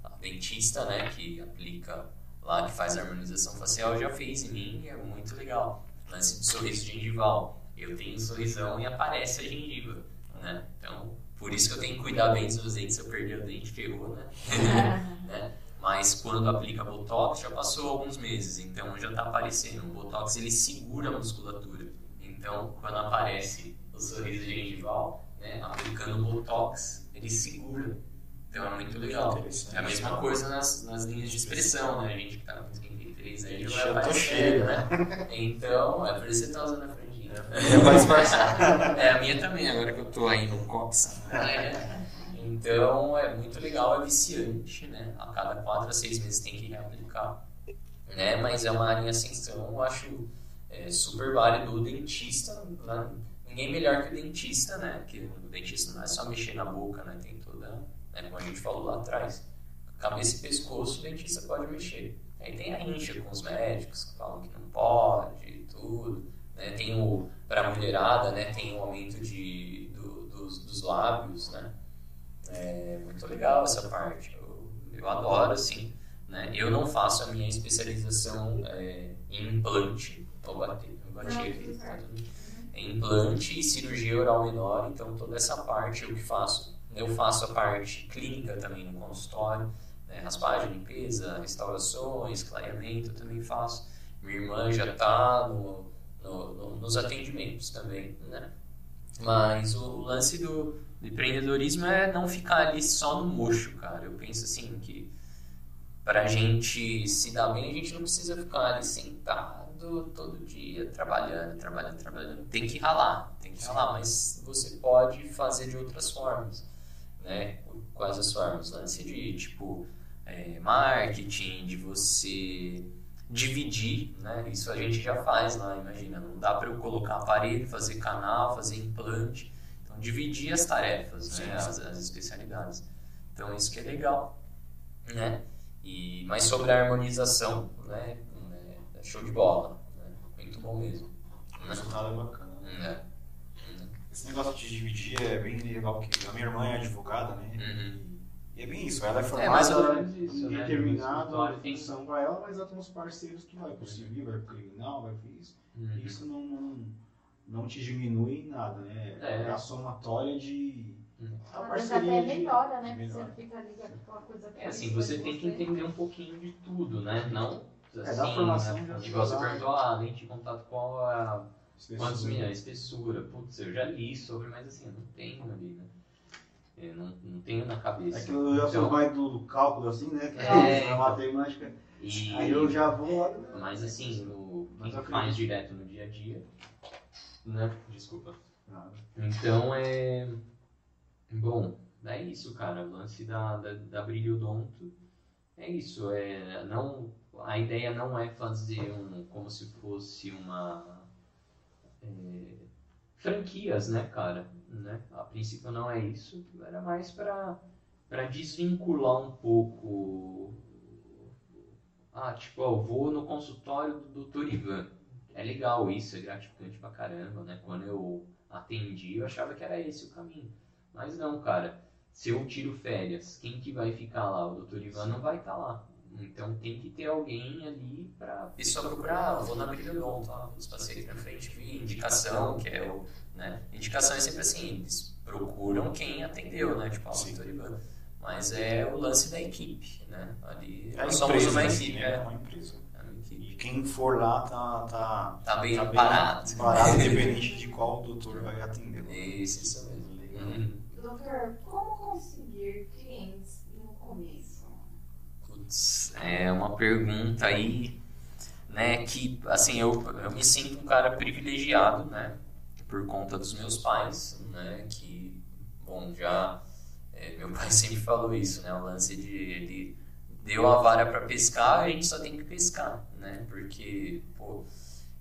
Speaker 3: a dentista, né, que aplica lá que faz a harmonização facial já fez em mim, é muito legal. Lance de sorriso gengival. Eu tenho um sorrisão e aparece a gengiva, né? Então, por isso que eu tenho que cuidar bem dos meus dentes. Se eu perder o dente, ferrou, né? né? Mas quando aplica Botox, já passou alguns meses, então já está aparecendo. O Botox ele segura a musculatura. Então, quando aparece o sorriso gengival, né, aplicando Botox, ele segura. Então é muito legal. É a mesma coisa nas, nas linhas de expressão, né? A gente que tá com 33 aí já vai aparecer,
Speaker 5: cheio,
Speaker 3: né? Então, é por isso que você tá usando a franjinha.
Speaker 5: É.
Speaker 3: É, a minha também, agora que eu tô aí no Cox. É. Então, é muito legal, é viciante, né? A cada 4 a 6 meses tem que reaplicar. Né? Mas é uma área em ascensão, eu acho é, super válido. O dentista, né? ninguém melhor que o dentista, né? Porque o dentista não é só mexer na boca, né? Tem né? como a gente falou lá atrás, cabeça e pescoço o dentista pode mexer. Aí tem a rincha com os médicos que falam que não pode e tudo. Né? Tem o, pra mulherada, né? Tem o aumento de, do- dos, dos lábios, né? É muito legal essa parte. Eu, eu adoro, assim. Né? Eu não faço a minha especialização é, em implante. Vou bater, eu bati
Speaker 2: Não,
Speaker 3: aqui. tá tudo- Em implante e cirurgia oral menor, então toda essa parte eu que faço. Eu faço a parte clínica também no consultório, né? raspagem, limpeza, restaurações, clareamento eu também faço. Minha irmã já está no, no- no- nos atendimentos também, né? Mas o lance do, do empreendedorismo é não ficar ali só no mocho, cara. Eu penso assim que pra gente se dar bem, a gente não precisa ficar ali sentado todo dia, trabalhando, trabalhando, trabalhando. Tem que ralar, tem que ralar, mas você pode fazer de outras formas, né? Quais as formas? Lance de, tipo, é, marketing, de você dividir, né? Isso a gente já faz lá, imagina. Não dá para eu colocar aparelho, fazer canal, fazer implante. Então, dividir as tarefas,
Speaker 5: Sim,
Speaker 3: né?
Speaker 5: sim.
Speaker 3: As, as especialidades. Então, isso que é legal, né? E, mas sobre a harmonização, né? É show de bola, né? Muito bom mesmo.
Speaker 5: O resultado é bacana.
Speaker 3: Né?
Speaker 5: Esse negócio de dividir é bem legal, porque a minha irmã é advogada, né?
Speaker 3: Uhum.
Speaker 5: E é bem isso, ela é
Speaker 3: É, mais ou
Speaker 5: formada.
Speaker 3: menos isso, né?
Speaker 1: determinado
Speaker 3: Escritório
Speaker 1: a função para ela, mas ela tem uns parceiros que vai pro civil, vai pro criminal, vai pro isso.
Speaker 3: Uhum.
Speaker 1: Isso não, não, não te diminui em nada, né?
Speaker 3: É.
Speaker 1: a somatória de.
Speaker 3: Uhum.
Speaker 1: A parceria
Speaker 2: até
Speaker 1: de-
Speaker 2: melhora, né? Porque
Speaker 1: melhora.
Speaker 2: você não fica ali com aquela coisa que
Speaker 3: É assim, você tem que entender um pouquinho de tudo, né? Não
Speaker 1: É, da
Speaker 3: assim,
Speaker 1: formação
Speaker 3: né? Igual você perguntou, ah, lente de contato qual é a Quantos
Speaker 1: Espessura.
Speaker 3: milhões? Espessura. Putz, eu já li sobre, mas assim, eu não tenho ali, né? Eu não, não tenho na cabeça.
Speaker 1: É que eu já sou
Speaker 3: Então,
Speaker 1: mais do, cálculo, assim, né? Que
Speaker 3: É.
Speaker 1: é. matemática.
Speaker 3: e-
Speaker 1: Aí eu já vou.
Speaker 3: Mas assim, no,
Speaker 1: Mas
Speaker 3: quem faz direto no dia a dia, né? Desculpa. Então é. Bom, é isso, cara. O lance da, da, da brilhodonto é isso. É, não, a ideia não é fazer um, como se fosse uma. É, franquias, né, cara? Né? A princípio não é isso. Era mais pra, pra desvincular um pouco. Ah, tipo, eu vou no consultório do Dr. Ivan. É legal isso, é gratificante pra caramba, né? Quando eu atendi, eu achava que era esse o caminho. Mas não, cara. Se eu tiro férias, quem que vai ficar lá? O Dr. Ivan não vai estar lá. Então tem que ter alguém ali pra. E só procurar, vou na brilhodonto, tá? Os pacientes na frente vi indicação, que é o. Né? Indicação é sempre assim, eles procuram quem atendeu, né? Tipo, ah. Dr. Ivan. Mas é o lance da equipe, né? Ali,
Speaker 5: É a
Speaker 3: nós somos
Speaker 5: empresa,
Speaker 3: uma
Speaker 5: né?
Speaker 3: equipe,
Speaker 5: É
Speaker 3: né?
Speaker 5: uma empresa.
Speaker 3: É uma equipe.
Speaker 5: E quem for lá tá, tá,
Speaker 3: Tá bem parado.
Speaker 5: parado, independente de qual doutor vai atender.
Speaker 3: Isso, isso mesmo. Uhum.
Speaker 7: Doutor, como conseguir clientes?
Speaker 3: Putz, é uma pergunta aí, né, que, assim, eu, eu me sinto um cara privilegiado, né, por conta dos meus pais, né, que, bom, já, é, meu pai sempre falou isso, né, o lance de, ele deu a vara para pescar, a gente só tem que pescar, né, porque, pô,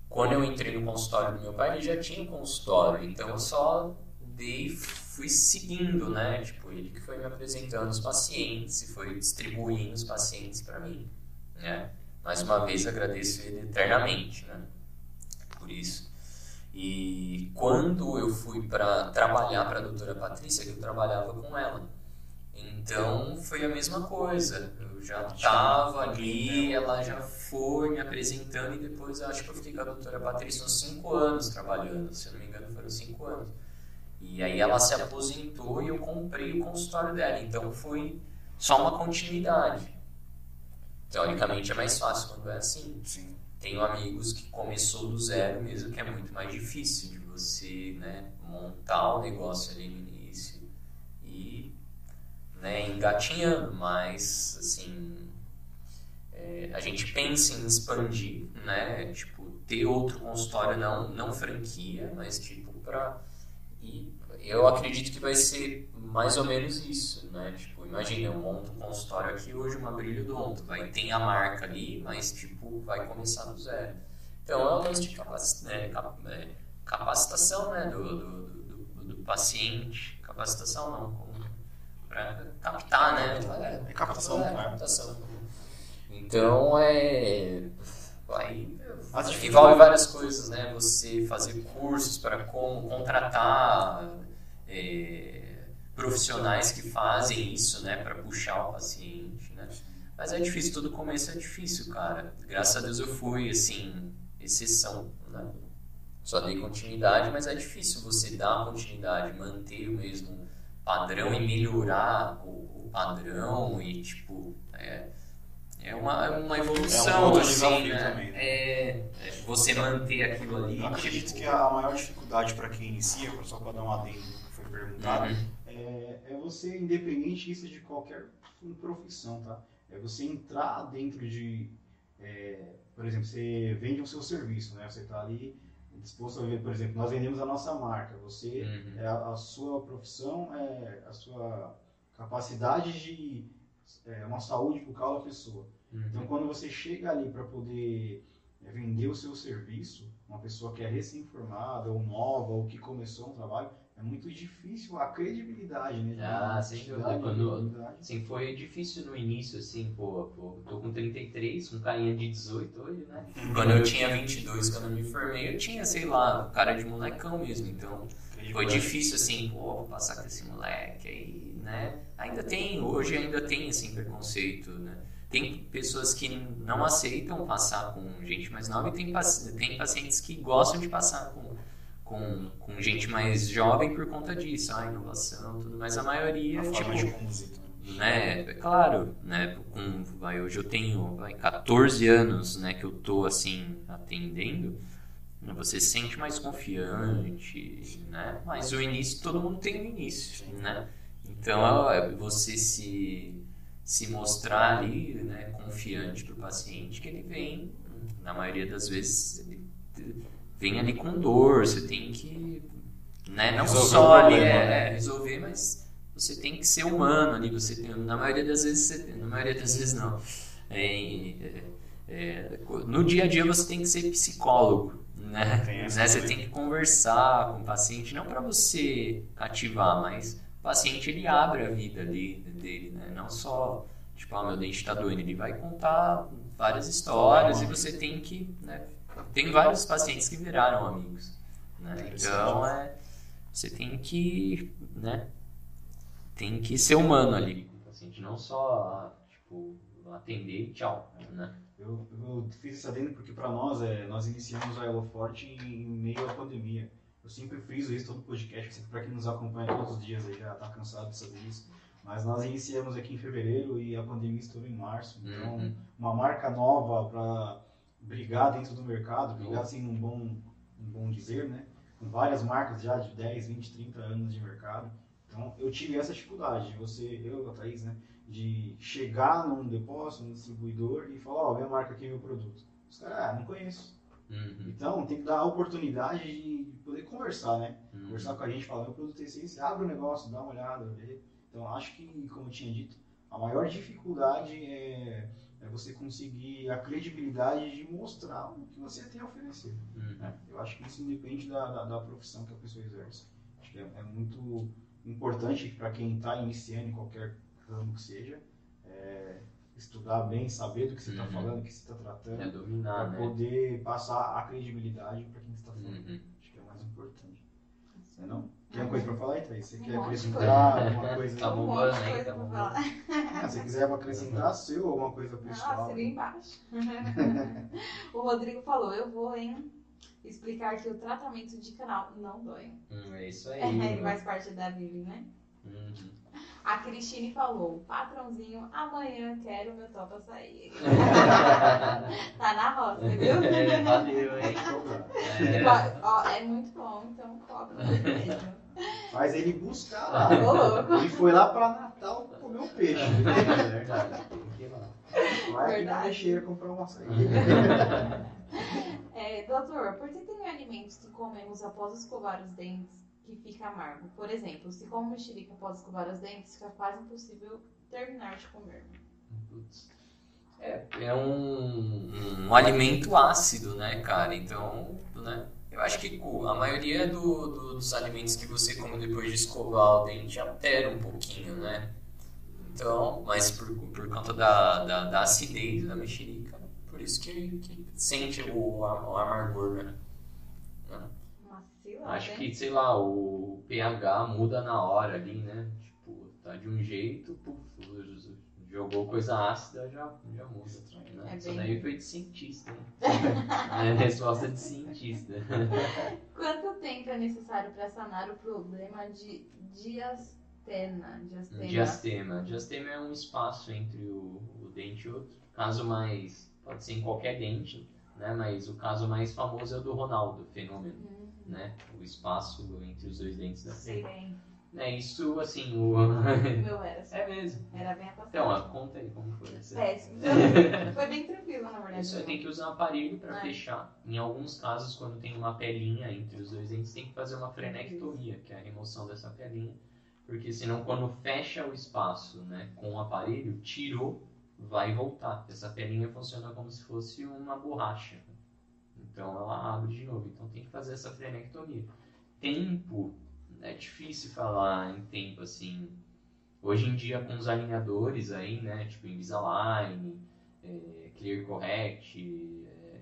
Speaker 3: quando eu entrei no consultório do meu pai, ele já tinha consultório, então eu só dei, fui seguindo, né? Tipo, ele que foi me apresentando os pacientes e foi distribuindo os pacientes para mim, né? Mais uma vez agradeço ele eternamente, né? Por isso. E quando eu fui para trabalhar para a doutora Patrícia, que eu trabalhava com ela, então foi a mesma coisa. Eu já estava ali, ela já foi me apresentando e depois acho que eu fiquei com a doutora Patrícia uns 5 anos trabalhando, se eu não me engano foram 5 anos. E aí ela se aposentou e eu comprei o consultório dela, então foi só uma continuidade. teoricamente é mais fácil quando é assim.
Speaker 5: Sim.
Speaker 3: Tenho amigos que começou do zero mesmo, que é muito mais difícil de você né, montar o negócio ali no início e né, engatinhando, mas assim é, a gente pensa em expandir, né, tipo ter outro consultório não não franquia, mas tipo para e eu acredito que vai ser mais ou menos isso, né? Tipo, imagina, eu monto um consultório aqui hoje, uma brilho odonto, vai ter a marca ali, mas tipo, vai começar do zero. Então é um lance de né, é, capacitação né, do, do, do, do, paciente, capacitação não, para captar, né?
Speaker 5: É, é captação,
Speaker 3: é,
Speaker 5: né?
Speaker 3: captação. Então é. Aí envolve várias coisas, né? Você fazer cursos para como contratar é, profissionais que fazem isso, né, para puxar o paciente, né? Mas é difícil, todo começo é difícil, cara. Graças a Deus eu fui, assim, exceção, né? Só dei continuidade, mas é difícil você dar continuidade, manter o mesmo padrão e melhorar o, o padrão e, tipo, é, é uma, uma evolução,
Speaker 5: é um
Speaker 3: assim, né?
Speaker 5: Também, né?
Speaker 3: É, é, você manter aquilo ali.
Speaker 5: Eu acredito
Speaker 3: tipo,
Speaker 5: que a maior dificuldade para quem inicia, só para dar um adendo que foi perguntado,
Speaker 3: Uhum.
Speaker 1: É, é você, independente isso de qualquer profissão, tá? É você entrar dentro de, é, por exemplo, você vende o seu serviço, né? Você está ali disposto a ver, por exemplo, nós vendemos a nossa marca. Você,
Speaker 3: Uhum.
Speaker 1: é a, a sua profissão, é a sua capacidade de é, uma saúde bucal da pessoa. Então,
Speaker 3: Uhum.
Speaker 1: quando você chega ali para poder é, vender o seu serviço, uma pessoa que é recém-formada ou nova ou que começou um trabalho, é muito difícil a credibilidade, né?
Speaker 6: Ah,
Speaker 1: A
Speaker 6: sem dúvida. Quando-
Speaker 1: credibilidade.
Speaker 6: Assim, foi difícil no início, assim, pô, pô, tô com 33, com carinha de 18 hoje, né?
Speaker 3: Quando eu tinha 22, quando eu me formei, eu tinha, sei lá, cara de molecão mesmo. Então, foi difícil, assim, pô, vou passar com esse moleque aí, né? Ainda tem, hoje ainda tem, assim, preconceito, né? Tem pessoas que não aceitam passar com gente mais nova e tem, tem pacientes que gostam de passar com, com, com gente mais jovem por conta disso, a inovação, tudo, mas a maioria,
Speaker 5: a
Speaker 3: tipo,
Speaker 5: de conduzir
Speaker 3: né, é claro, né, com, vai, hoje eu tenho vai, 14 anos, né, que eu tô assim atendendo, né, você se sente mais confiante, né, mas o início, todo mundo tem um início, né, então é você se, se mostrar ali, né, confiante pro paciente, que ele vem, na maioria das vezes, ele vem ali com dor, você tem que, né, não
Speaker 5: Resolver
Speaker 3: só
Speaker 5: o
Speaker 3: ali, é,
Speaker 5: né?
Speaker 3: é, resolver, mas você tem que ser humano ali, você tem, na maioria das vezes, você, na maioria das vezes não. É, é, é, no dia a dia você tem que ser psicólogo, né?
Speaker 5: Tem essa
Speaker 3: Né? Você tem que conversar com o paciente, não para você cativar, mas o paciente ele abre a vida ali dele, né? Não só tipo, ah, meu dente está doendo, ele vai contar várias histórias e você tem que, né? Tem vários pacientes que viraram amigos, né? Então é, você tem que, né? Tem que ser humano ali com o paciente, não só tipo atender e tchau, né?
Speaker 1: Eu, eu fiz esse adendo porque para nós, é, nós iniciamos a Elo Forte em, em meio à pandemia. Eu sempre friso isso todo podcast, para quem nos acompanha todos os dias aí já está cansado de saber isso. Mas nós iniciamos aqui em fevereiro e a pandemia estourou em março. Então,
Speaker 3: Uhum.
Speaker 1: uma marca nova para brigar dentro do mercado, brigar
Speaker 3: Uhum.
Speaker 1: assim num bom, um bom dizer, né? Com várias marcas já de 10, 20, 30 anos de mercado. Então, eu tive essa dificuldade de você, eu a Thaís, né? De chegar num depósito, num distribuidor e falar, ó, minha marca aqui, meu produto. Os caras, ah, não conheço.
Speaker 3: Uhum.
Speaker 1: Então, tem que dar a oportunidade de poder conversar, né?
Speaker 3: Uhum.
Speaker 1: Conversar com a gente, falar, meu produto é esse, abre o negócio, dá uma olhada, vê. Então, acho que, como eu tinha dito, a maior dificuldade é, é você conseguir a credibilidade de mostrar o que você tem a oferecer.
Speaker 3: Uhum.
Speaker 1: né? Eu acho que isso independe da, da, da profissão que a pessoa exerce. Acho que é, é muito importante para quem está iniciando em qualquer ramo que seja, é, estudar bem, saber do que você está
Speaker 3: Uhum.
Speaker 1: falando, do que você está tratando,
Speaker 6: Ah,
Speaker 3: É dominar,
Speaker 1: para
Speaker 3: né?
Speaker 1: poder passar a credibilidade para quem está falando.
Speaker 3: Uhum.
Speaker 1: Acho que é o mais importante. Você não? Tem alguma coisa para falar, Thaís? Você
Speaker 2: Um
Speaker 1: quer acrescentar alguma coisa?
Speaker 6: Tá bombando, hein?
Speaker 2: coisa
Speaker 6: Tá bombando.
Speaker 2: falar.
Speaker 1: Ah, se quiser acrescentar seu, alguma coisa
Speaker 2: Ah,
Speaker 1: pessoal.
Speaker 2: seria embaixo. o Rodrigo falou, eu vou hein, explicar que o tratamento de canal não dói.
Speaker 6: Hum, é isso aí.
Speaker 2: É, ele
Speaker 6: né?
Speaker 2: faz parte da Vivi, né?
Speaker 6: Uhum.
Speaker 2: A Cristine falou, patrãozinho, amanhã quero meu top açaí. tá na roça, viu?
Speaker 6: É, valeu, hein? É.
Speaker 2: Ó, ó, é muito bom, então cobra mesmo.
Speaker 1: Faz ele buscar lá. Ele foi lá pra Natal comer um peixe.
Speaker 6: que lá.
Speaker 1: Vai aqui na comprar um açaí.
Speaker 2: É, doutor, por que tem alimentos que comemos após escovar os dentes que fica amargo? Por exemplo, se como mexerica após escovar os dentes, fica quase impossível terminar de comer.
Speaker 6: Putz.
Speaker 3: É, é um, um alimento ácido, né, cara? Então, né? Eu acho que a maioria do- do- dos alimentos que você come depois de escovar o dente altera um pouquinho, né? Então, mas por, por conta da, da, da acidez da mexerica, por isso que, que sente o, o amargor, né?
Speaker 6: Acho
Speaker 2: hein?
Speaker 6: que, sei lá, o pH muda na hora ali, né? Tipo, tá de um jeito, puf, jogou coisa ácida, já, já muda. Né?
Speaker 2: É
Speaker 6: Isso
Speaker 2: bem-
Speaker 6: daí foi de cientista, hein? é resposta de cientista.
Speaker 2: Quanto tempo é necessário para sanar o problema de diastema? Diastema.
Speaker 6: Diastema. Diastema é um espaço entre o, o dente e outro. Caso mais. Pode ser em qualquer dente, né? Mas o caso mais famoso é o do Ronaldo, fenômeno,
Speaker 2: Hum,
Speaker 6: né? O espaço entre os dois dentes da
Speaker 2: sei
Speaker 6: frente.
Speaker 2: bem.
Speaker 6: É isso, assim, o.
Speaker 2: Meu era assim.
Speaker 6: é mesmo.
Speaker 2: Era bem passado.
Speaker 6: Então, ó, conta aí como foi. essa-
Speaker 2: Péssimo. Foi bem tranquilo, na verdade.
Speaker 6: Isso aí tem que usar um aparelho para
Speaker 2: É.
Speaker 6: fechar. Em alguns casos, quando tem uma pelinha entre os dois dentes, tem que fazer uma frenectomia, que é a remoção dessa pelinha. Porque senão, quando fecha o espaço né, com o aparelho, tirou, vai voltar. Essa pelinha funciona como se fosse uma borracha. Então ela abre de novo. Então tem que fazer essa frenectomia. Tempo, é difícil falar em tempo assim. Hoje em dia, com os alinhadores aí, né, tipo Invisalign, é, Clear Correct, é,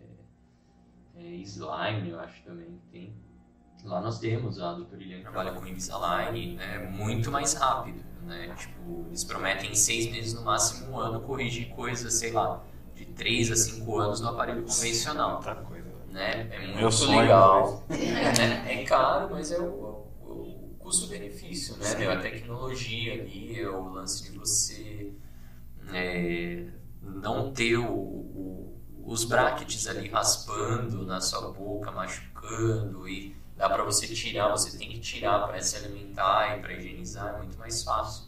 Speaker 6: é, Slime, eu acho também que tem. Lá nós temos a doutora Iliane
Speaker 3: Trabalha com Invisalign, né? Muito mais rápido, né? Tipo, eles prometem em seis meses, no máximo um ano, corrigir coisas, sei lá, de três a cinco anos no aparelho convencional.
Speaker 5: Coisa.
Speaker 3: Né? É muito
Speaker 5: Meu sonho,
Speaker 3: legal. né? É caro, mas é o, o- o custo-benefício, né? meu? A tecnologia ali, é o lance de você é, não ter o, o- os brackets ali raspando na sua boca, machucando e dá para você tirar, você tem que tirar para se alimentar e para higienizar, é muito mais fácil,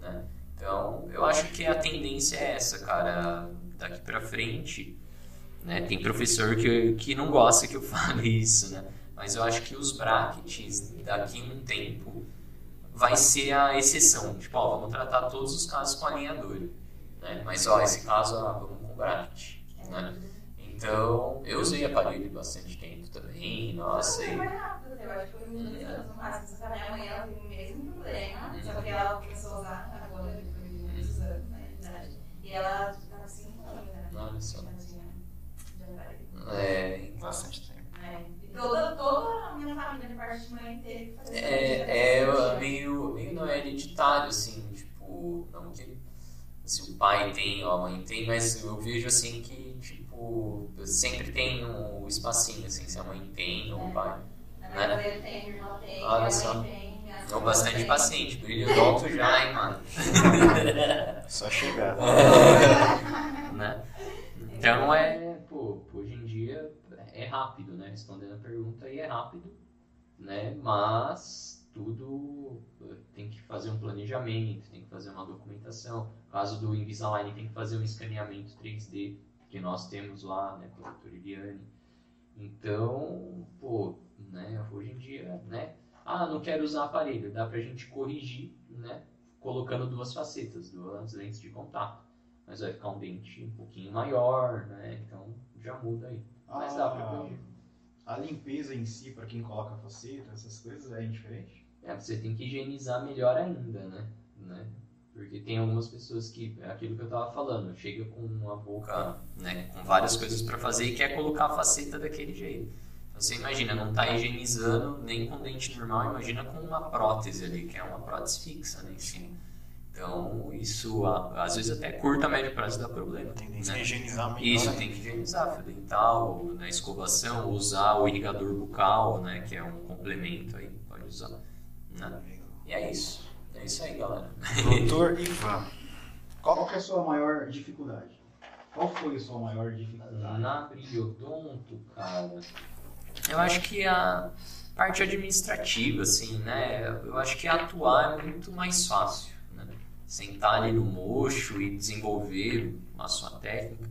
Speaker 3: né? Então, eu acho que a tendência é essa, cara, daqui para frente, né? Tem professor que, que não gosta que eu fale isso, né? Mas eu acho que os brackets, daqui a um tempo, vai ser a exceção. Tipo, ó, vamos tratar todos os casos com alinhador, né? Mas, ó, esse caso, ah, vamos com bracket, né? Então, eu usei aparelho bastante tempo também, nossa,
Speaker 7: Foi mais rápido, eu acho que foi dois anos no máximo. Só que a minha mãe ela teve o mesmo problema, só que ela começou a usar agora, depois de muitos anos, né, de idade. E ela ficava assim, né?
Speaker 3: Olha só.
Speaker 7: Já tinha- já era-
Speaker 3: É, então,
Speaker 5: Bastante tempo.
Speaker 7: É, e toda, toda a minha família de parte de mãe teve que fazer
Speaker 3: É, é
Speaker 7: cirurgia.
Speaker 3: meio, meio não é hereditário, assim, tipo, não que se o pai tem ou a mãe tem, mas eu vejo assim que, tipo, sempre tem um espacinho, assim, se a mãe tem ou o pai.
Speaker 7: A minha mãe tem, minha irmã tem,
Speaker 3: Olha só.
Speaker 7: mãe tem. avó
Speaker 3: bastante
Speaker 7: tem.
Speaker 3: paciente, brilhodonto já, hein, mano.
Speaker 5: Só chegar.
Speaker 3: né?
Speaker 6: Então é, pô, hoje em é rápido, né? Respondendo a pergunta aí é rápido, né? Mas tudo eh, tem que fazer um planejamento, tem que fazer uma documentação. No caso do Invisalign tem que fazer um escaneamento 3D que nós temos lá, né, com a doutora. Então, pô, né, hoje em dia, né? Ah, não quero usar aparelho, dá pra gente corrigir, né? Colocando duas facetas, duas lentes de contato mas vai ficar um dente um pouquinho maior, né? Então já muda aí. Mas dá pra corrigir.
Speaker 1: A limpeza em si, pra quem coloca faceta, essas coisas, é indiferente?
Speaker 6: É, você tem que higienizar melhor ainda, né? né? Porque tem algumas pessoas que, é aquilo que eu tava falando, chega com uma boca.
Speaker 3: né, com várias coisas para fazer e quer colocar a faceta daquele jeito. Então, você imagina, não tá higienizando nem com dente normal, imagina com uma prótese ali, que é uma prótese fixa né, em cima. Então, isso às vezes até curta, médio prazo dá problema.
Speaker 5: Tendência
Speaker 3: né?
Speaker 5: higienizar melhor.
Speaker 3: Isso,
Speaker 5: né?
Speaker 3: tem que higienizar, fio dental, na escovação, usar o irrigador bucal, né, que é um complemento aí, pode usar. Né? E é isso. É isso aí, galera.
Speaker 5: Doutor Ivan.
Speaker 1: Qual que é a sua maior dificuldade? Qual foi a sua maior dificuldade?
Speaker 3: Na Briodonto, cara. Eu acho que a parte administrativa, assim, né? Eu acho que atuar é muito mais fácil? Sentar ali no mocho e desenvolver a sua técnica.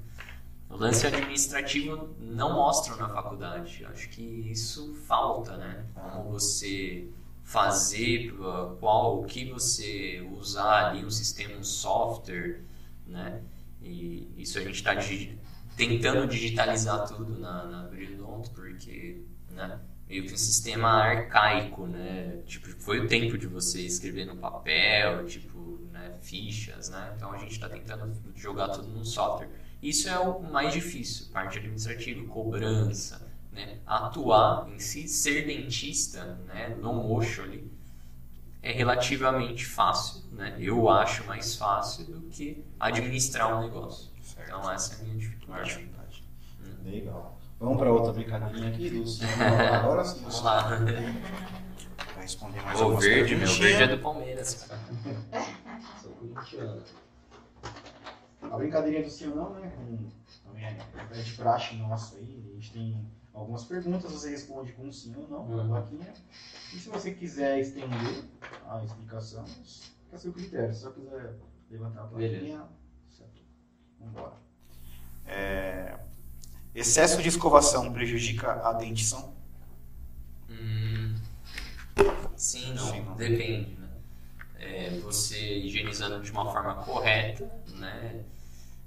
Speaker 3: O lance administrativo não mostra na faculdade. Eu acho que isso falta, né? Como você fazer, uh, qual, o que você usar ali, um sistema, um software, né? E isso a gente está digi tentando digitalizar tudo na, na Brilhant, porque, né? Meio que um sistema arcaico, né? Tipo, foi o tempo de você escrever no papel, tipo, né? Fichas, né? Então a gente está tentando jogar tudo no software. Isso é o mais difícil, parte administrativa, cobrança, né? atuar em si, ser dentista, né? no mocho ali, é relativamente fácil, né? eu acho mais fácil do que administrar um negócio. Então essa é a minha dificuldade.
Speaker 1: Legal. Vamos para outra brincadeirinha aqui cinema. Agora sim.
Speaker 3: Vamos lá.
Speaker 5: Vai responder mais
Speaker 3: O verde, meu verde é do Palmeiras, cara. Sou corintiano.
Speaker 1: A brincadeirinha do sim ou não, né? Com, também é, é de praxe nossa aí. A gente tem algumas perguntas, você responde com sim ou não, com a
Speaker 3: Uhum.
Speaker 1: plaquinha. E se você quiser estender a explicação, fica a seu critério. Se só quiser levantar a plaquinha,
Speaker 3: Beleza.
Speaker 1: certo. Vambora.
Speaker 5: É, Excesso de escovação prejudica a dentição?
Speaker 3: Hum, sim, não.
Speaker 5: Sim, não.
Speaker 3: Depende, né? É, você higienizando de uma forma correta, né?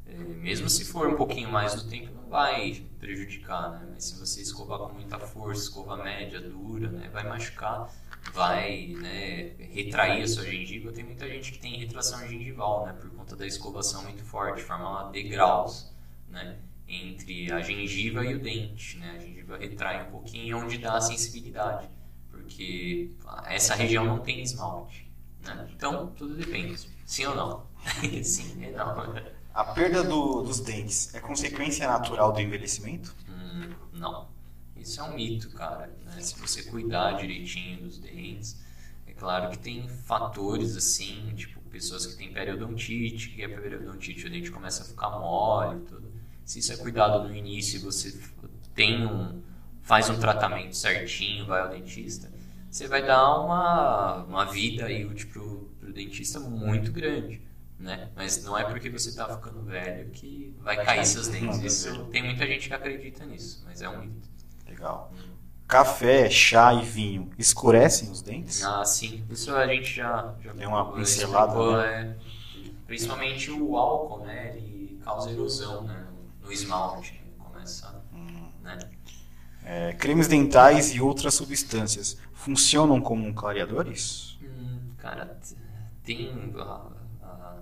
Speaker 3: É, mesmo se for um pouquinho mais do tempo, não vai prejudicar, né? Mas se você escovar com muita força, escova média, dura, né? Vai machucar, vai né, retrair a sua gengiva. Tem muita gente que tem retração gengival, né? Por conta da escovação muito forte, forma degraus, né? Entre a gengiva e o dente, né? A gengiva retrai um pouquinho onde dá a sensibilidade, porque essa região não tem esmalte, né? Então, tudo depende. Sim ou não? Sim e não.
Speaker 5: A perda do- dos dentes é consequência natural do envelhecimento?
Speaker 3: Hum, não. Isso é um mito, cara. né? Se você cuidar direitinho dos dentes, é claro que tem fatores assim, tipo pessoas que têm periodontite, que a periodontite o dente começa a ficar mole e tudo. Se isso é cuidado no início e você tem um, faz um tratamento certinho, vai ao dentista, você vai dar uma, uma vida aí útil pro, pro dentista muito grande. Né? Mas não é porque você está ficando velho que vai cair seus dentes. Isso, tem muita gente que acredita nisso, mas é um mito.
Speaker 5: Legal. Café, chá e vinho escurecem os dentes?
Speaker 3: Ah, sim. Isso a gente já, já
Speaker 5: Deu uma pincelada, né?
Speaker 3: é. principalmente o álcool, né? Ele causa erosão né? no esmalte. Começa,
Speaker 5: Hum.
Speaker 3: né?
Speaker 5: É, cremes dentais e outras substâncias funcionam como clareadores?
Speaker 3: Hum, cara, tem. a- a-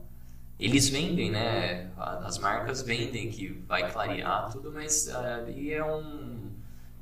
Speaker 3: eles vendem, né? As marcas vendem que vai clarear tudo, mas ah, ali é um.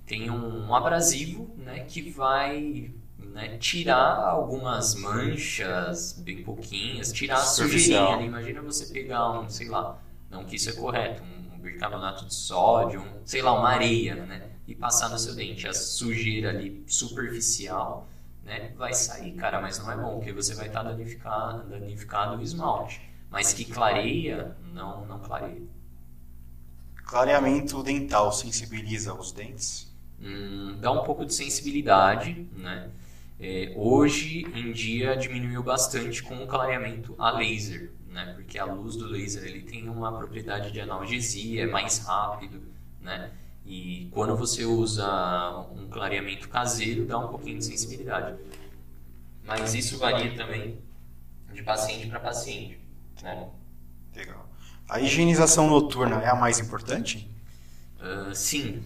Speaker 3: Tem um, um abrasivo, né? Que vai né, tirar algumas manchas, bem pouquinhas, tirar a sujeirinha ali. Imagina você pegar um, sei lá, não que isso é correto, um bicarbonato de sódio, um, sei lá, uma areia, né? E passar no seu dente. A sujeira ali superficial né, vai sair, cara, mas não é bom, porque você vai estar danificado, danificado o esmalte. Mas que clareia, não, não clareia.
Speaker 5: Clareamento dental sensibiliza os dentes?
Speaker 3: Hum, dá um pouco de sensibilidade, né? É, hoje em dia diminuiu bastante com o clareamento a laser, né? Porque a luz do laser ele tem uma propriedade de analgesia, é mais rápido, né? E quando você usa um clareamento caseiro, dá um pouquinho de sensibilidade. Mas isso varia também de paciente para paciente, né?
Speaker 5: Legal. A higienização noturna é a mais importante?
Speaker 3: Ah, sim.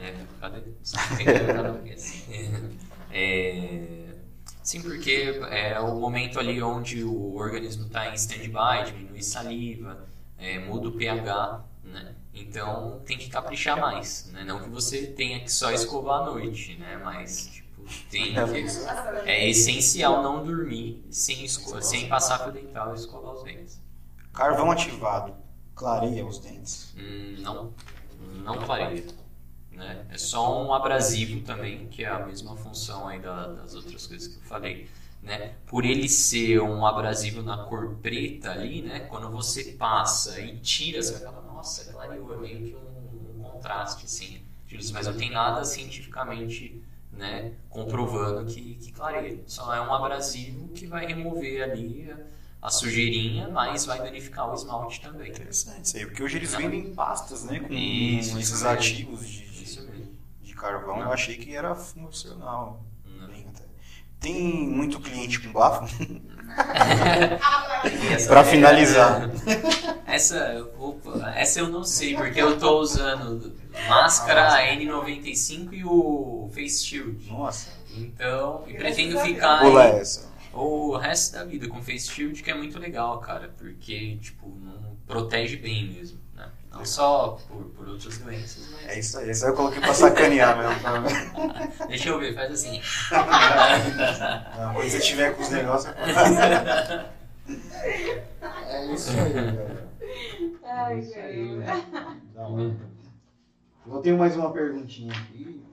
Speaker 3: É, cadê? É, sim, porque é o momento ali onde o organismo está em stand-by, diminui saliva, é, muda o pH, né? Então tem que caprichar mais, né? Não que você tenha que só escovar à noite, né? Mas tipo, tem que, é essencial não dormir sem, esco- sem passar fio dental e escovar os dentes.
Speaker 5: Carvão ativado clareia os dentes?
Speaker 3: Hum, não, não clareia. Né? É só um abrasivo também, que é a mesma função aí da- das outras coisas que eu falei. né? Por ele ser um abrasivo na cor preta ali, né? Quando você passa e tira, você nossa, clareou, é meio que um, um contraste, assim. Mas não tem nada cientificamente né, comprovando que, que clareia. Só é um abrasivo que vai remover ali a, a sujeirinha, mas vai danificar o esmalte também.
Speaker 5: Interessante isso aí, porque hoje eles vendem pastas, né, com
Speaker 3: Isso,
Speaker 5: esses
Speaker 3: isso
Speaker 5: ativos de, de, de carvão. Eu achei que era funcional.
Speaker 3: Não.
Speaker 5: Tem muito cliente com bafo?
Speaker 3: É-
Speaker 5: finalizar.
Speaker 3: Essa, opa, essa eu não sei, porque eu tô usando máscara N95 e o Face Shield.
Speaker 5: Nossa,
Speaker 3: Então, e pretendo
Speaker 2: Deus.
Speaker 3: ficar
Speaker 5: pula essa.
Speaker 3: o resto da vida com Face Shield, que é muito legal, cara, porque, tipo, não protege bem mesmo? Não só por, por outras doenças, mas...
Speaker 5: É isso aí, essa eu coloquei pra sacanear mesmo.
Speaker 3: Deixa eu ver, faz assim.
Speaker 5: Ah, Quando você tiver com os negócios. É isso aí, galera.
Speaker 2: Ai,
Speaker 6: Isso aí,
Speaker 1: hora. Eu tenho mais uma perguntinha aqui.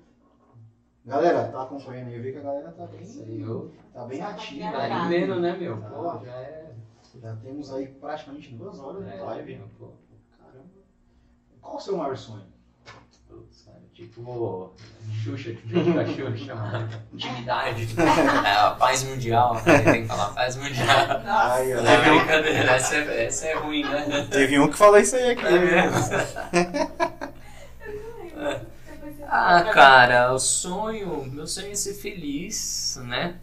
Speaker 1: Galera, tá acompanhando aí? Eu vi que a galera tá
Speaker 6: Isso aí,
Speaker 1: bem,
Speaker 6: eu
Speaker 1: tá bem ativa.
Speaker 6: tá
Speaker 2: Verdade.
Speaker 6: vendo, né, meu?
Speaker 1: Tá.
Speaker 6: Pô, já é.
Speaker 1: Já temos aí praticamente duas horas de
Speaker 6: é,
Speaker 1: live.
Speaker 6: meu, pô.
Speaker 1: Qual o seu maior sonho?
Speaker 6: Putz, cara, tipo. Xuxa, tipo da Xuxa, mano.
Speaker 3: Intimidade. É, a paz mundial, né? Tem que falar paz mundial.
Speaker 5: Ai,
Speaker 3: Não
Speaker 5: eu
Speaker 3: é
Speaker 5: teve, um,
Speaker 3: brincadeira, essa é, essa é ruim, né?
Speaker 5: teve um que falou isso aí aqui.
Speaker 3: É mesmo?
Speaker 2: Depois você
Speaker 3: Ah, cara, o sonho, meu sonho é ser feliz, né?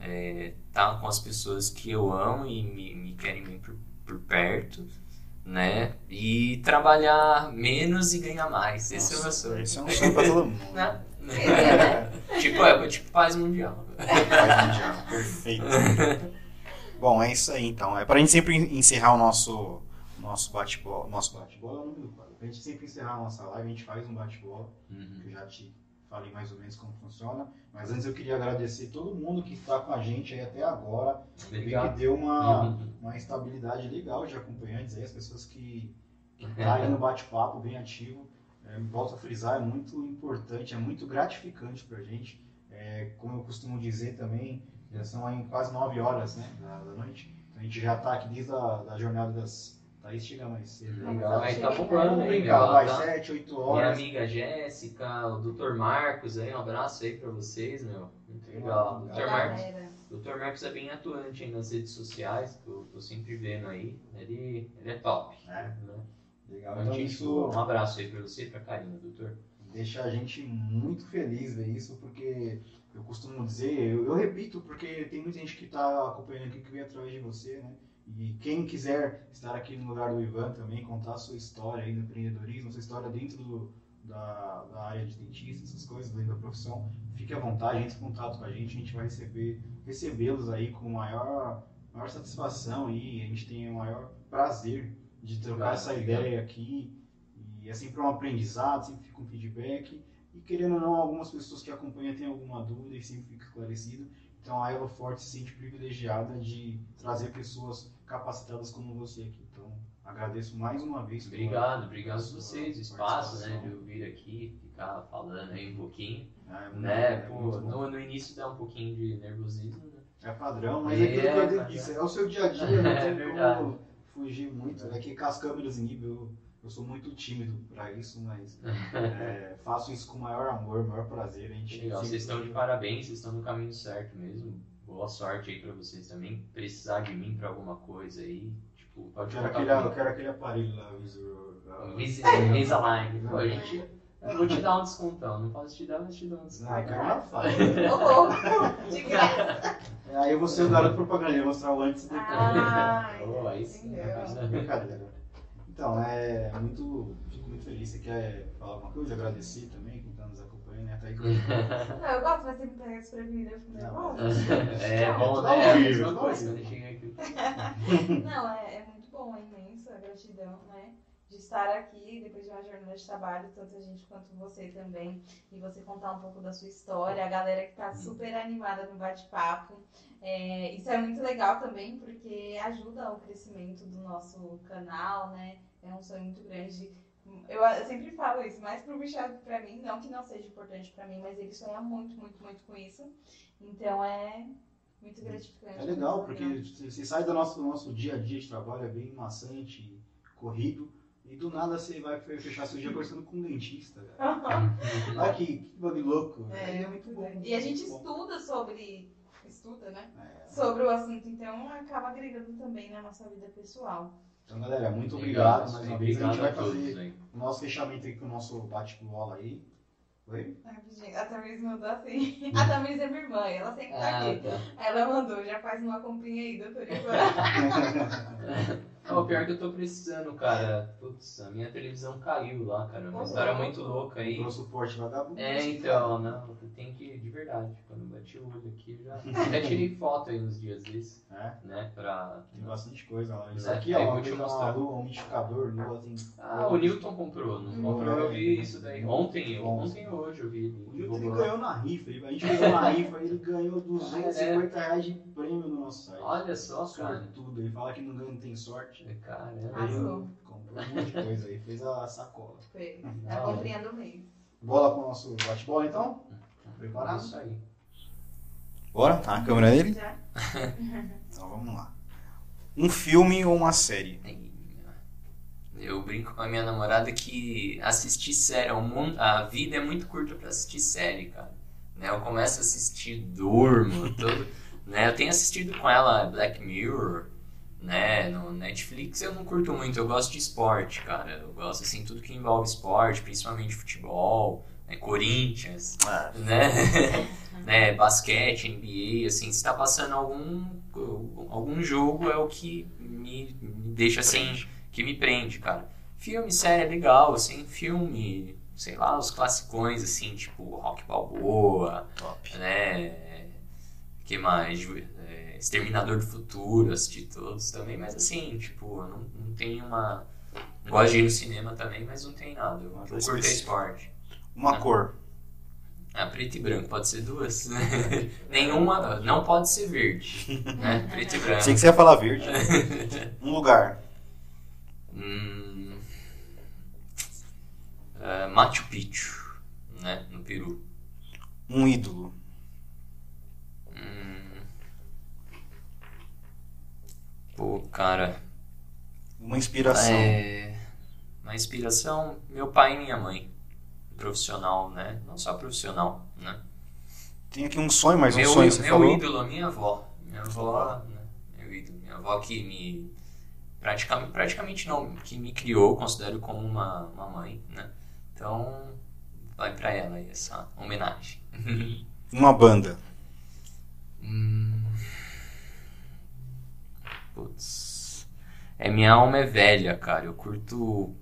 Speaker 3: É, tá com as pessoas que eu amo e me, me querem bem por, por perto, né? E trabalhar menos e ganhar mais. Esse é o meu sonho.
Speaker 5: Esse é um sonho pra todo mundo.
Speaker 3: Né?
Speaker 2: Seria, né?
Speaker 3: tipo, é, tipo paz mundial.
Speaker 5: Paz mundial. Perfeito. Bom, é isso aí então. É pra gente sempre encerrar o nosso, nosso bate-bola. Nosso bate
Speaker 1: Bate-bola é o nome do quadro. Pra gente sempre encerrar a nossa live, a gente faz um bate-bola.
Speaker 3: Uhum.
Speaker 1: que eu já te falei mais ou menos como funciona. Mas antes eu queria agradecer todo mundo que está com a gente aí até agora. Vi que
Speaker 6: Obrigado.
Speaker 1: deu uma, uma estabilidade legal de acompanhantes aí, as pessoas que tá aí no bate-papo bem ativo. É, volto a frisar, é muito importante, é muito gratificante pra gente. É, como eu costumo dizer também, já são aí quase 9 horas né, da, da noite. Então a gente já está aqui desde a da jornada das. Thaís chega mais cedo.
Speaker 6: Legal, aí tá
Speaker 2: Chega,
Speaker 6: bombando meu.
Speaker 1: vai
Speaker 6: tá?
Speaker 1: 7, 8
Speaker 6: Minha
Speaker 1: horas.
Speaker 6: amiga Jéssica, o Dr. Marcos aí, um abraço aí pra vocês, meu. Muito legal.
Speaker 1: Legal.
Speaker 6: Dr. Marcos. Dr. Marcos é bem atuante aí nas redes sociais, que eu tô sempre vendo aí. Ele, ele é top.
Speaker 1: É,
Speaker 6: Né?
Speaker 1: legal.
Speaker 6: Então,
Speaker 1: Então isso
Speaker 6: um abraço aí pra você e pra Karina, doutor.
Speaker 1: deixa a gente muito feliz ver isso, porque eu costumo dizer, eu, eu repito, porque tem muita gente que está acompanhando aqui que veio através de você, né? E quem quiser estar aqui no lugar do Ivan também, contar a sua história aí no empreendedorismo, sua história dentro do- da, da área de dentista, essas coisas, dentro da profissão, fique à vontade, entre em contato com a gente, a gente vai receber, recebê-los aí com maior, maior satisfação e a gente tem o maior prazer de trocar
Speaker 6: Obrigado,
Speaker 1: essa ideia aqui. E é sempre um aprendizado, sempre fica um feedback. E querendo ou não, algumas pessoas que acompanham têm alguma dúvida e sempre fica esclarecido. Então a Elo Forte se sente privilegiada de trazer pessoas capacitadas como você aqui. Então agradeço mais uma vez.
Speaker 6: Obrigado, obrigado a vocês, o espaço, né, de eu vir aqui, ficar falando aí um pouquinho,
Speaker 1: É,
Speaker 6: né,
Speaker 1: é
Speaker 6: pô, no, no início dá um pouquinho de nervosismo, né,
Speaker 1: É padrão, mas
Speaker 6: É,
Speaker 1: é eu
Speaker 6: padrão.
Speaker 1: disse, é o seu dia a dia, não
Speaker 6: É
Speaker 1: tem
Speaker 6: verdade.
Speaker 1: como fugir muito. É que com as câmeras inibem, eu, eu sou muito tímido para isso, mas é, faço isso com o maior amor, maior prazer. A gente
Speaker 6: legal, vocês estão de parabéns, vocês estão no caminho certo mesmo, boa sorte aí pra vocês também, precisar de mim pra alguma coisa aí, tipo,
Speaker 1: Eu
Speaker 6: pode
Speaker 1: quero,
Speaker 6: contar
Speaker 1: aquele, eu quero aquele aparelho lá, o visor. lá.
Speaker 6: Visa- Invisalign, pô, a gente, eu vou te dar um descontão, não posso te dar, mas te dou um desconto.
Speaker 1: Ah, eu quero na faixa.
Speaker 2: Ô, louco. De graça.
Speaker 1: É, Aí eu vou ser o garoto propaganda, eu vou mostrar o antes e depois.
Speaker 2: Ai,
Speaker 6: Oh, aí sim?
Speaker 1: Brincadeira. Então, é muito. Fico muito feliz. Você quer falar alguma coisa? Agradecer também está acompanhando, né? Tá
Speaker 2: Não, eu gosto, mas você me pega desprevenida, eu fico nervosa.
Speaker 6: É bom, né?
Speaker 1: ao
Speaker 6: É
Speaker 1: ao
Speaker 6: chega aqui.
Speaker 2: Não, é, é muito bom, é imensa a gratidão, né? De estar aqui depois de uma jornada de trabalho, tanto a gente quanto você também, e você contar um pouco da sua história, a galera que tá super animada no bate-papo. É, isso é muito legal também, porque ajuda o crescimento do nosso canal, né? É um sonho muito grande. Eu, eu sempre falo isso, mais pro Michel que pra mim, não que não seja importante pra mim, mas ele sonha muito, muito, muito com isso. Então é Muito gratificante.
Speaker 1: É legal, porque você sai do nosso, do nosso dia a dia de trabalho, é bem maçante, corrido, e do nada você vai fechar seu dia conversando com um dentista. Olha que, que bagulho louco.
Speaker 2: É,
Speaker 1: é muito bom.
Speaker 2: E a gente
Speaker 1: bom.
Speaker 2: estuda sobre. Estuda, né?
Speaker 1: É.
Speaker 2: Sobre o assunto, então acaba agregando também na nossa vida pessoal.
Speaker 1: Então, galera, muito
Speaker 6: Legal,
Speaker 1: obrigado mais uma vez. A gente vai
Speaker 6: obrigado todos
Speaker 1: fazer o nosso fechamento aqui com o nosso bate-bola aí. Oi?
Speaker 2: Rapidinho, A Tamiris mandou assim. A Tamiris é minha irmã, ela sempre tá
Speaker 6: Ah,
Speaker 2: aqui.
Speaker 6: tá.
Speaker 2: Ela mandou, já faz uma comprinha aí, doutor Ivan.
Speaker 6: Não, o pior que eu tô precisando, cara. Putz, a minha televisão caiu lá, cara. Uma
Speaker 2: Ô,
Speaker 6: história muito louca aí.
Speaker 1: Pro suporte vagabundo.
Speaker 6: É, então, não, tem que, de verdade, quando eu bati o olho aqui, eu já até tirei foto aí uns dias desses,
Speaker 1: É,
Speaker 6: né, pra...
Speaker 1: tem bastante coisa lá. Isso
Speaker 6: É,
Speaker 1: aqui, ó,
Speaker 6: vou
Speaker 1: uma
Speaker 6: te mostrar.
Speaker 1: uma lua, um umidificador, lua, tem...
Speaker 6: Ah, o Newton comprou, não comprou, eu vi isso daí. Ontem, ontem ou hoje eu vi ele.
Speaker 1: O Newton ganhou na rifa, a gente ganhou na rifa, ele ganhou 250 reais de prêmio no nosso site.
Speaker 6: Olha só, cara.
Speaker 1: Sortudo, ele fala que não ganha, não tem sorte.
Speaker 6: Caramba.
Speaker 2: Arrasou.
Speaker 1: Comprou um monte de coisa aí, fez a sacola.
Speaker 2: Foi
Speaker 6: Da
Speaker 2: a comprinha do mês.
Speaker 1: Bola pro nosso bate-bola então? Preparado?
Speaker 6: Isso aí.
Speaker 5: Bora? Tá na câmera dele?
Speaker 2: Já?
Speaker 5: Então vamos lá. Um filme ou uma série?
Speaker 3: Eu brinco com a minha namorada que assistir série, o mundo, a vida é muito curta pra assistir série, cara. Né, eu começo a assistir, durmo, todo, né? Eu tenho assistido com ela Black Mirror, né? No Netflix eu não curto muito, eu gosto de esporte, cara. Eu gosto assim tudo que envolve esporte, principalmente futebol, né, Corinthians,
Speaker 5: Ah,
Speaker 3: né? né, basquete, NBA, assim, se tá passando algum, algum jogo é o que me, me deixa assim, que me prende, cara. Filme, série é legal, assim, filme, sei lá, os classicões, assim, tipo Rock Balboa,
Speaker 5: top.
Speaker 3: né, que mais, é, Exterminador do Futuro, assisti todos também, mas assim, tipo, não, não tem uma... Gosto de ir no cinema também, mas não tem nada, eu, eu curto é esporte.
Speaker 5: Uma cor.
Speaker 3: Ah, preto e branco, pode ser duas. Nenhuma, não pode ser verde. Né? Preto e branco.
Speaker 5: Achei que você ia falar verde. Um lugar.
Speaker 3: Hum, ah, Machu Picchu, né? No Peru.
Speaker 5: Um ídolo.
Speaker 3: Hum, pô, cara.
Speaker 5: Uma inspiração.
Speaker 3: É, uma inspiração, meu pai e minha mãe. Profissional, né? Não só profissional, né?
Speaker 5: Tem aqui um sonho, mas um
Speaker 3: meu
Speaker 5: sonho você
Speaker 3: meu
Speaker 5: falou.
Speaker 3: ídolo, a minha avó. Minha avó, né? Meu ídolo. Minha avó que me. Praticamente, praticamente não, que me criou, considero como uma, uma mãe, né? Então, vai pra ela aí essa homenagem.
Speaker 5: Uma banda.
Speaker 3: Hum. Putz. É, minha alma é velha, cara. Eu curto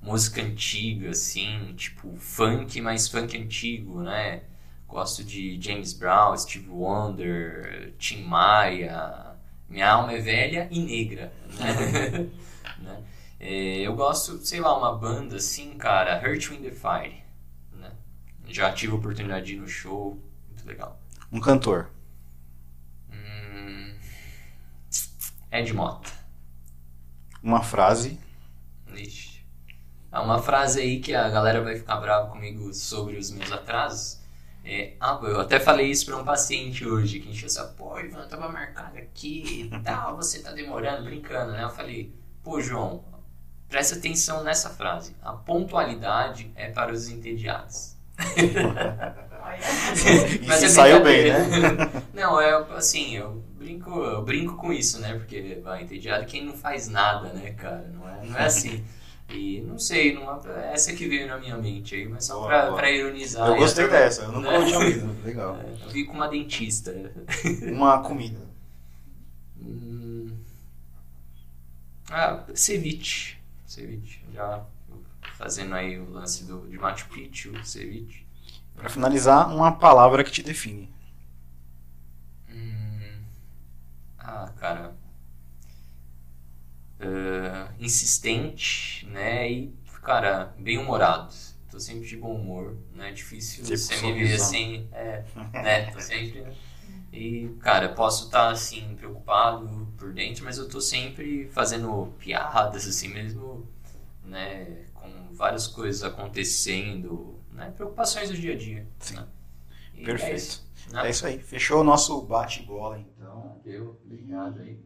Speaker 3: música antiga, assim, tipo funk, mas funk antigo, né? Gosto de James Brown, Steve Wonder, Tim Maia. Minha alma é velha e negra, né? Né? É, eu gosto, sei lá, uma banda assim, cara, Hurt Wind the Fire, né? Já tive a oportunidade de ir no show, muito legal.
Speaker 5: Um cantor.
Speaker 3: Ed Mota.
Speaker 5: Uma frase.
Speaker 3: Ixi. Há uma frase aí que a galera vai ficar brava comigo sobre os meus atrasos. É, ah, eu até falei isso pra um paciente hoje, que encheu essa, pô, Ivan, tava marcado aqui e tal, você tá demorando, brincando, né? Eu falei, pô, João, presta atenção nessa frase. A pontualidade é para os entediados. Mas é
Speaker 5: saiu bem, né?
Speaker 3: Não, é assim, eu brinco, eu brinco com isso, né? Porque vai entediado é quem não faz nada, né, cara? Não é, não é assim. E não sei, não, é essa que veio na minha mente aí, mas só
Speaker 5: Boa,
Speaker 3: pra,
Speaker 5: boa.
Speaker 3: pra ironizar.
Speaker 5: Eu gostei dessa, eu nunca
Speaker 3: né?
Speaker 5: tinha ouvido. Legal.
Speaker 3: É, Eu vi com uma dentista.
Speaker 5: Uma comida.
Speaker 3: Hum. Ah, ceviche. Ceviche. Já fazendo aí o lance do, de Machu Picchu, ceviche.
Speaker 5: Pra finalizar, uma palavra que te define.
Speaker 3: Hum. Ah, cara. Ah, insistente, né? E, cara, bem humorado. Tô sempre de bom humor, né? Difícil
Speaker 5: Sempre
Speaker 3: você me ver assim. É, né? Tô sempre. E, cara, posso estar assim, preocupado por dentro, mas eu tô sempre fazendo piadas, assim mesmo, né? Com várias coisas acontecendo, né? Preocupações do dia a dia.
Speaker 5: Sim.
Speaker 3: Né? É
Speaker 8: Perfeito.
Speaker 3: isso.
Speaker 8: É isso aí. Fechou o nosso bate-bola, então.
Speaker 3: Valeu, obrigado aí.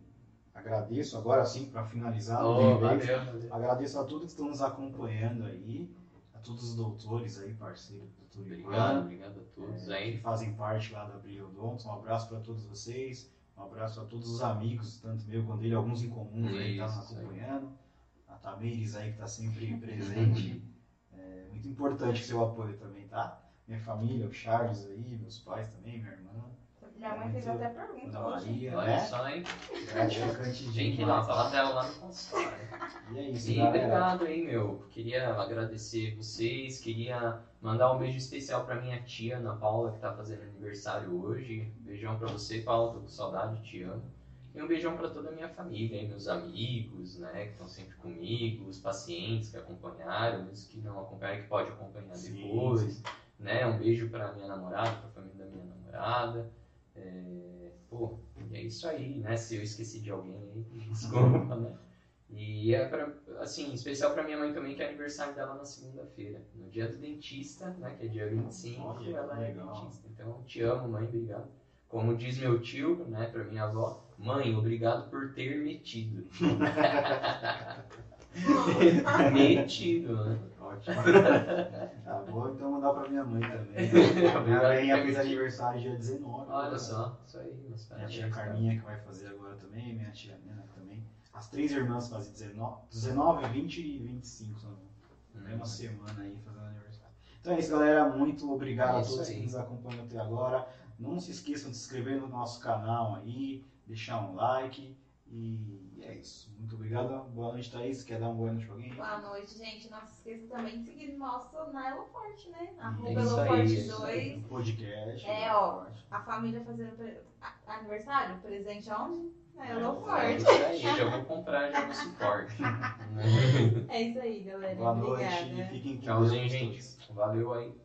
Speaker 1: Agradeço agora sim para finalizar.
Speaker 3: Oh, valeu.
Speaker 1: Agradeço a todos que estão nos acompanhando aí, a todos os doutores aí, parceiros do Doutor
Speaker 3: Obrigado,
Speaker 1: Ivano,
Speaker 3: obrigado a todos
Speaker 1: é, que
Speaker 3: aí.
Speaker 1: fazem parte lá da Brilho Odonto. Um abraço para todos vocês, um abraço a todos os amigos, tanto meu quanto dele, alguns em comuns aí que estão
Speaker 3: aí.
Speaker 1: acompanhando. A Tamires aí que está sempre presente. É muito importante o seu apoio também, tá? Minha família, o Charles aí, meus pais também, minha irmã,
Speaker 2: Minha mãe fez até pergunta hoje.
Speaker 3: Olha
Speaker 1: né?
Speaker 3: só, hein?
Speaker 1: Gratificante
Speaker 3: Tem que ir lá falar dela lá no consultório.
Speaker 1: E é isso,
Speaker 3: E
Speaker 1: galera.
Speaker 3: obrigado aí, meu. Queria agradecer vocês, queria mandar um beijo especial pra minha tia, Ana Paula, que tá fazendo aniversário hoje. Beijão pra você, Paula, tô com saudade, te amo. E um beijão pra toda a minha família, aí, meus amigos, né, que estão sempre comigo, os pacientes que acompanharam, os que não acompanharam, que pode acompanhar
Speaker 1: Sim,
Speaker 3: depois, né, um beijo pra minha namorada, pra família da minha namorada. É, pô, e é isso aí, né, se eu esqueci de alguém aí, desculpa, né. E é pra, assim, especial pra minha mãe também, que é aniversário dela na segunda-feira, no dia do dentista, né, que é dia 25,
Speaker 1: Olha,
Speaker 3: ela é
Speaker 1: legal.
Speaker 3: dentista. Então, te amo, mãe, obrigado. Como diz meu tio, né, pra minha avó, mãe, obrigado por ter metido. metido, né?
Speaker 1: Ótimo. Tá bom, então mandar pra minha mãe também. Minha mãe fez aniversário dia 19.
Speaker 3: Olha
Speaker 1: né?
Speaker 3: só, isso aí,
Speaker 1: Minha tia Carminha que vai fazer agora também, minha tia Nena também. As três irmãs fazem 19, 19 20 e 25, se não.
Speaker 3: Hum.
Speaker 1: É uma semana aí fazendo aniversário. Então é isso, galera. Muito obrigado
Speaker 3: É
Speaker 1: a todos
Speaker 3: aí.
Speaker 1: que nos acompanham até agora. Não se esqueçam de se inscrever no nosso canal aí, deixar um like. E é isso. Muito obrigado. Boa noite, Thaís. Quer dar uma boa noite pra alguém?
Speaker 2: Boa noite, gente. Não se esqueça também de seguir nosso na Elo Forte, né?
Speaker 1: É
Speaker 2: Arroba
Speaker 3: isso
Speaker 2: Elo
Speaker 3: aí,
Speaker 2: Forte
Speaker 3: isso aí.
Speaker 2: 2.
Speaker 1: Podcast.
Speaker 2: É, ó. A família fazendo pre- aniversário, presente aonde? Na Elo
Speaker 3: É aí, já vou comprar já no suporte.
Speaker 2: É isso aí, galera.
Speaker 1: Boa noite.
Speaker 2: Obrigada.
Speaker 1: Fiquem com
Speaker 3: Tchauzinho, gente. Valeu aí.